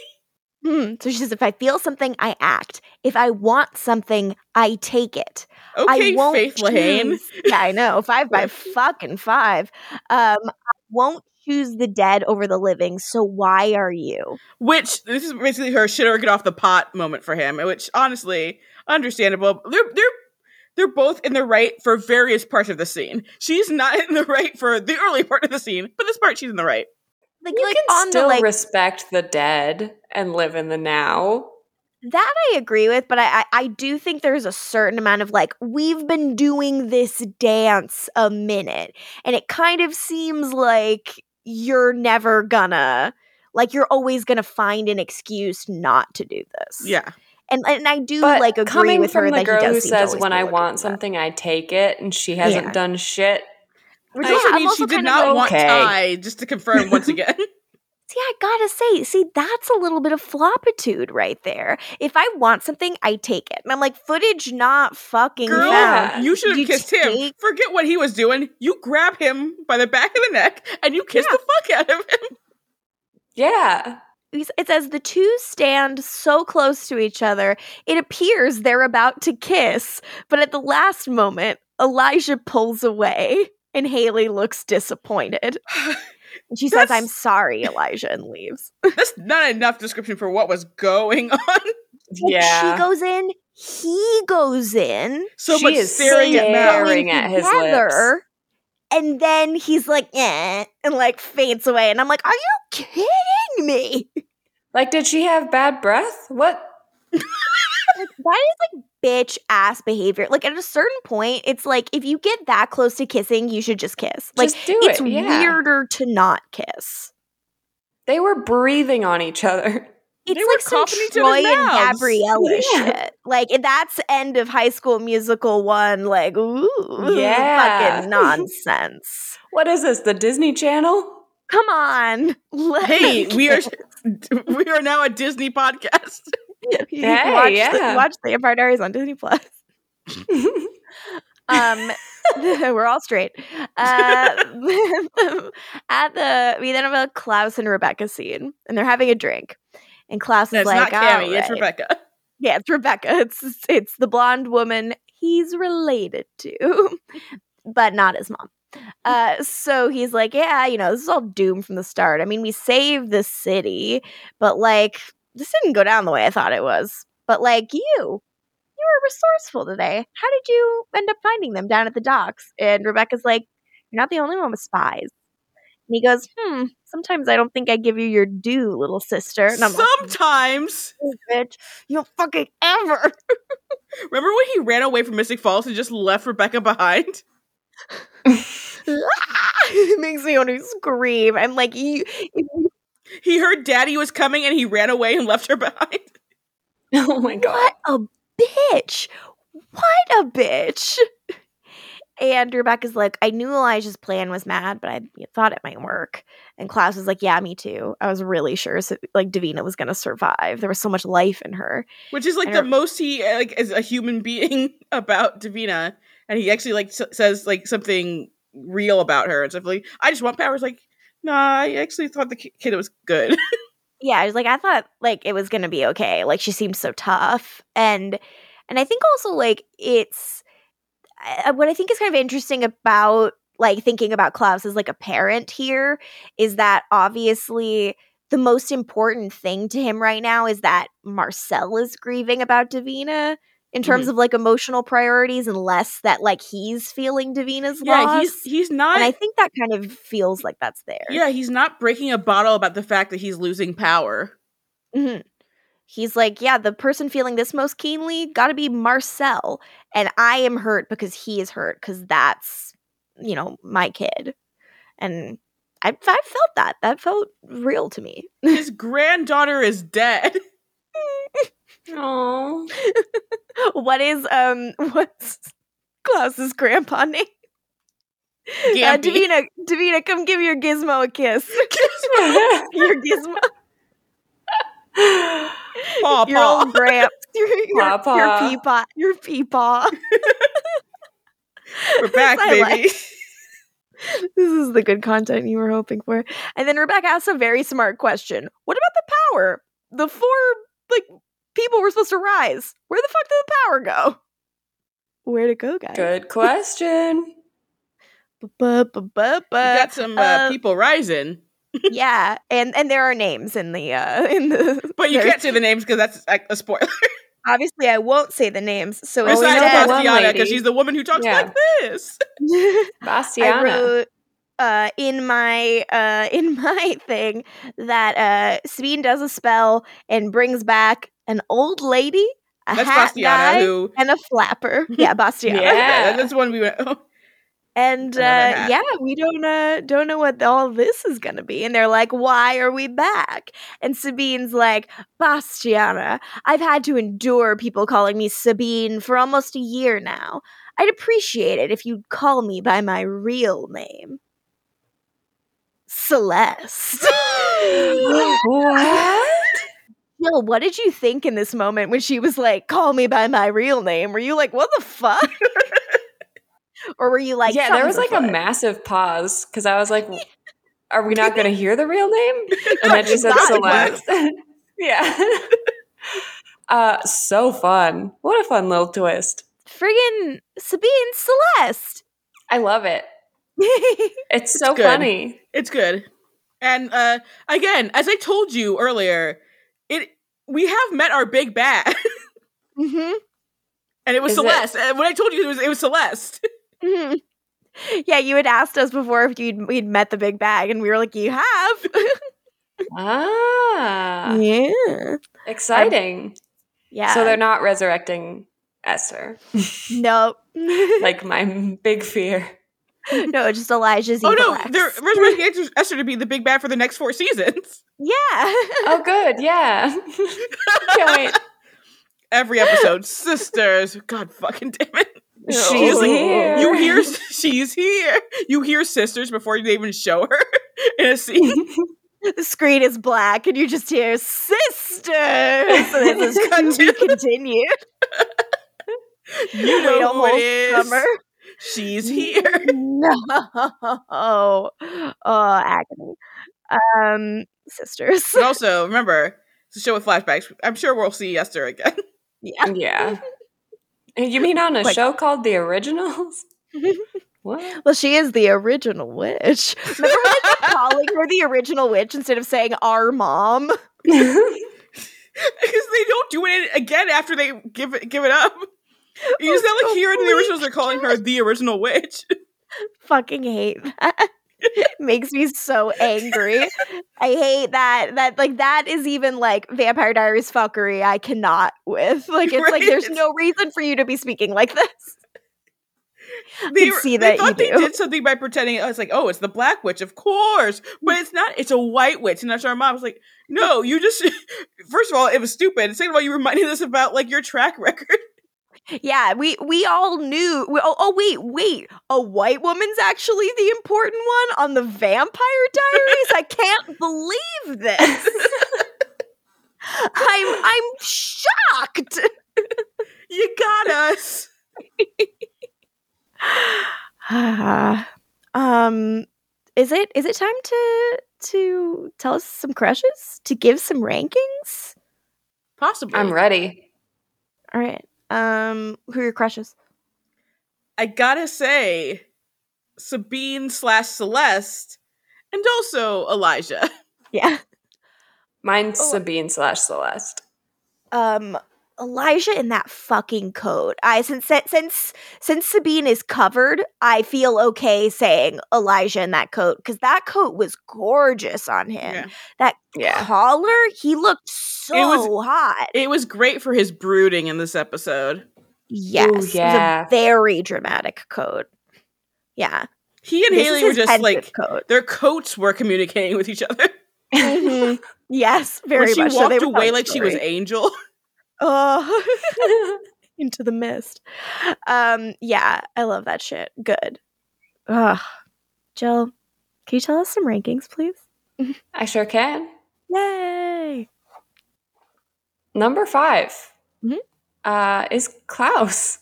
B: "Hmm." So she says, if I feel something, I act. If I want something, I take it.
A: Okay,
B: I won't
A: Faith
B: choose- Yeah, I know. Five by fucking five. Um, I won't choose the dead over the living. So why are you?
A: Which this is basically her shit or get off the pot moment for him. Which honestly, understandable. They're they're they're both in the right for various parts of the scene. She's not in the right for the early part of the scene, but this part she's in the right.
B: Like,
C: you
B: like
C: can still
B: the like
C: respect the dead and live in the now.
B: that I agree with, but I, I I do think there's a certain amount of like we've been doing this dance a minute, and it kind of seems like you're never gonna like you're always gonna find an excuse not to do this.
A: Yeah.
B: and and I do
C: But
B: like agree
C: coming
B: with
C: from
B: her
C: the
B: that
C: girl
B: he does
C: who says, "When I want
B: for that.
C: something, I take it," and she hasn't
B: Yeah.
C: done shit.
A: Which
C: I-
A: also
B: I'm
A: means she did not
C: like,
A: want
C: okay.
A: Ty, just to confirm once again.
B: See, I gotta say, see, that's a little bit of floppitude right there. If I want something, I take it. And I'm like, footage not fucking
A: Girl,
C: Yeah.
B: found.
A: you should have
B: You
A: kissed him.
B: take-
A: Forget what he was doing. You grab him by the back of the neck and you kiss
B: Yeah.
A: the fuck out of him.
C: Yeah.
B: It it says the two stand so close to each other, it appears they're about to kiss. But at the last moment, Elijah pulls away and Hayley looks disappointed. She says, I'm sorry, Elijah, and leaves.
A: That's not enough description for what was going on.
C: Yeah.
B: She goes in, he goes in.
A: So
C: She is
A: staring at
C: staring at his
B: together, And then he's like, eh, and like faints away. And I'm like, are you kidding me?
C: Like, did she have bad breath? What?
B: Like, that is like bitch ass behavior. Like at a certain point, it's like if you get that close to kissing, you should just kiss. Like
C: Just do
B: it's
C: it. Yeah.
B: weirder to not kiss.
C: They were breathing on each other.
B: It's
A: were
B: like some Troy and
A: mouths.
B: Gabriella
C: Yeah.
B: shit. Like that's end of High School Musical one. Like ooh,
C: Yeah.
B: fucking nonsense.
C: What is this? The Disney Channel?
B: Come on, let
A: Hey, we are we are now a Disney podcast.
B: You
C: Hey,
B: watch, the-
C: yeah.
B: watch the AMPire Diaries on Disney Plus. Um, we're all straight. Uh, at the we then have a Klaus and Rebekah scene, and they're having a drink, and Klaus
A: No,
B: is
A: it's
B: like,
A: not Cami,
B: "All
A: it's. Rebekah.
B: Yeah, it's Rebekah. It's it's the blonde woman he's related to, but not his mom. Uh, so he's like, yeah, you know, this is all doomed from the start. I mean, we saved the city, but like, this didn't go down the way I thought it was. But like, you, you were resourceful today. How did you end up finding them down at the docks? And Rebekah's like, you're not the only one with spies. And he goes, hmm, sometimes I don't think I give you your due, little sister. And I'm like,
A: Sometimes.
B: "Oh, bitch, you don't fucking ever.
A: Remember when he ran away from Mystic Falls and just left Rebekah behind?
B: it makes me want to scream. And like you, if you
A: He heard Daddy was coming and he ran away and left her behind.
C: oh my god.
B: what a bitch! What a bitch! And Rebekah's like, I knew Elijah's plan was mad, but I thought it might work. And Klaus is like, Yeah, me too. I was really sure, so, like Davina was gonna survive. There was so much life in her.
A: Which is like
B: And
A: the
B: her-
A: most he uh, like as a human being about Davina, and he actually like s- says like something real about her and stuff like I just want powers. Like, nah, I actually thought the ki- kid was good.
B: yeah, I was like, I thought like it was gonna be okay. Like she seems so tough, and and I think also like it's what I think is kind of interesting about like thinking about Klaus as like a parent here is that obviously the most important thing to him right now is that Marcel is grieving about Davina in terms of like emotional priorities and less that like he's feeling Davina's
A: yeah,
B: loss.
A: he's he's not.
B: and I think that kind of feels like that's there.
A: yeah, he's not breaking a bottle about the fact that he's losing power.
B: Mhm. He's like, yeah, the person feeling this most keenly got to be Marcel, and I am hurt because he is hurt because that's you know my kid, and I I felt that that felt real to me.
A: His granddaughter is dead.
C: Oh.
B: what is um what's Klaus's grandpa name? Uh. Davina, Davina, come give your gizmo a kiss. your gizmo,
A: Paw,
B: your
A: paw.
B: old gramps, your, your,
C: Paw, paw.
B: your peepaw, your peepaw.
A: We're back, baby.
B: like- this is the good content you were hoping for. And then Rebekah asks a very smart question. What about the power? The four like people were supposed to rise. Where the fuck did the power go? Where'd it go, guys?
C: Good question.
A: Got some uh,
B: uh,
A: people rising,
B: yeah, and and there are names in the uh in the
A: but you can't say the names because that's like, a spoiler.
B: obviously I won't say the names. So
C: Well, we
A: Besides
C: know that one Bastianna,
A: because she's the woman who talks
C: Yeah.
A: like this.
B: I wrote uh, in my uh, in my thing that uh, Sabine does a spell and brings back an old lady, a
A: That's
B: hat
A: Bastianna,
B: guy,
A: who.
B: and a flapper. Yeah, Bastianna.
C: Yeah.
A: that's one we went. Oh,
B: And uh, yeah, we don't uh, don't know what all this is gonna be. And they're like, "Why are we back?" And Sabine's like, "Bastianna, I've had to endure people calling me Sabine for almost a year now. I'd appreciate it if you'd call me by my real name, Celeste."
C: what?
B: Jill, what did you think in this moment when she was like, "Call me by my real name"? Were you like, "What the fuck"? or were you like,
C: yeah, there was
B: "Something's
C: like a massive pause because I was like, "Are we not going to hear the real name?" And then she said Celeste. yeah. uh, so fun! What a fun little twist.
B: friggin' Sabine Celeste.
C: I love it. It's so
A: good.
C: funny.
A: It's good. And uh again, as I told you earlier, it we have met our big bad.
B: hmm
A: and it was
C: Is it-
A: Celeste. And when I told you it was it was Celeste.
B: hmm Yeah, you had asked us before if you'd we'd met the big bag, and we were like, "You have."
C: Ah,
B: yeah,
C: exciting.
B: yeah.
C: So they're not resurrecting Esther,
B: no,
C: like my big fear.
B: no, just Elijah's.
A: oh no,
B: ex.
A: they're resurrecting Esther- Esther to be the big bad for the next four seasons.
B: yeah.
C: Oh, good. Yeah. Can't wait.
A: Every episode, sisters. God fucking damn it.
C: She's
B: Oh.
C: here.
A: You hear she's here. You hear sisters before they even show her in a scene.
B: the screen is black, and you just hear "sisters." and this is
A: Cut
B: to be continued.
A: You
B: Wait
A: know
B: a
A: who
B: whole
A: it is.
B: summer.
A: She's here.
B: no. Oh, oh, agony. Um, sisters.
A: But also, remember, it's a show with flashbacks. I'm sure we'll see Esther again.
B: Yeah.
C: Yeah. You mean on a
B: Like-
C: show called The Originals? What?
B: Well, she is the original witch. Remember when kept calling her the original witch instead of saying our mom?
A: Because they don't do it again after they give it give it up. You not like here in the originals they're calling her the original witch.
B: Fucking hate that. Makes me so angry. I hate that. That like that is even like Vampire Diaries fuckery. I cannot with like it's like there's no reason for you to be speaking like this.
A: They,
B: see
A: they
B: that
A: thought they
B: do.
A: did something by pretending I was like, oh, it's the black witch, of course. But it's not, it's a white witch. And that's our mom was like, no, you just first of all, it was stupid. Second of all, you reminded us about like your track record.
B: Yeah, we we all knew. We, oh, oh, wait, wait. A white woman's actually the important one on the Vampire Diaries. I can't believe this. I'm I'm shocked.
A: You got us.
B: um, is it is it time to to tell us some crushes to give some rankings?
A: Possibly.
C: I'm ready.
B: All right. Um, who are your crushes?
A: I gotta say, Sabine slash Celeste, and also Elijah.
B: Yeah.
C: Mine's
B: Oh.
C: Sabine slash Celeste.
B: um Elijah in that fucking coat. I since since since Sabine is covered, I feel okay saying Elijah in that coat because that coat was gorgeous on him.
A: Yeah.
B: That
C: Yeah.
B: collar, he looked so it
A: was-
B: hot.
A: It was great for his brooding in this episode.
B: Yes, it was
C: yeah.
B: a very dramatic coat. Yeah,
A: He and
B: This
A: Hayley were just like
B: coat.
A: their coats were communicating with each other.
B: Mhm. Yes, very
A: when she
B: much. so.
A: walked
B: They were
A: away
B: telling
A: like she was. Angel.
B: Oh, into the mist. Um, yeah, I love that shit. Good. Ugh. Jill, can you tell us some rankings, please?
C: I sure can.
B: Yay!
C: Number 5
B: Mhm.
C: uh, is Klaus.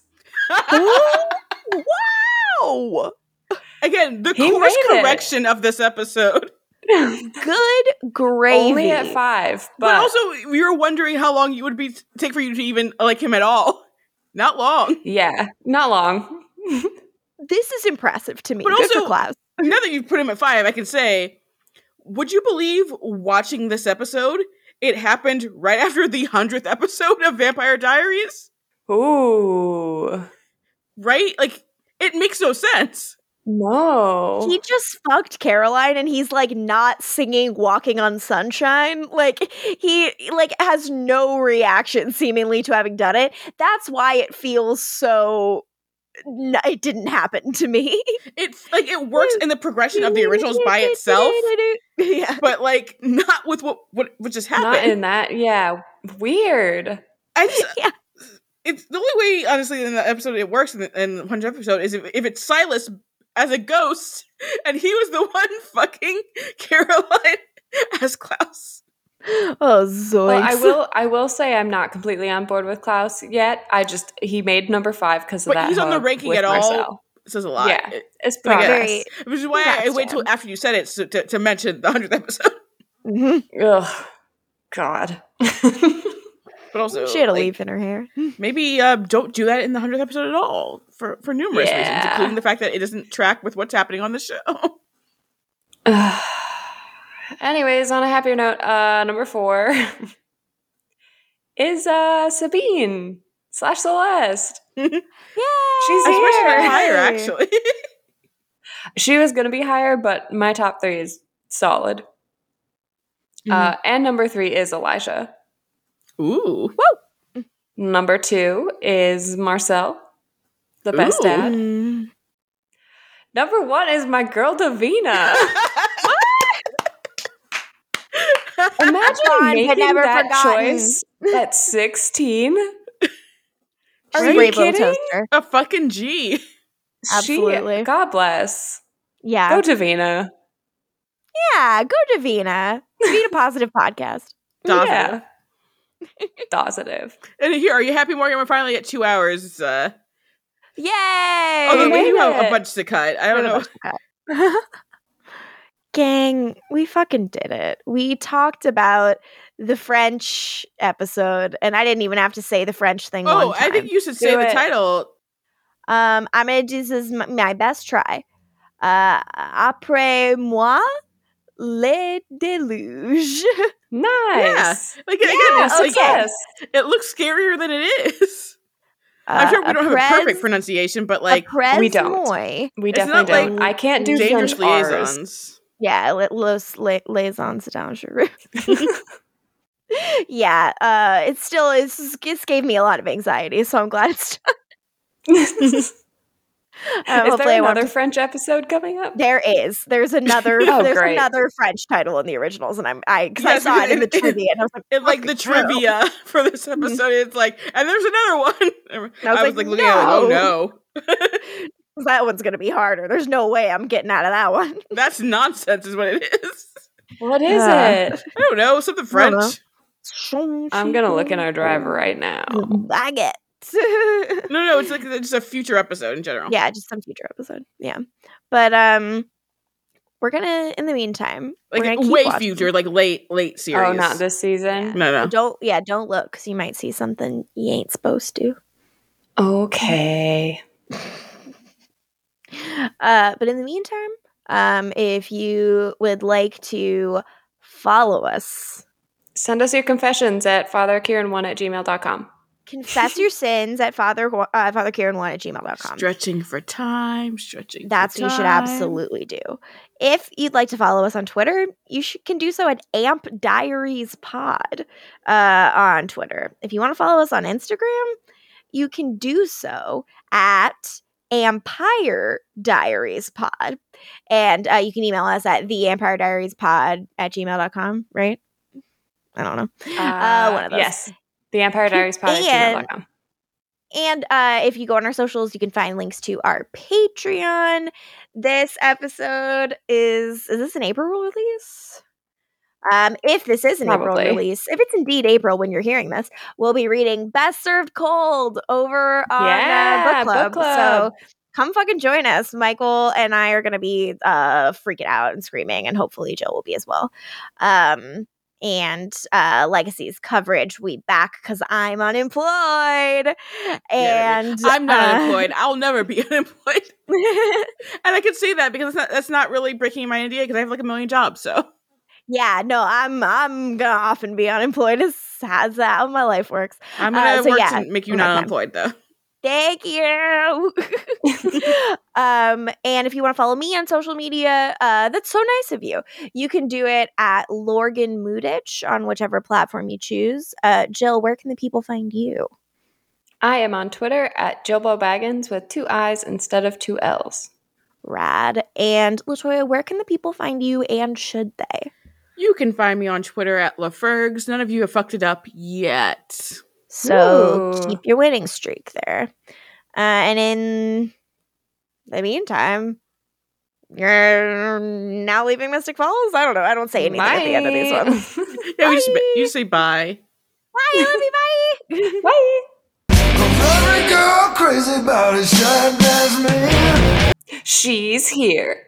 B: wow!
A: Again, the
C: He
A: course
C: made it.
A: correction of this episode.
B: Good gravy.
C: Only at five,
A: But,
C: but,
A: also, we were wondering how long it would be take for you to even like him at all. Not long.
C: yeah, not long.
B: this is impressive to me.
A: But
B: Good for
A: also-
B: Klaus.
A: Now that you've put him at five, I can say, would you believe watching this episode? It happened right after the hundredth episode of Vampire Diaries,
C: Ooh,
A: right? Like it makes no sense.
C: No.
B: He just fucked Caroline and he's like not singing Walking on Sunshine. Like he like has no reaction seemingly to having done it. That's why it feels so n- it didn't happen to me.
A: It's like it works in the progression of the originals by itself,
B: yeah.
A: but like not with what what, what just happened.
C: Not in that. Yeah, weird.
A: I just,
B: Yeah.
A: It's the only way, honestly, in the episode it works in the, in the 100th episode is if, if it's Silas as a ghost and he was the one fucking Caroline as Klaus.
B: Oh zoinks.
C: Well, I will. I will say I'm not completely on board with Klaus yet. I just he made number five because of
A: But
C: that.
A: he's on the ranking
C: with
A: at all.
C: Marcel.
A: It says a lot.
C: Yeah.
A: It-
C: It's
A: But again,
C: progress.
A: Which is why I
B: Congrats,
A: wait till after you said it so, to, to mention the 100th episode.
B: Mhm.
C: Ugh, God.
A: But also,
B: She had a
A: like,
B: leaf in her hair.
A: maybe uh, don't do that in the 100th episode at all for, for numerous reasons, including the fact that it doesn't track with what's happening on the show.
C: Anyways, on a happier note, uh, number four is uh Sabine slash Celeste.
B: Yeah.
C: She's
A: I
C: here.
A: higher, actually.
C: She was gonna be higher, but my top three is solid. Uh, and number three is Elijah.
A: Ooh.
C: Number two is Marcel, the best
A: Ooh.
C: dad.
B: Mm.
C: Number one is my girl Davina. What? Imagine
B: Fine,
C: making
B: but never
C: that
B: forgotten.
C: choice at 16. Are
B: a
C: you kidding?
B: toaster.
A: A fucking G.
B: Absolutely.
C: She, God bless.
B: Yeah.
C: Go Davina.
B: yeah. Go Davina. Be a positive podcast.
A: Positive.
C: Yeah. Positive.
A: And here, are you happy, Morgan? We're finally at two hours. Uh,
B: Yay!
A: although we
C: made
A: do have a bunch to cut. I don't know.
B: Gang, we fucking did it. We talked about the French episode, and I didn't even have to say the French thing.
A: Oh,
B: one
A: I think you should say
C: Do
A: the
C: it.
A: title.
B: Um, I'm gonna do this is my, my best try. Uh, après moi, le déluge.
C: Nice.
A: Like again,
B: Yeah,
A: it's like
B: okay.
A: it looks scarier than it is. I'm sure we don't have a perfect pronunciation, but like
C: We don't.
B: moi.
C: We
A: It's
C: definitely
A: not like
C: don't. I can't do
A: dangerous
C: French R's.
A: liaisons.
B: Yeah, le, los le, liaisons dangereux. yeah, uh, it still is. This gave me a lot of anxiety, so I'm glad it's.
C: Is
B: Uh, hopefully
C: there another French episode coming up?
B: There is. There's another.
C: Oh,
B: there's
C: great.
B: another French title in the originals, and I'm I because
A: Yes,
B: I saw it in the
A: it- it-
B: trivia, and I was like,
A: And like the trivia for this episode, it's like, and there's another one. I was,
B: like,
A: like, looking at it, like, oh no,
B: that one's gonna be harder. There's no way I'm getting out of that one.
A: that's nonsense, is what it is.
C: What is
B: Uh,
C: it?
A: I don't know, something
B: I.
A: French.
C: I'm gonna look in our driver right now.
B: Baguette.
A: No, no, it's like just a future episode in general.
B: yeah, just some future episode. Yeah, but um, we're gonna in the meantime, we're
A: like
B: gonna keep
A: way
B: watching.
A: future, like late, late series.
C: Oh, not this season.
A: No, no.
B: Don't yeah, don't look because you might see something you ain't supposed to.
C: Okay.
B: Uh, but in the meantime, um, if you would like to follow us,
C: Send us your confessions at fatherkieran1 at gmail.com.
B: confess your sins at father uh, fatherkieran1 at gmail.com.
A: Stretching for time, stretching.
B: That's
A: for
B: what you should absolutely do. If you'd like to follow us on Twitter, you should, can do so at Amp Diaries Pod uh, on Twitter. If you want to follow us on Instagram, you can do so at AMPire Diaries Pod. And uh, you can email us at the AMPire Diaries Pod at gmail.com, right? I don't know. Uh, one of those.
C: Yes. The AMPire Diaries Pod at
B: And- and uh, if you go on our socials, you can find links to our Patreon. This episode is is this an April release? Um, if this is an
C: Probably.
B: April release, if it's indeed April when you're hearing this, we'll be reading Best Served Cold over on
C: Yeah,
B: uh, book,
C: book
B: club.
C: club.
B: So come fucking join us. Michael and I are going to be uh, freaking out and screaming, and hopefully Jill will be as well. Um, and uh, Legacies coverage we back because I'm unemployed, and
A: I'm not
B: uh,
A: unemployed. I'll never be unemployed. And I can say that because that's not, that's not really breaking my idea because I have like a million jobs. So
B: yeah, no, I'm I'm gonna often be unemployed. As as how my life works.
A: I'm
B: Uh,
A: gonna
B: so
A: work
B: yeah,
A: to make you not
B: not
A: unemployed though.
B: Thank you. um, and if you want to follow me on social media, uh, that's so nice of you. You can do it at Lorgan Mutich on whichever platform you choose. Uh, Jill, where can the people find you?
C: I am on Twitter at Jilbo Baggins with two I's instead of two L's.
B: Rad. And LaToya, where can the people find you and should they?
A: You can find me on Twitter at LaFergs. None of you have fucked it up yet.
B: So
C: Ooh.
B: keep your winning streak there. Uh, and in the meantime, you're now leaving Mystic Falls? I don't know. I don't say anything at the end of these
C: Bye.
B: ones.
A: Yeah, you, just,
B: Bye.
A: you say bye.
B: Bye, I love you. Bye.
C: Bye.
D: Every girl crazy about a shot that's me.
C: She's here.